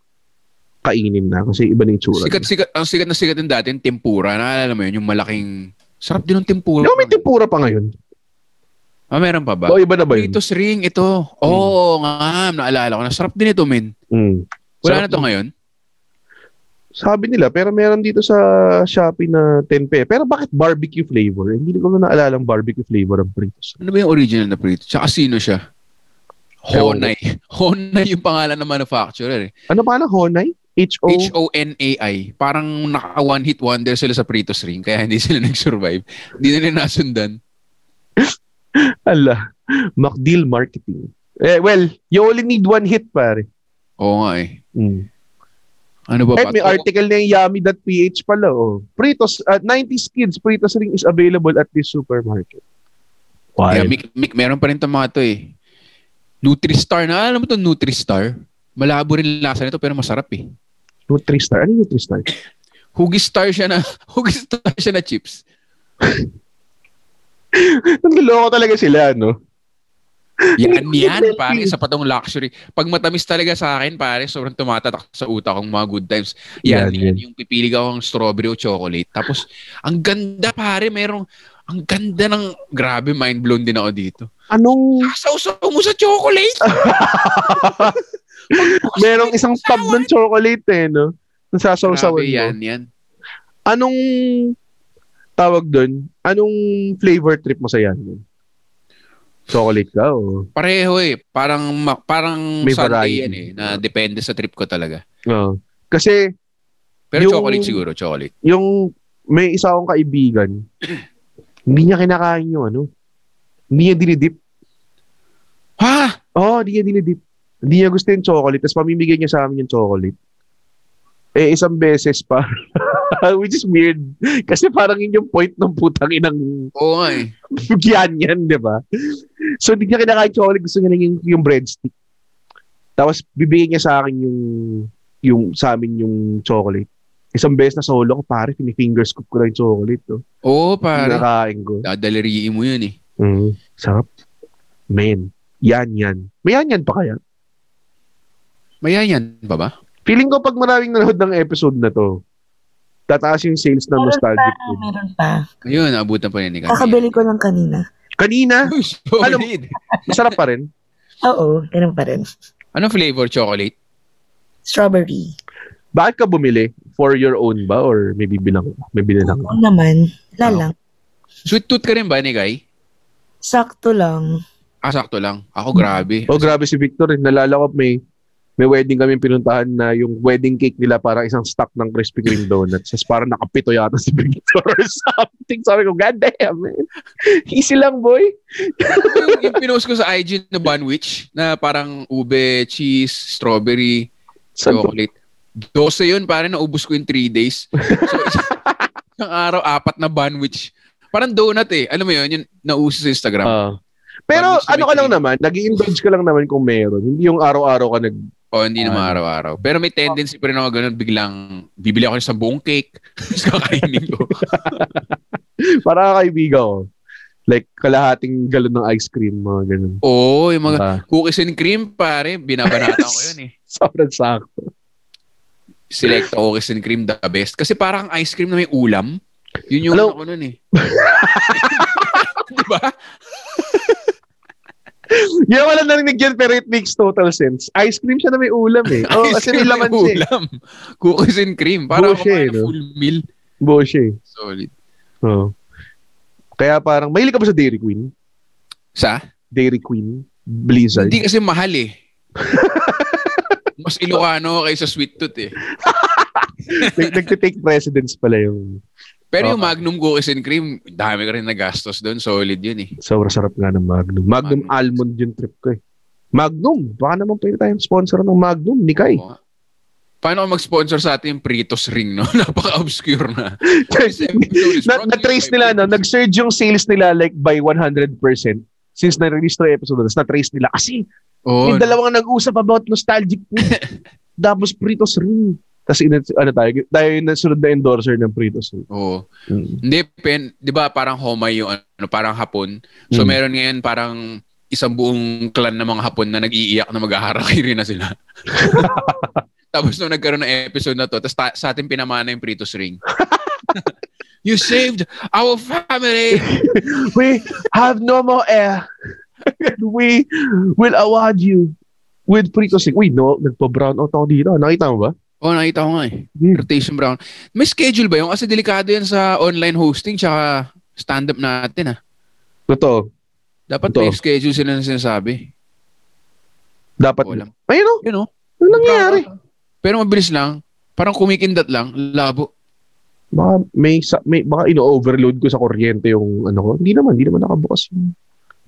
kainin na kasi iba na yung tsura. Sikat, sikat, ang sikat na sikat yung dati, yung tempura. Naalala mo yun, yung malaking... Sarap din ng tempura. No, may tempura pa ngayon. Ah, meron pa ba? O iba na ba yun? Pritos ring, ito. Oo nga, naalala ko na. Sarap din ito, men. Mm. Wala Sarap na to ngayon. Sabi nila, pero meron dito sa Shopee na 10 pe. Pero bakit barbecue flavor? Hindi ko na naalala ang barbecue flavor ng Pritos. Ano ba yung original na Pritos? Tsaka sino siya? Honay. Honay yung pangalan ng manufacturer eh. Ano pa na? Honay? H-O? H-O-N-A-I. Parang naka one hit wonder sila sa Pritos ring kaya hindi sila nag-survive. Hindi nila nasundan. Ala. MacDeal Marketing. Eh, well, you only need one hit, pare. Oo nga eh. Mm. Ano ba Eh, ba? may article na yung yummy.ph pala, oh. Pritos, at 90s Kids, Pritos ring is available at this supermarket. Yeah, Wild. Mick, Mick, meron pa rin itong mga to eh. Nutristar na. Alam mo itong Nutristar? Malabo rin lasa nito pero masarap eh. Nutristar. Ano yung Nutristar? Hugistar siya na, hugistar siya na chips. Nanloloko talaga sila, no? Yan, yan, pare, sa patong luxury. Pag matamis talaga sa akin, pare, sobrang tumatatak sa utak kong mga good times. Yan, Yan, yan, yung pipili ka akong strawberry o chocolate. Tapos, ang ganda, pare, merong, ang ganda ng, grabe, mind blown din ako dito. Anong, Sausaw mo sa chocolate! merong isang tub ng chocolate, eh, no? Nasasawsawan mo. yan, yan. Anong, tawag doon? Anong flavor trip mo sa yan? Chocolate ka, o? Pareho eh. Parang, parang May Sunday variety. yan eh. Na depende sa trip ko talaga. Oo. Kasi, Pero Yung- chocolate siguro, chocolate. yung, may isa akong kaibigan, hindi niya kinakain yung ano. Hindi niya dinidip. Ha? Oo, oh, hindi niya dinidip. Hindi niya gusto yung chocolate. Tapos pamimigay niya sa amin yung chocolate. Eh, isang beses pa. Which is weird. Kasi parang yun yung point ng putang inang Oo nga eh. yan yan, di ba? So, hindi niya kinakain chocolate. Gusto niya lang yung, yung breadstick. Tapos, bibigyan niya sa akin yung, yung, sa amin yung chocolate. Isang beses na solo ko, pare, fini-finger scoop ko lang yung chocolate. No? Oo, pare. Kinakain ko. Dadaliriin mo yun eh. Mm, sarap. Men, yan yan. May yan yan pa kaya? Mayayan pa ba? Feeling ko pag maraming nanood ng episode na to, tataas yung sales ng Meron nostalgic pa, food. meron pa. Ayun, abutan pa rin ni Kanye. Kakabili ko lang kanina. Kanina, Uy, solid. masarap pa rin. Oo, ganun pa rin. Anong flavor chocolate? Strawberry. Bakit ka bumili? For your own ba? Or may bibilang? May bilang? Oo naman. Wala Oo. lang. Sweet tooth ka rin ba ni Guy? Sakto lang. Ah, sakto lang. Ako grabe. Oh, grabe si Victor. eh. Nalala ko may may wedding kami pinuntahan na yung wedding cake nila para isang stock ng Krispy Kreme donuts. Tapos parang nakapito yata si Victor or something. Sabi ko, God damn, man. Easy lang, boy. yung, yung pinost ko sa IG na Bunwich na parang ube, cheese, strawberry, Saan to? chocolate. 12 yun, parang naubos ko in 3 days. So, isang araw, apat na Bunwich. Parang donut eh. Alam mo yun, yung nauso sa Instagram. Ah. pero ano ka lang naman, nag indulge ka lang naman kung meron. Hindi yung araw-araw ka nag... o, hindi naman Ah. araw-araw. Pero may tendency pa rin ako ganun, biglang bibili ako ng buong cake. Tapos kakainin ko. Para kaibigan ko. Like, kalahating galon ng ice cream, mga ganun. Oo, yung mga Ah, cookies and cream, pare. Binabanatan ko yun eh. sobrang sakto. Selecta cookies and cream the best. Kasi parang ice cream na may ulam. Yun yung ano ko nun eh. Di ba? Yan wala narinig yan pero it makes total sense. Ice cream siya na may ulam eh. Oh, Ice cream may laman siya. eh. ulam. Cookies and cream. Para kumain no? full meal. Bullshit. Solid. Oh. Kaya parang, mahilig ka ba sa Dairy Queen? Sa? Dairy Queen? Blizzard? Hindi kasi mahal eh. Mas Ilocano kaysa Sweet Tooth eh. Nag- Nagtitake precedence pala yung Pero yung Okay. Magnum Cookies and Cream, dami ka rin nagastos doon. Solid yun eh. sobrang sarap nga ng Magnum. Magnum, Magnum. almond yung trip ko eh. Magnum, baka naman pwede tayong sponsor ng Magnum, ni Kai. Oo. Paano ka mag-sponsor sa ating Pritos ring, no? Napaka-obscure na. na, na-trace nila, no? nag-surge yung sales nila like by 100% since na-release to episode. Tapos na-trace nila kasi Oo. yung dalawang nag-usap about nostalgic food. Tapos Pritos Ring. Tapos ano tayo, tayo yung nasunod na endorser ng Pritos Ring. Oo. Mm. Hindi, pen, di ba parang Homay yung ano, parang Hapon. So Mm. meron ngayon parang isang buong clan ng mga Hapon na nag-iiyak na mag-aharakiri na sila. tapos nung nagkaroon ng episode na to, tapos ta- sa atin pinamana yung Pritos Ring. you saved our family! We have no more air. We will award you with Pritos Ring. Uy, no, nagpa-brown out ako dito. Nakita mo ba? Oh, nakita ko nga eh. Hmm. Rotation Brown. May schedule ba yun? Kasi delikado yan sa online hosting tsaka stand-up natin ah. Totoo. Dapat Totoo. may schedule sila na sinasabi. Dapat. Walang. Ayun o. Yun oh. Ano nangyari? Pero mabilis lang. Parang kumikindat lang. Labo. Baka may, sa, may baka ino-overload ko sa kuryente yung ano ko. Hindi naman, hindi naman nakabukas yung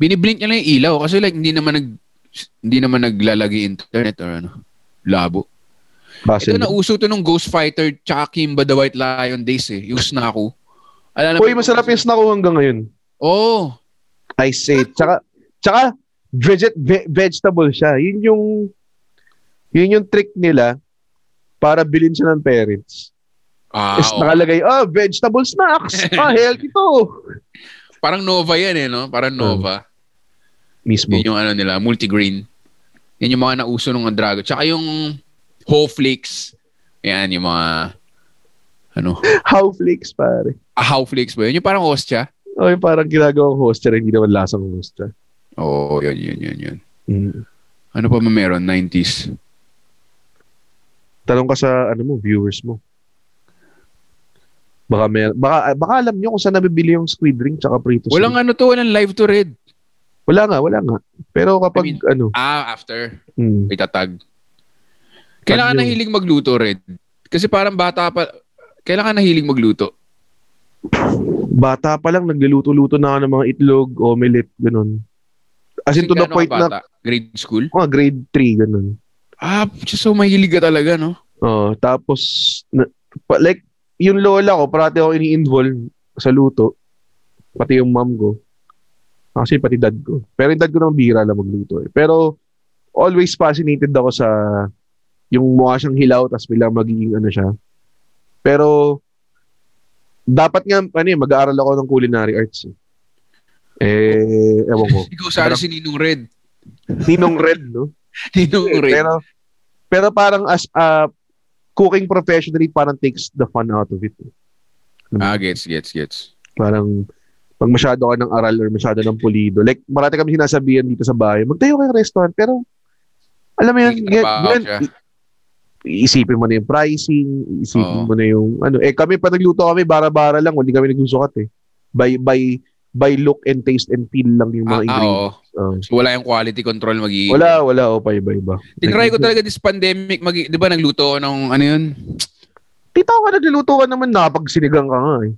Biniblink niya lang yung ilaw kasi like hindi naman nag hindi naman naglalagay internet or ano. Labo. Puzzle. Ito na uso to nung Ghost Fighter tsaka Kimba the White Lion days eh. Yung Snaku. Alala Uy, masarap yung snack ko hanggang ngayon. Oh. I say. Tsaka, tsaka veget, ve- vegetable siya. Yun yung, yun yung trick nila para bilhin siya ng parents. Ah, Is oo. nakalagay, ah, vegetable snacks. ah, healthy to. Parang Nova yan eh, no? Parang Nova. Mismo. Yun yung ano nila, multigrain. Yan yung mga nauso ng Dragon. Tsaka yung Ho Flakes. Yan, yung mga ano, How flakes, pare. ah, How Flakes ba yun? Yung parang Ostia. O, yung parang ginagawang hostya, hindi naman lasang hostya. Oo, oh, yun, yun, yun, yun. Mm. Ano pa meron? 90s. Tanong ka sa, ano mo, viewers mo. Baka, may, baka, baka alam nyo kung saan nabibili yung squid ring tsaka Pritos. Walang ano to, walang live to read. Wala nga, wala nga. Pero kapag, I mean, ano, Ah, after. mm, May tatag. Kailangan na hiling magluto, Red. Kasi parang bata pa, kailangan na hiling magluto. bata pa lang, nagluluto-luto na ako ng mga itlog, omelette, ganun. As in to the point na? Grade school? mga grade 3, ganun. Ah, so mahilig ka talaga, no? Oh, tapos, na, pa, like, yung lola ko, parati ako ini-involve sa luto. Pati yung mom ko. Kasi pati dad ko. Pero yung dad ko nang bihira lang magluto eh. Pero, always fascinated ako sa yung mukha siyang hilaw tapos bilang magiging ano siya. Pero, dapat nga, ano eh, mag-aaral ako ng culinary arts eh. Eh, ewan ko. Ikaw sana si Ninong Red. Ninong red, no? Ninong Red. Pero, pero parang as a cooking professionally, parang takes the fun out of it. eh. ah, gets, gets, gets. Parang pag masyado ka ng aral or masyado ng pulido. Like, marami kami sinasabihan dito sa bahay, magtayo kayo ng restaurant, pero alam mo yan, trabaho yan, siya. i- iisipin mo na yung pricing, Oo. iisipin mo na yung, ano, eh kami pa nagluto kami, bara-bara lang, hindi kami nagsusukat eh. By, by, by look and taste and feel lang yung Ah, mga ah, ingredients. oo. Oh. So, wala yung quality control magi Wala, wala, o pa iba-iba. Tinry ko talaga this pandemic, mag, di ba nagluto ako ng ano yun? Tita ka nagluluto ka naman, nakapagsinigang ka nga eh.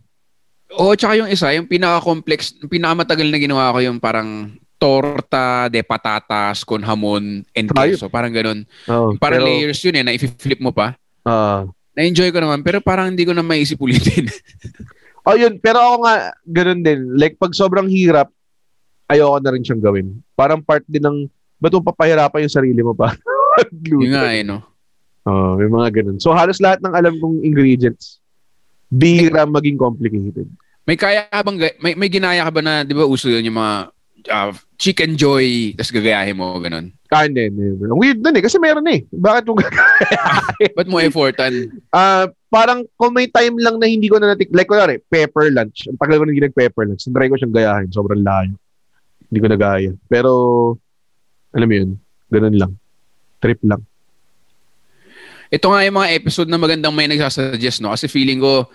Oo, tsaka yung isa, yung pinaka-complex, pinakamatagal na ginawa ko yung parang torta de patatas con hamon and queso. Parang ganun. Oh, Parang pero, layers yun eh, na i-flip mo pa. ah, Na-enjoy ko naman, pero parang hindi ko na maisip ulitin. Oh, yun. Pero ako nga, ganun din. Like, pag sobrang hirap, ayoko na rin siyang gawin. Parang part din ng, ba't mo papahirapan yung sarili mo pa? yun nga eh, no? Oh, may mga ganun. So, halos lahat ng alam kong ingredients, bihira maging complicated. May kaya ka bang, may, may ginaya ka ba na, di ba uso yun yung mga ah, chicken joy, tapos gagayahin mo, ganun. Ah, hindi, never. Ang weird nun eh, kasi meron eh. Bakit mo Ba't mo effortan? Ah, parang kung may time lang na hindi ko na natik, like kunwari, pepper lunch. Ang tagal ko na hindi nag-pepper lunch. Try ko siyang gayahin. Sobrang layo. Hindi ko nagaya. Pero, alam mo yun, ganun lang. Trip lang. Ito nga yung mga episode na magandang may nagsasuggest, no? Kasi feeling ko,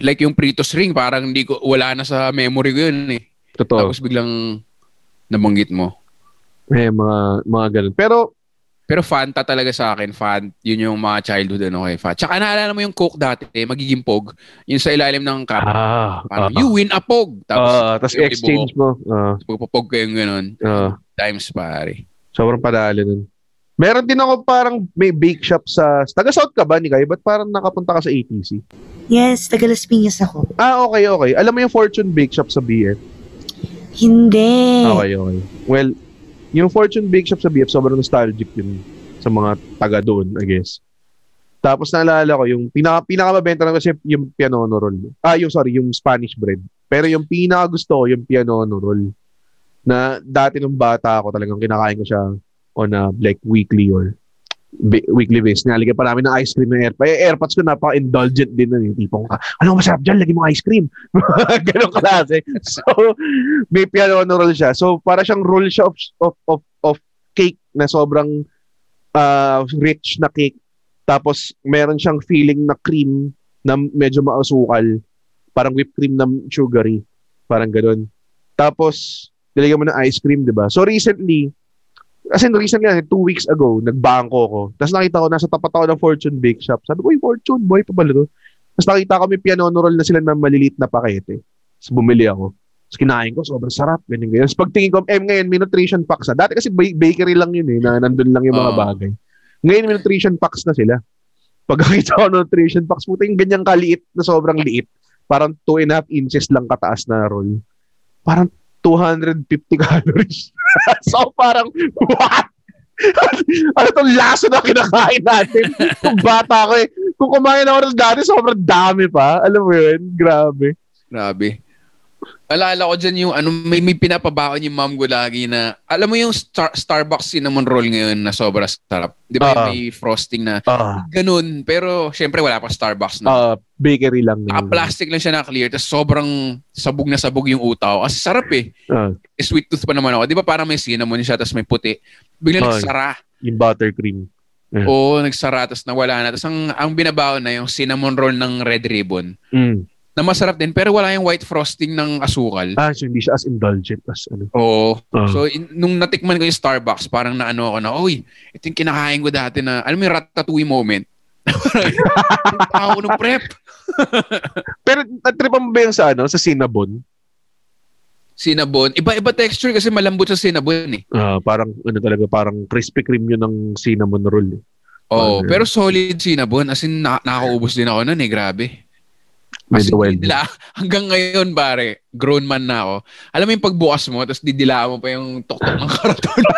like yung Pritos Ring, parang hindi ko, wala na sa memory ko yun eh. Totoo. Tapos biglang nabanggit mo. Eh, mga, mga ganun. Pero, Pero Fanta talaga sa akin, fan. Yun yung mga childhood ano kay Fanta. Tsaka naalala mo yung Coke dati, eh, magiging pog. Yung sa ilalim ng cup. ah, Parang, you win a pog. Tapos, ah, tapos yung exchange mo. Ah, pagpapog ko yung ganun. ah, Times, pare. sobrang padali nun. Meron din ako parang may bake shop sa... Taga-South ka ba ni Kai? Ba't parang nakapunta ka sa ATC? Yes, taga Las Piñas ako. Ah, okay, okay. Alam mo yung Fortune Bake Shop sa BF? Hindi. Okay, okay. Well, yung Fortune Bake Shop sa BF, sobrang nostalgic yun sa mga taga doon, I guess. Tapos naalala ko, yung pinaka, pinakamabenta na kasi yung pianono roll. Ah, yung sorry, yung Spanish bread. Pero yung pinaka gusto ko, yung pianono roll. Na dati nung bata ako, talagang kinakain ko siya on a like weekly or weekly basis. Nilalagyan pa namin ng ice cream ng AirPods. Eh, AirPods ko napaka-indulgent din na yung tipong, ano masarap dyan, lagyan mo ice cream. Ganon klase. So, may pianono roll siya. So, para siyang roll siya of, of, of, of cake na sobrang uh, rich na cake. Tapos, meron siyang feeling na cream na medyo maasukal. Parang whipped cream na sugary. Parang ganun. Tapos, nilagyan mo ng ice cream, di ba? So, recently, as in recently, two weeks ago, nagbangko ko. Tapos nakita ko, nasa tapat ako ng Fortune Bake Shop. Sabi ko, uy, Fortune, boy pa pala to. Tapos nakita ko may pianono roll na sila na maliliit na pakete. Tapos bumili ako. Tapos kinain ko, sobrang sarap. Ganyan, ganyan. Tapos pagtingin ko, eh, ngayon, may nutrition packs na. Dati kasi ba- bakery lang yun eh, na nandun lang yung mga Oo. bagay. Ngayon, may nutrition packs na sila. Pagkakita ko ng nutrition packs, puta yung ganyang kaliit na sobrang liit. Parang 2 and a half inches lang kataas na roll. Parang 250 calories. so parang, what? ano tong laso na kinakain natin? Kung bata ko eh. Kung kumain ako ng dati, sobrang dami pa. Alam mo yun? Grabe. Grabe. Alala ko dyan yung, ano, may, may pinapabaon yung mom ko lagi na, alam mo yung Star, Starbucks cinnamon roll ngayon na sobra sarap. Di ba Ah. may frosting na Ah, ganun. Pero, syempre, wala pa Starbucks na. ah, bakery lang. yun. Naka-plastic lang siya na clear, tapos sobrang sabog na sabog yung utaw. Kasi sarap eh. Ah, Eh, Sweet tooth pa naman ako. Di ba parang may cinnamon siya, tapos may puti. Bigla Ay. nagsara. yung buttercream. Yeah. Oo, nagsara, tapos nawala na. Tapos ang, ang binabaon na yung cinnamon roll ng Red Ribbon. Mm. Na masarap din, pero wala yung white frosting ng asukal. Ah, so hindi siya as indulgent as ano. Oo. Ah. So, in, nung natikman ko yung Starbucks, parang naano ako na, uy, ito yung kinakain ko dati na, alam mo yung ratatouille moment? Ako nung prep. Pero natripan mo ba yung sa ano, sa Cinnabon? Cinnabon. Iba-iba texture kasi malambot sa cinnabon eh. Ah, parang ano talaga, parang Krispy Kreme yun ng cinnamon roll. Eh. Oo, Okay. pero solid cinnabon. As in, na- nakakaubos din ako nun eh. Grabe. As in, didila, hanggang ngayon, pare, grown man na ako. Alam mo yung pagbukas mo, tapos didila mo pa yung tuktok ng karaton.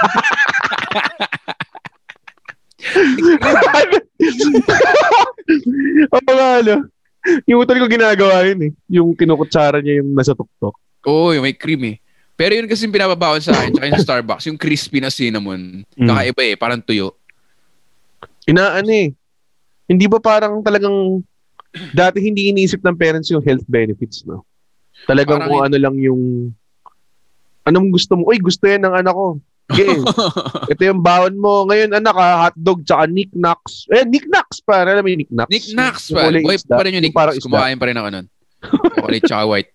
Ang mga ano, yung utol ko ginagawa yun eh. Yung kinukutsara niya yung nasa tuktok. Oo, yung may cream eh. Pero yun kasi yung pinababawan sa akin, tsaka yung Starbucks, yung crispy na cinnamon. Mm. Kakaiba eh, parang tuyo. Inaano eh. Hindi ba parang talagang dati hindi iniisip ng parents yung health benefits, no? Talagang Parang kung ano lang yung anong gusto mo. Uy, gusto yan ng anak ko. Okay. Ito yung baon mo. Ngayon, anak, ha, hotdog tsaka knickknacks. Eh, knickknacks pa. Alam mo yung knickknacks? Yung pa. isda. pa rin yung parang isda. Kumakain pa rin ako nun. Chocolate tsaka white.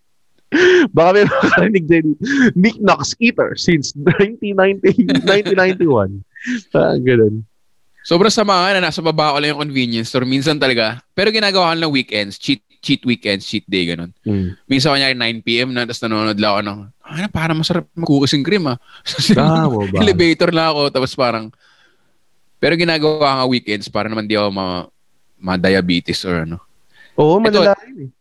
Baka may makarinig din. Knickknacks eater since 1990, 1991. Ah, ganun. Sobrang sama nga na nasa baba ko lang yung convenience store. Minsan talaga. Pero ginagawa ko lang weekends. Cheat cheat weekends, cheat day, ganun. Mm. Minsan kanya 9pm na, tapos nanonood lang ako ng, ah, parang masarap mag-cookies and cream ah. Ba? elevator lang ako, tapos parang, pero ginagawa nga weekends para naman di ako ma, ma-diabetes or ano. Oo, malala yun eh.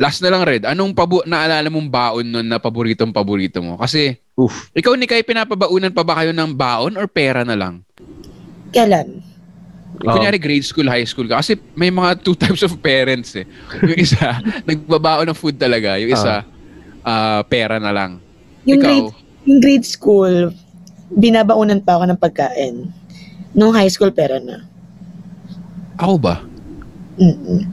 Last na lang, Red. Anong pabu naalala mong baon nun na paboritong paborito mo? Kasi, Oof. ikaw ni Kai, pinapabaunan pa ba kayo ng baon or pera na lang? Kailan? Oo. Kunyari grade school, high school ka. Kasi may mga two types of parents eh. Yung isa, nagbabaon ng food talaga. Yung isa, ah, pera na lang. Yung Ikaw? grade, yung grade school, binabaunan pa ako ng pagkain. Nung high school, pera na. Ako ba? Mm-mm.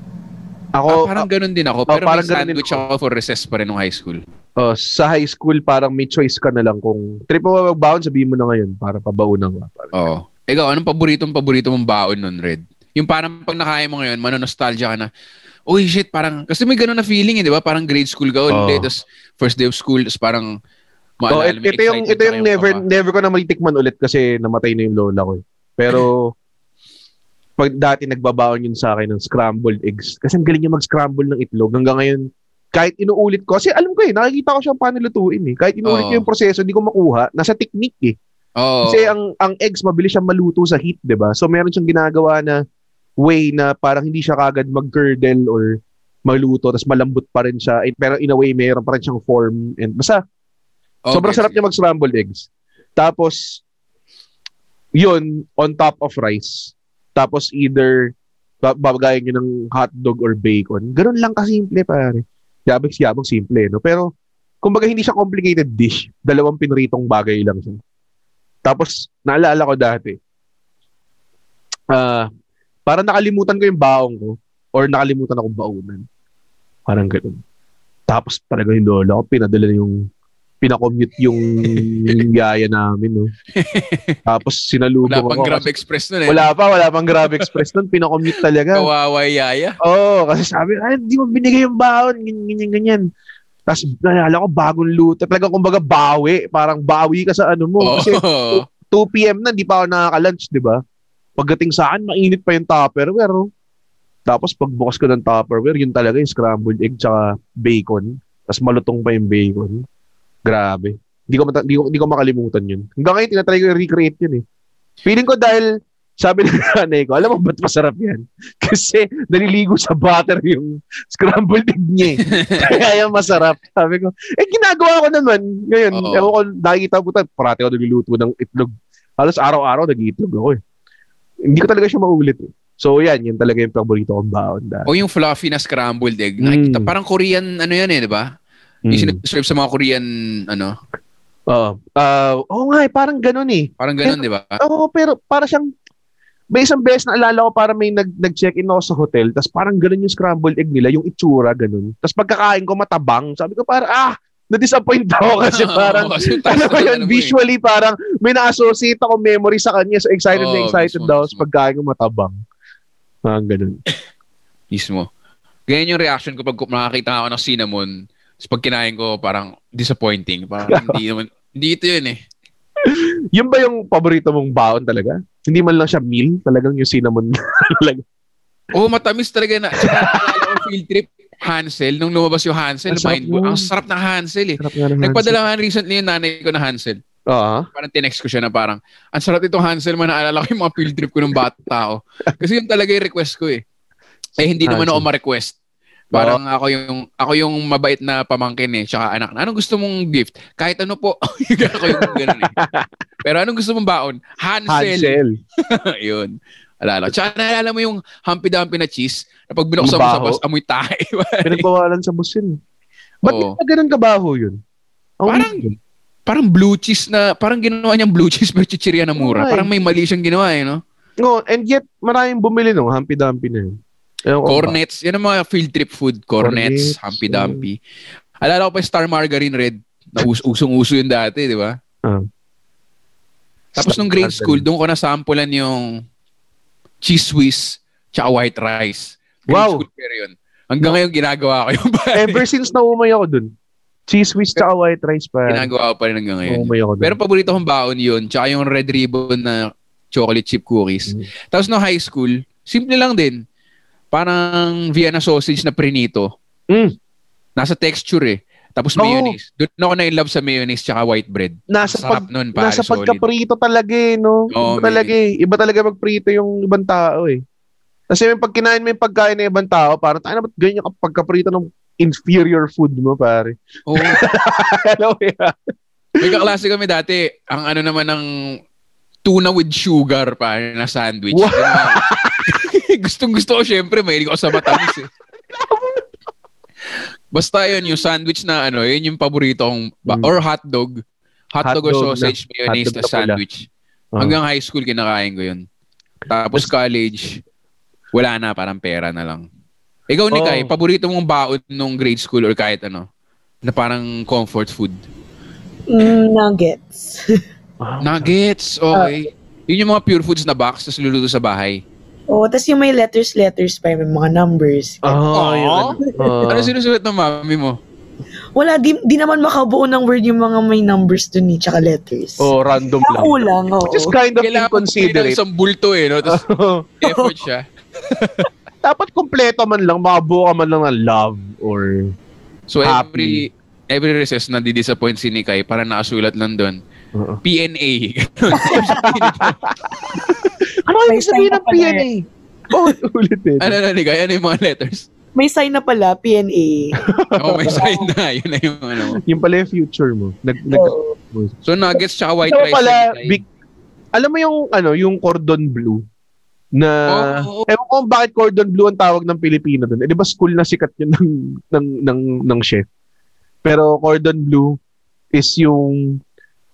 Ako, ah, parang ganun din ako. oh, Pero parang may sandwich ako for recess pa rin nung high school. oh, sa high school, parang may choice ka na lang kung trip mo ba magbaon, sabihin mo na ngayon para pabaunan ka. Parang, Oo. Ikaw, anong paboritong paborito mong baon nun, Red? Yung parang pag nakain mo ngayon, manonostalgia ka na, uy, shit, parang, kasi may ganun na feeling eh, di ba? Parang grade school ka ulit, Oo. tapos first day of school, tapos parang, Oh, maalala, it- may ito yung ito yung never kaba. never ko na matitikman ulit kasi namatay na yung lola ko. eh. Pero pag dati nagbabaon yun sa akin ng scrambled eggs. Kasi ang galing niya mag-scramble ng itlog. Hanggang ngayon, kahit inuulit ko, kasi alam ko eh, nakikita ko siya paano lutuin eh. Kahit inuulit Oo. ko yung proseso, hindi ko makuha. Nasa technique eh. Oo. Kasi ang ang eggs, mabilis siyang maluto sa heat, di ba? So meron siyang ginagawa na way na parang hindi siya kagad mag-curdle or maluto, tapos malambot pa rin siya. Eh, Pero in a way, meron pa rin siyang form. And basta, Okay, Sobrang sarap niya mag-scrambled eggs. Tapos, yun, on top of rice. Tapos either ba- babagayin nyo ng hotdog or bacon. Ganun lang kasimple, pare. Yabang yabang simple, no? Pero, kumbaga hindi siya complicated dish. Dalawang pinritong bagay lang siya. Tapos, naalala ko dati, ah, parang nakalimutan ko yung baong ko or nakalimutan akong baunan. Parang ganun. Tapos talaga yung lola ko, pinadala na yung pinakommute yung, yaya namin, no? Tapos sinalubong Wala pang ako. Grab kasi- Express nun eh. Wala pa, wala pang Grab Express nun. Pinakommute talaga. Kawawa yaya. Oo, kasi sabi, ay, hindi mo binigay yung baon, ganyan, ganyan, ganyan. Tapos, nalala ko, bagong luto. Talaga, kumbaga, bawi. Parang bawi ka sa ano mo. Kasi Oo. 2 p.m. na, di pa ako nakaka-lunch, di ba? Pagdating sa akin, mainit pa yung Tupperware. oh. Tapos, pagbukas ko ng Tupperware, yun talaga yung scrambled egg tsaka bacon. Tapos, malutong pa yung bacon. Grabe. Hindi ko, mata- hindi ko, hindi ko makalimutan yun. Hanggang ngayon, tinatry ko i-recreate yun eh. Feeling ko dahil, sabi ng nanay ko, alam mo ba't masarap yan? Kasi naliligo sa butter yung scrambled egg niya eh. Kaya yan masarap. Sabi ko, eh ginagawa ko naman. Ngayon, Oo. ewan ko, nakikita ko, parati ako nagluluto ng itlog. Halos araw-araw nag-iitlog ako eh. Hindi ko talaga siya maulit eh. So yan, yun talaga yung paborito kong baon dahil. O yung fluffy na scrambled egg. Mm. Nakikita, parang Korean, ano yan eh, di ba? Yung Mm. sinaserve sa mga Korean, ano, Oo. Ah, oo nga eh, parang ganun eh. parang ganun, di ba? Oo, pero para siyang may isang beses na alala ko para may nag, nag-check-in ako sa hotel tapos parang ganun yung scrambled egg nila, yung itsura ganun. Tapos pagkakain ko matabang, sabi ko para ah, na-disappoint ako kasi parang kasi ano ba yun, eh. visually parang may na-associate ako memory sa kanya. So excited na Oo, excited mismo, daw sa pagkain ko matabang. Parang ganun. Mismo. Ganyan yung reaction ko pag makakita ako ng cinnamon. Tapos pag kinain ko, parang disappointing. Parang hindi naman, hindi ito yun eh. Yun ba yung paborito mong baon talaga? Hindi man lang siya meal, talagang yung cinnamon. talaga. Oo, matamis talaga na. Field trip, Hansel. Nung lumabas yung Hansel, Ang sarap mind. Ang sarap ng Hansel eh. Sarap ng Nagpadala nga recently yung nanay ko na Hansel. Oo. Parang tinext ko siya na parang, ang sarap itong Hansel, man naalala ko yung mga field trip ko ng bata ako. Kasi yun talaga yung request ko eh. Eh, hindi naman ako Hansel. ma-request. Parang ako yung ako yung mabait na pamangkin eh, tsaka anak. Anong gusto mong gift? Kahit ano po. ako yung ganun eh. Pero anong gusto mong baon? Hansel. Hansel. Yun. Alala. Tsaka naalala mo yung humpy-dumpy na cheese na pag binuksan mo sa bus, amoy tae. Pinagbawalan sa bus yun. Ba't Oo. oh. ganun kabaho yun? Ang Parang- yun. parang blue cheese na, parang ginawa niyang blue cheese pero chichirya na mura. Oo, eh. Parang may mali siyang ginawa eh, no? No, and yet, maraming bumili no, Humpy-Dumpy na yun. Ewan? Cornets. Yan ang mga field trip food. Cornets, Cornets, Humpy-Dumpy. Alala ko pa Star Margarine Red. Na us- usong-uso yun dati, di ba? Ah. Tapos nung grade school, doon ko na-samplean yung cheese whiz tsaka white rice. Grade Wow. school pero yun. Hanggang ngayon ginagawa ko yung pare. Ever since naumay ako dun. Cheese whiz tsaka white rice pa. ginagawa ko pa rin hanggang ngayon. Naumay ako dun. Pero paborito kong baon yun. Tsaka yung red ribbon na chocolate chip cookies. Mm. Tapos no high school, simple lang din. Parang Vienna sausage na prinito. Mm. Nasa texture eh. Tapos Oo. mayonnaise. Doon ako na-inlove sa mayonnaise tsaka white bread. nasa Sarap pag, nun, pare. nasa solid. pagkaprito talaga eh, no? Oo, Iba talaga eh. Iba talaga magprito yung ibang tao eh. Kasi may pag kinain mo yung pagkain ng ibang tao, parang tayo na ba't ganyan ka pagkaprito ng inferior food mo, pare? Oo. Alam mo? May kaklase kami dati, ang ano naman ng tuna with sugar pa na sandwich. Wow. Gustong gusto ko syempre, may ako sa matamis eh. Basta yun, yung sandwich na ano, yun yung paborito kong, ba- Mm. or hotdog. Hotdog or Hotdog na- sausage, mayonnaise na na pula. sandwich. Oo. Hanggang high school, kinakain ko yun. Tapos college, wala na, parang pera na lang. Ikaw, ni. Kai, paborito mong baon nung grade school or kahit ano, na parang comfort food? Mm, nuggets. Ah, Nuggets, okay. Yun yung mga pure foods na box, tapos luluto sa bahay. Oo, tas yung may letters-letters pa, may mga numbers. Ah, Aw. yun. Ah. ano sinusulat ng mami mo? Wala, di, di naman makabuo ng word yung mga may numbers dun eh, tsaka letters. Oh, random lang. Kulang, oo. Just kind of Kailangan inconsiderate. isang bulto eh, no? Tapos effort siya. Dapat kompleto man lang, makabuo ka man lang ng love or So Happy. every every recess na di-disappoint si Nikay para nakasulat lang doon. Oo. PNA. Ano yung sabihin ng PNA? Oh, ulit eh. ano na Nikay? Ano yung mga letters? May sign na pala, PNA. Oh, may sign na. Yun na yung ano. Yung pala yung future mo. Nag, nag, Oo. So nuggets tsaka white rice. pala, big, alam mo yung ano, yung cordon blue na Oo. ewan ko kung bakit cordon blue ang tawag ng Pilipino doon. Eh, di ba school na sikat yun ng, ng, ng, ng chef. Pero cordon blue is yung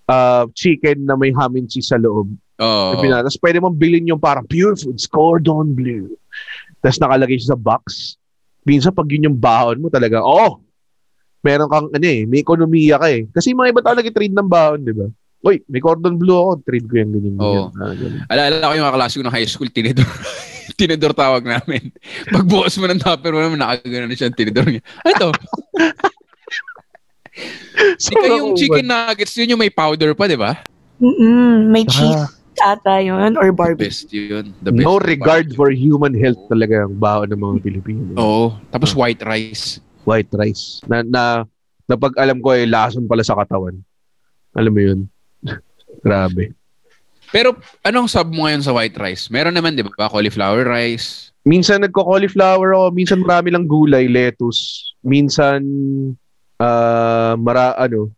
uh, chicken na may ham and cheese sa loob. Oo. Na, Tapos pwede mong bilhin yung parang pure foods, cordon bleu. Tapos nakalagay siya sa box. Minsan pag yun yung bahon mo talaga, oh, meron kang, ano eh, may ekonomiya ka eh. Kasi yung mga iba talaga trade ng bahon, di ba? Uy, may cordon bleu ako, trade ko yan, ganyan, ganyan. Oo. Ah, ganyan. Alala ko yung mga klase ko ng high school, tinidor. tinidor tawag namin. Pagbukas mo ng tupper mo naman, nakagano na siya ang tinidor niya. Ano to? Di kayo yung chicken nuggets, yun yung may powder pa, di ba? Mm-mm, may Ah. Ata yun, or barbecue. Best yun. The best. No regard for human health talaga ang bahon ng mga Pilipino. Oo. Tapos white rice. White rice. Na, na, na pag alam ko ay lason pala sa katawan. Alam mo yun? Grabe. Pero anong sub mo ngayon sa white rice? Meron naman, di ba? Cauliflower rice. Minsan nagko-cauliflower ako, minsan marami lang gulay, lettuce. Minsan ah mara ano,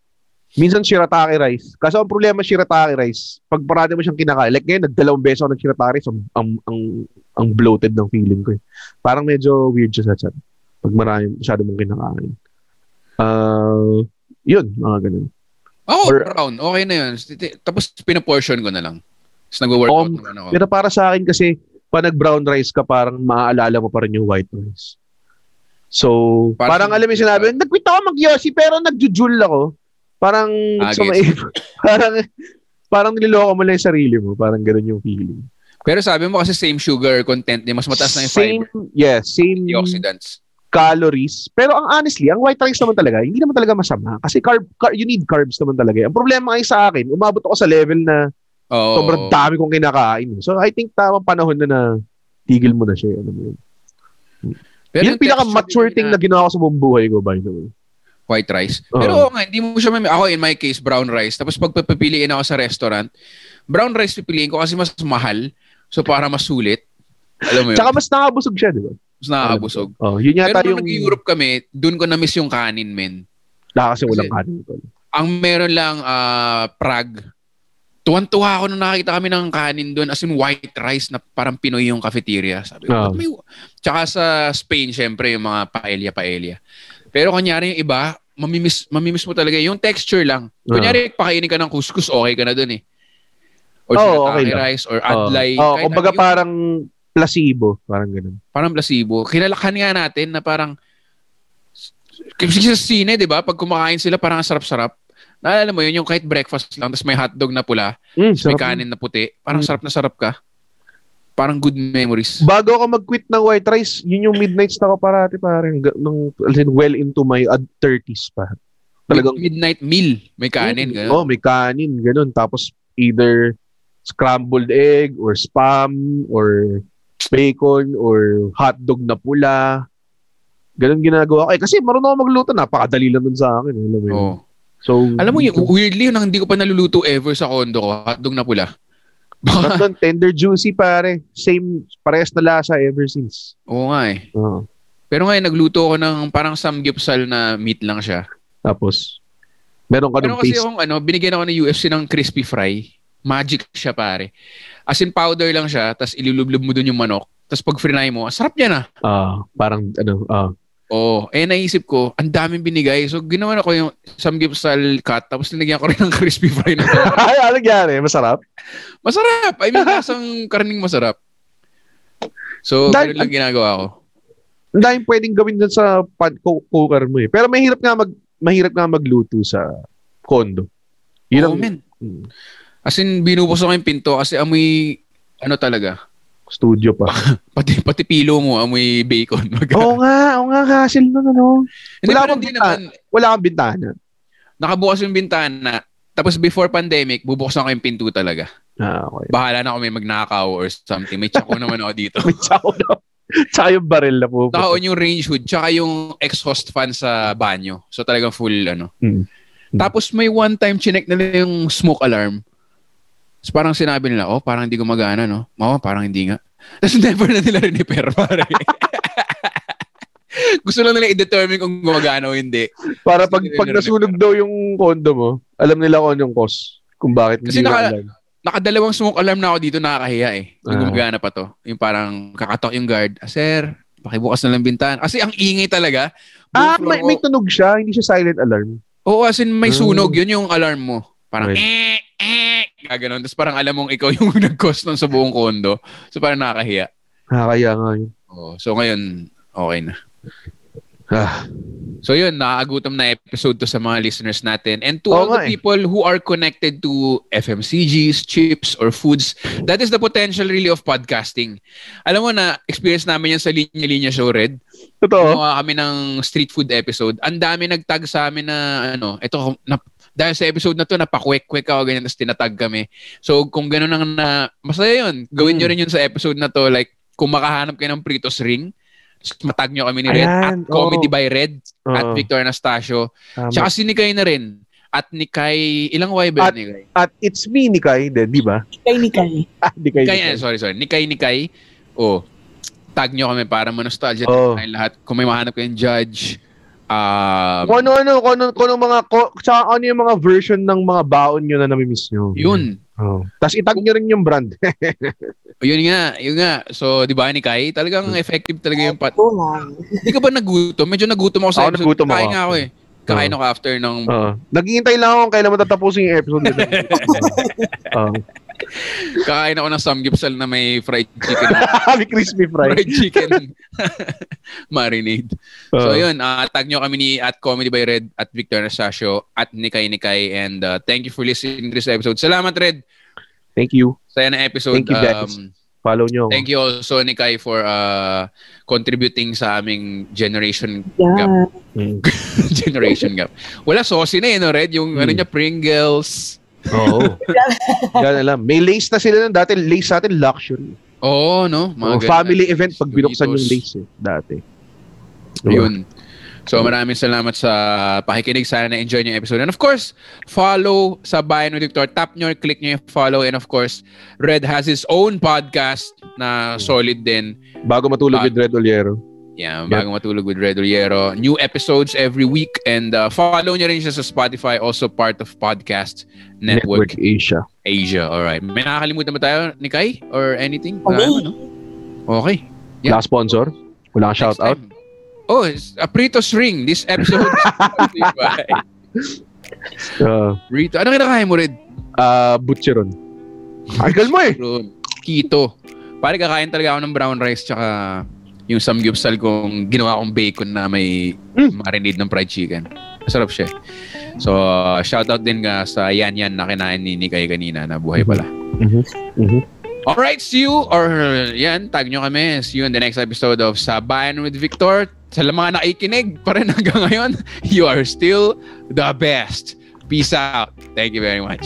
minsan shirataki rice. Kaso ang problema shirataki rice, pag parati mo siyang kinakain, like ngayon nagdalawang beses ako ng shirataki rice, ang, ang, ang, ang bloated ng feeling ko. Eh. Parang medyo weird siya sa chat. Pag marami masyado mong kinakain. Ah, yun, mga ganun. Ako, Or- brown. Okay na yun. Tapos pinaportion ko na lang. Tapos nag-workout Um, naman ako. Pero para sa akin kasi, pa nag-brown rice ka, parang maaalala mo pa rin yung white rice. So, Parang- parang, alam mo yung sinabi, nag-quit ako mag-yossi, pero nag-jujul ako. Parang, Ah, may- parang, parang niloloko mo lang yung sarili mo. Parang ganun yung feeling. Pero sabi mo kasi same sugar content niya. Mas mataas na yung same, fiber. yeah, same Antioxidants. calories. Pero ang honestly, ang white rice naman talaga, hindi naman talaga masama. Kasi carb, car- you need carbs naman talaga. Ang problema ay sa akin, umabot ako sa level na Oo. sobrang dami kong kinakain. So, I think tamang panahon na na tigil mo na siya. Alam mo yun. Pero Yun yung pinaka-mature thing na ginawa ko sa buong buhay ko, by the way. White rice. Pero oo nga, hindi mo siya mami- Ako, in my case, brown rice. Tapos pag papipiliin ako sa restaurant, brown rice pipiliin ko kasi mas mahal. So, para mas sulit. Alam mo yun? Tsaka mas nakabusog siya, di ba? mas nakakabusog. Oh, yun Pero yata nung yung... nag-Europe kami, dun ko na-miss yung kanin, men. Ah, kasi walang Kasi- kanin ko. Ang meron lang, ah, Prague. Tuwan-tuwa ako nung nakakita kami ng kanin doon as in white rice na parang Pinoy yung cafeteria. Sabi ko. "Ba't may... Tsaka sa Spain, syempre, yung mga paella-paella. Pero kunyari yung iba, mamimiss, mamimiss mo talaga. Yung texture lang. Kunyari, pakainin ka ng couscous, okay ka na doon eh. Or shirataki okay rice, or adlay. Oh, kahit kumbaga ano parang placebo. Parang ganun. parang placebo. Kinalakhan nga natin na parang kasi sa sine, di ba? Pag kumakain sila, parang ang sarap-sarap. Naalala mo yun, yung kahit breakfast lang, tapos may hotdog na pula, Mm, may kanin na puti, parang Mm. sarap na sarap ka. Parang good memories. Bago ako mag-quit ng white rice, yun yung midnights na ako parati parang nung, well into my ad 30s pa. Talagang, Midnight meal, may kanin. Mm, ganun. Oh, may kanin, ganun. Tapos either scrambled egg or spam or bacon or hotdog na pula. Ganun ginagawa ko. Eh, kasi marunong ako magluto. Napakadali lang dun sa akin. eh, Alam mo yun. Oo. So, Alam mo yun, weirdly yun, hindi ko pa naluluto ever sa condo ko, hotdog na pula. Baka, Nandun, tender juicy pare. Same, parehas na lasa ever since. oo nga eh. Oo. Pero ngayon, nagluto ko ng parang samgyupsal na meat lang siya. Tapos, meron ka Pero nung kasi taste. yung ano, binigyan ako ng UFC ng crispy fry. Magic siya pare. As in powder lang siya, tapos ilulublob mo dun yung manok. Tapos pag frinay mo, ang sarap niya na. Ah, parang ano, ah. Oo. Eh, naisip ko, ang daming binigay. So, ginawa na ko yung samgipsal cut, tapos nilagyan ko rin ng crispy fry na Ay, ano nangyari? Masarap? Masarap! I mean, lasang karning masarap. So, Dahil- ganun lang ginagawa ko. Ang daming pwedeng gawin dun sa pan co- cooker mo eh. Pero mahirap nga mag mahirap nga magluto sa condo. Yun Oo, ang men. Mm. As in, binubos ko yung pinto kasi amoy, ano talaga, studio pa. pati, pati pilo mo, amoy bacon. Oo nga, oo nga, hassle nun ano. Wala akong bintana. naman, Wala kang bintana. nakabukas yung bintana, tapos before pandemic, bubuksan ko yung pinto talaga. Ah, okay. Bahala na ako may magnakaw or something. May tsako naman ako dito. May tsaka na. Tsaka yung baril na po. Nakaon yung range hood, tsaka yung exhaust fan sa banyo. So talagang full, ano. Hmm. Tapos may one time, chinek nila yung smoke alarm. Tapos parang sinabi nila, oh, parang hindi gumagana, no? Oo, parang hindi nga. Tapos never na nila rin-repair, pare. Gusto lang nila i-determine kung gumagana o hindi. Para pag, pag nasunog daw yung condo mo, alam nila kung anong cause. Kung bakit Kasi hindi naka- na alam. Nakadalawang smoke alarm na ako dito, nakakahiya eh. Yung Ah. gumagana pa to. Yung parang kakatok yung guard. Ah, sir, pakibukas na lang bintan. Kasi ang ingay talaga. Ah, may, may tunog siya. Hindi siya silent alarm. Oo, as in may Ah. sunog. Yun yung alarm mo. Parang eh, eh. Gaganon. Tapos parang alam mong ikaw yung nag-cause nun sa buong kondo. So parang nakakahiya. Nakakaya nga yun. Oo. So ngayon, okay na. Ah, So yun, nakaagutom na episode to sa mga listeners natin. And to Oo all the nga eh. people who are connected to FMCGs, chips, or foods, that is the potential really of podcasting. Alam mo na, experience namin yan sa Linya Linya Show, Red. totoo. Gumawa kami ng street food episode. Ang dami nagtag sa amin na, ano, ito, na, dahil sa episode na to, napakwek-kwek ako, ganyan, tapos tinatag kami. So, kung gano'n ang na, masaya yun. Gawin nyo Mm. rin yun sa episode na to. Like, kung makahanap kayo ng Pritos Ring, matag nyo kami ni Red. Ayan, at Comedy oo. by Red. At Oo, Victor Anastasio. tama. Tsaka si Nikay na rin. At Nikay, ilang Y ba At- Nikay? At it's me, Nikay, di ba? Kay ni Kay. Ah, Nikay. Nikay, Nikay. eh, sorry, sorry. Nikay, Nikay. Oh, tag nyo kami para manostalgia oh. lahat. Kung may mahanap kayong judge, um, Kung ano-ano, kung ano, kung ano mga, tsaka ano yung mga version ng mga baon nyo na namimiss nyo. yun. Oh. Tapos itag nyo rin yung brand. Yun nga, yun nga. So, di ba, Nikay? Talagang Hmm. effective talaga yung pat. Lang. Hindi ka ba nagutom? Medyo nagutom ako sa Ako, episode. nagutom ako. Kain nga ako eh. Kain ako after ng... Oo. Naghihintay lang ako kung kailan matatapusin yung episode nito. Kakain ako ng samgipsal na may fried chicken. May crispy fry. fried chicken marinade. So Oo. yun, uh, tag nyo kami ni at Comedy by Red at Victor Anastasio at Nikay Nikay and uh, thank you for listening to this episode. Salamat Red Thank you. sa na episode. Thank you, guys. Um, Follow nyo thank you also Nikay for uh, contributing sa aming generation Yeah. Mm. generation gap. Wala saucy na eh, no, Red? Yung ano Hmm. niya, Pringles. Oo. Yan alam. May lace na sila nun. Dati lace sa atin luxury. Oo, no? Oh, ganun. family event pag binuksan yung lace eh. Dati. Diba? Yun. So maraming salamat sa pakikinig. Sana na-enjoy niyo yung episode. And of course, follow sa Bayan with Victor. Tap nyo, click nyo yung follow. And of course, Red has his own podcast na solid din. Bago matulog Ah. with Red Oliero. Yeah, bago matulog with Red Oliero. New episodes every week. And uh, follow nyo rin siya sa Spotify. Also part of Podcast Network, Asia. Asia. Alright. May nakakalimutan ba tayo, Nikay? Or anything? Okay. Naman, no? Okay. Yeah. Kang sponsor? Wala kang shout out? time. Oh, it's a Pritos Ring. This episode. Uh, Rito. Anong kinakain mo, Red? uh, Butcheron. Agal mo eh. Keto. Pare, kakain talaga ako ng brown rice tsaka yung samgyupsal kong ginawa kong bacon na may Mm. marinade ng fried chicken. Masarap siya. So, uh, shoutout din nga sa Yan Yan na kinain ni Nikay kanina na buhay pala. Mhm. Mhm. Alright, see you or yan, tag nyo kami. See you in the next episode of Sabayan with Victor. Sa mga nakikinig pa rin hanggang ngayon, you are still the best. Peace out. Thank you very much.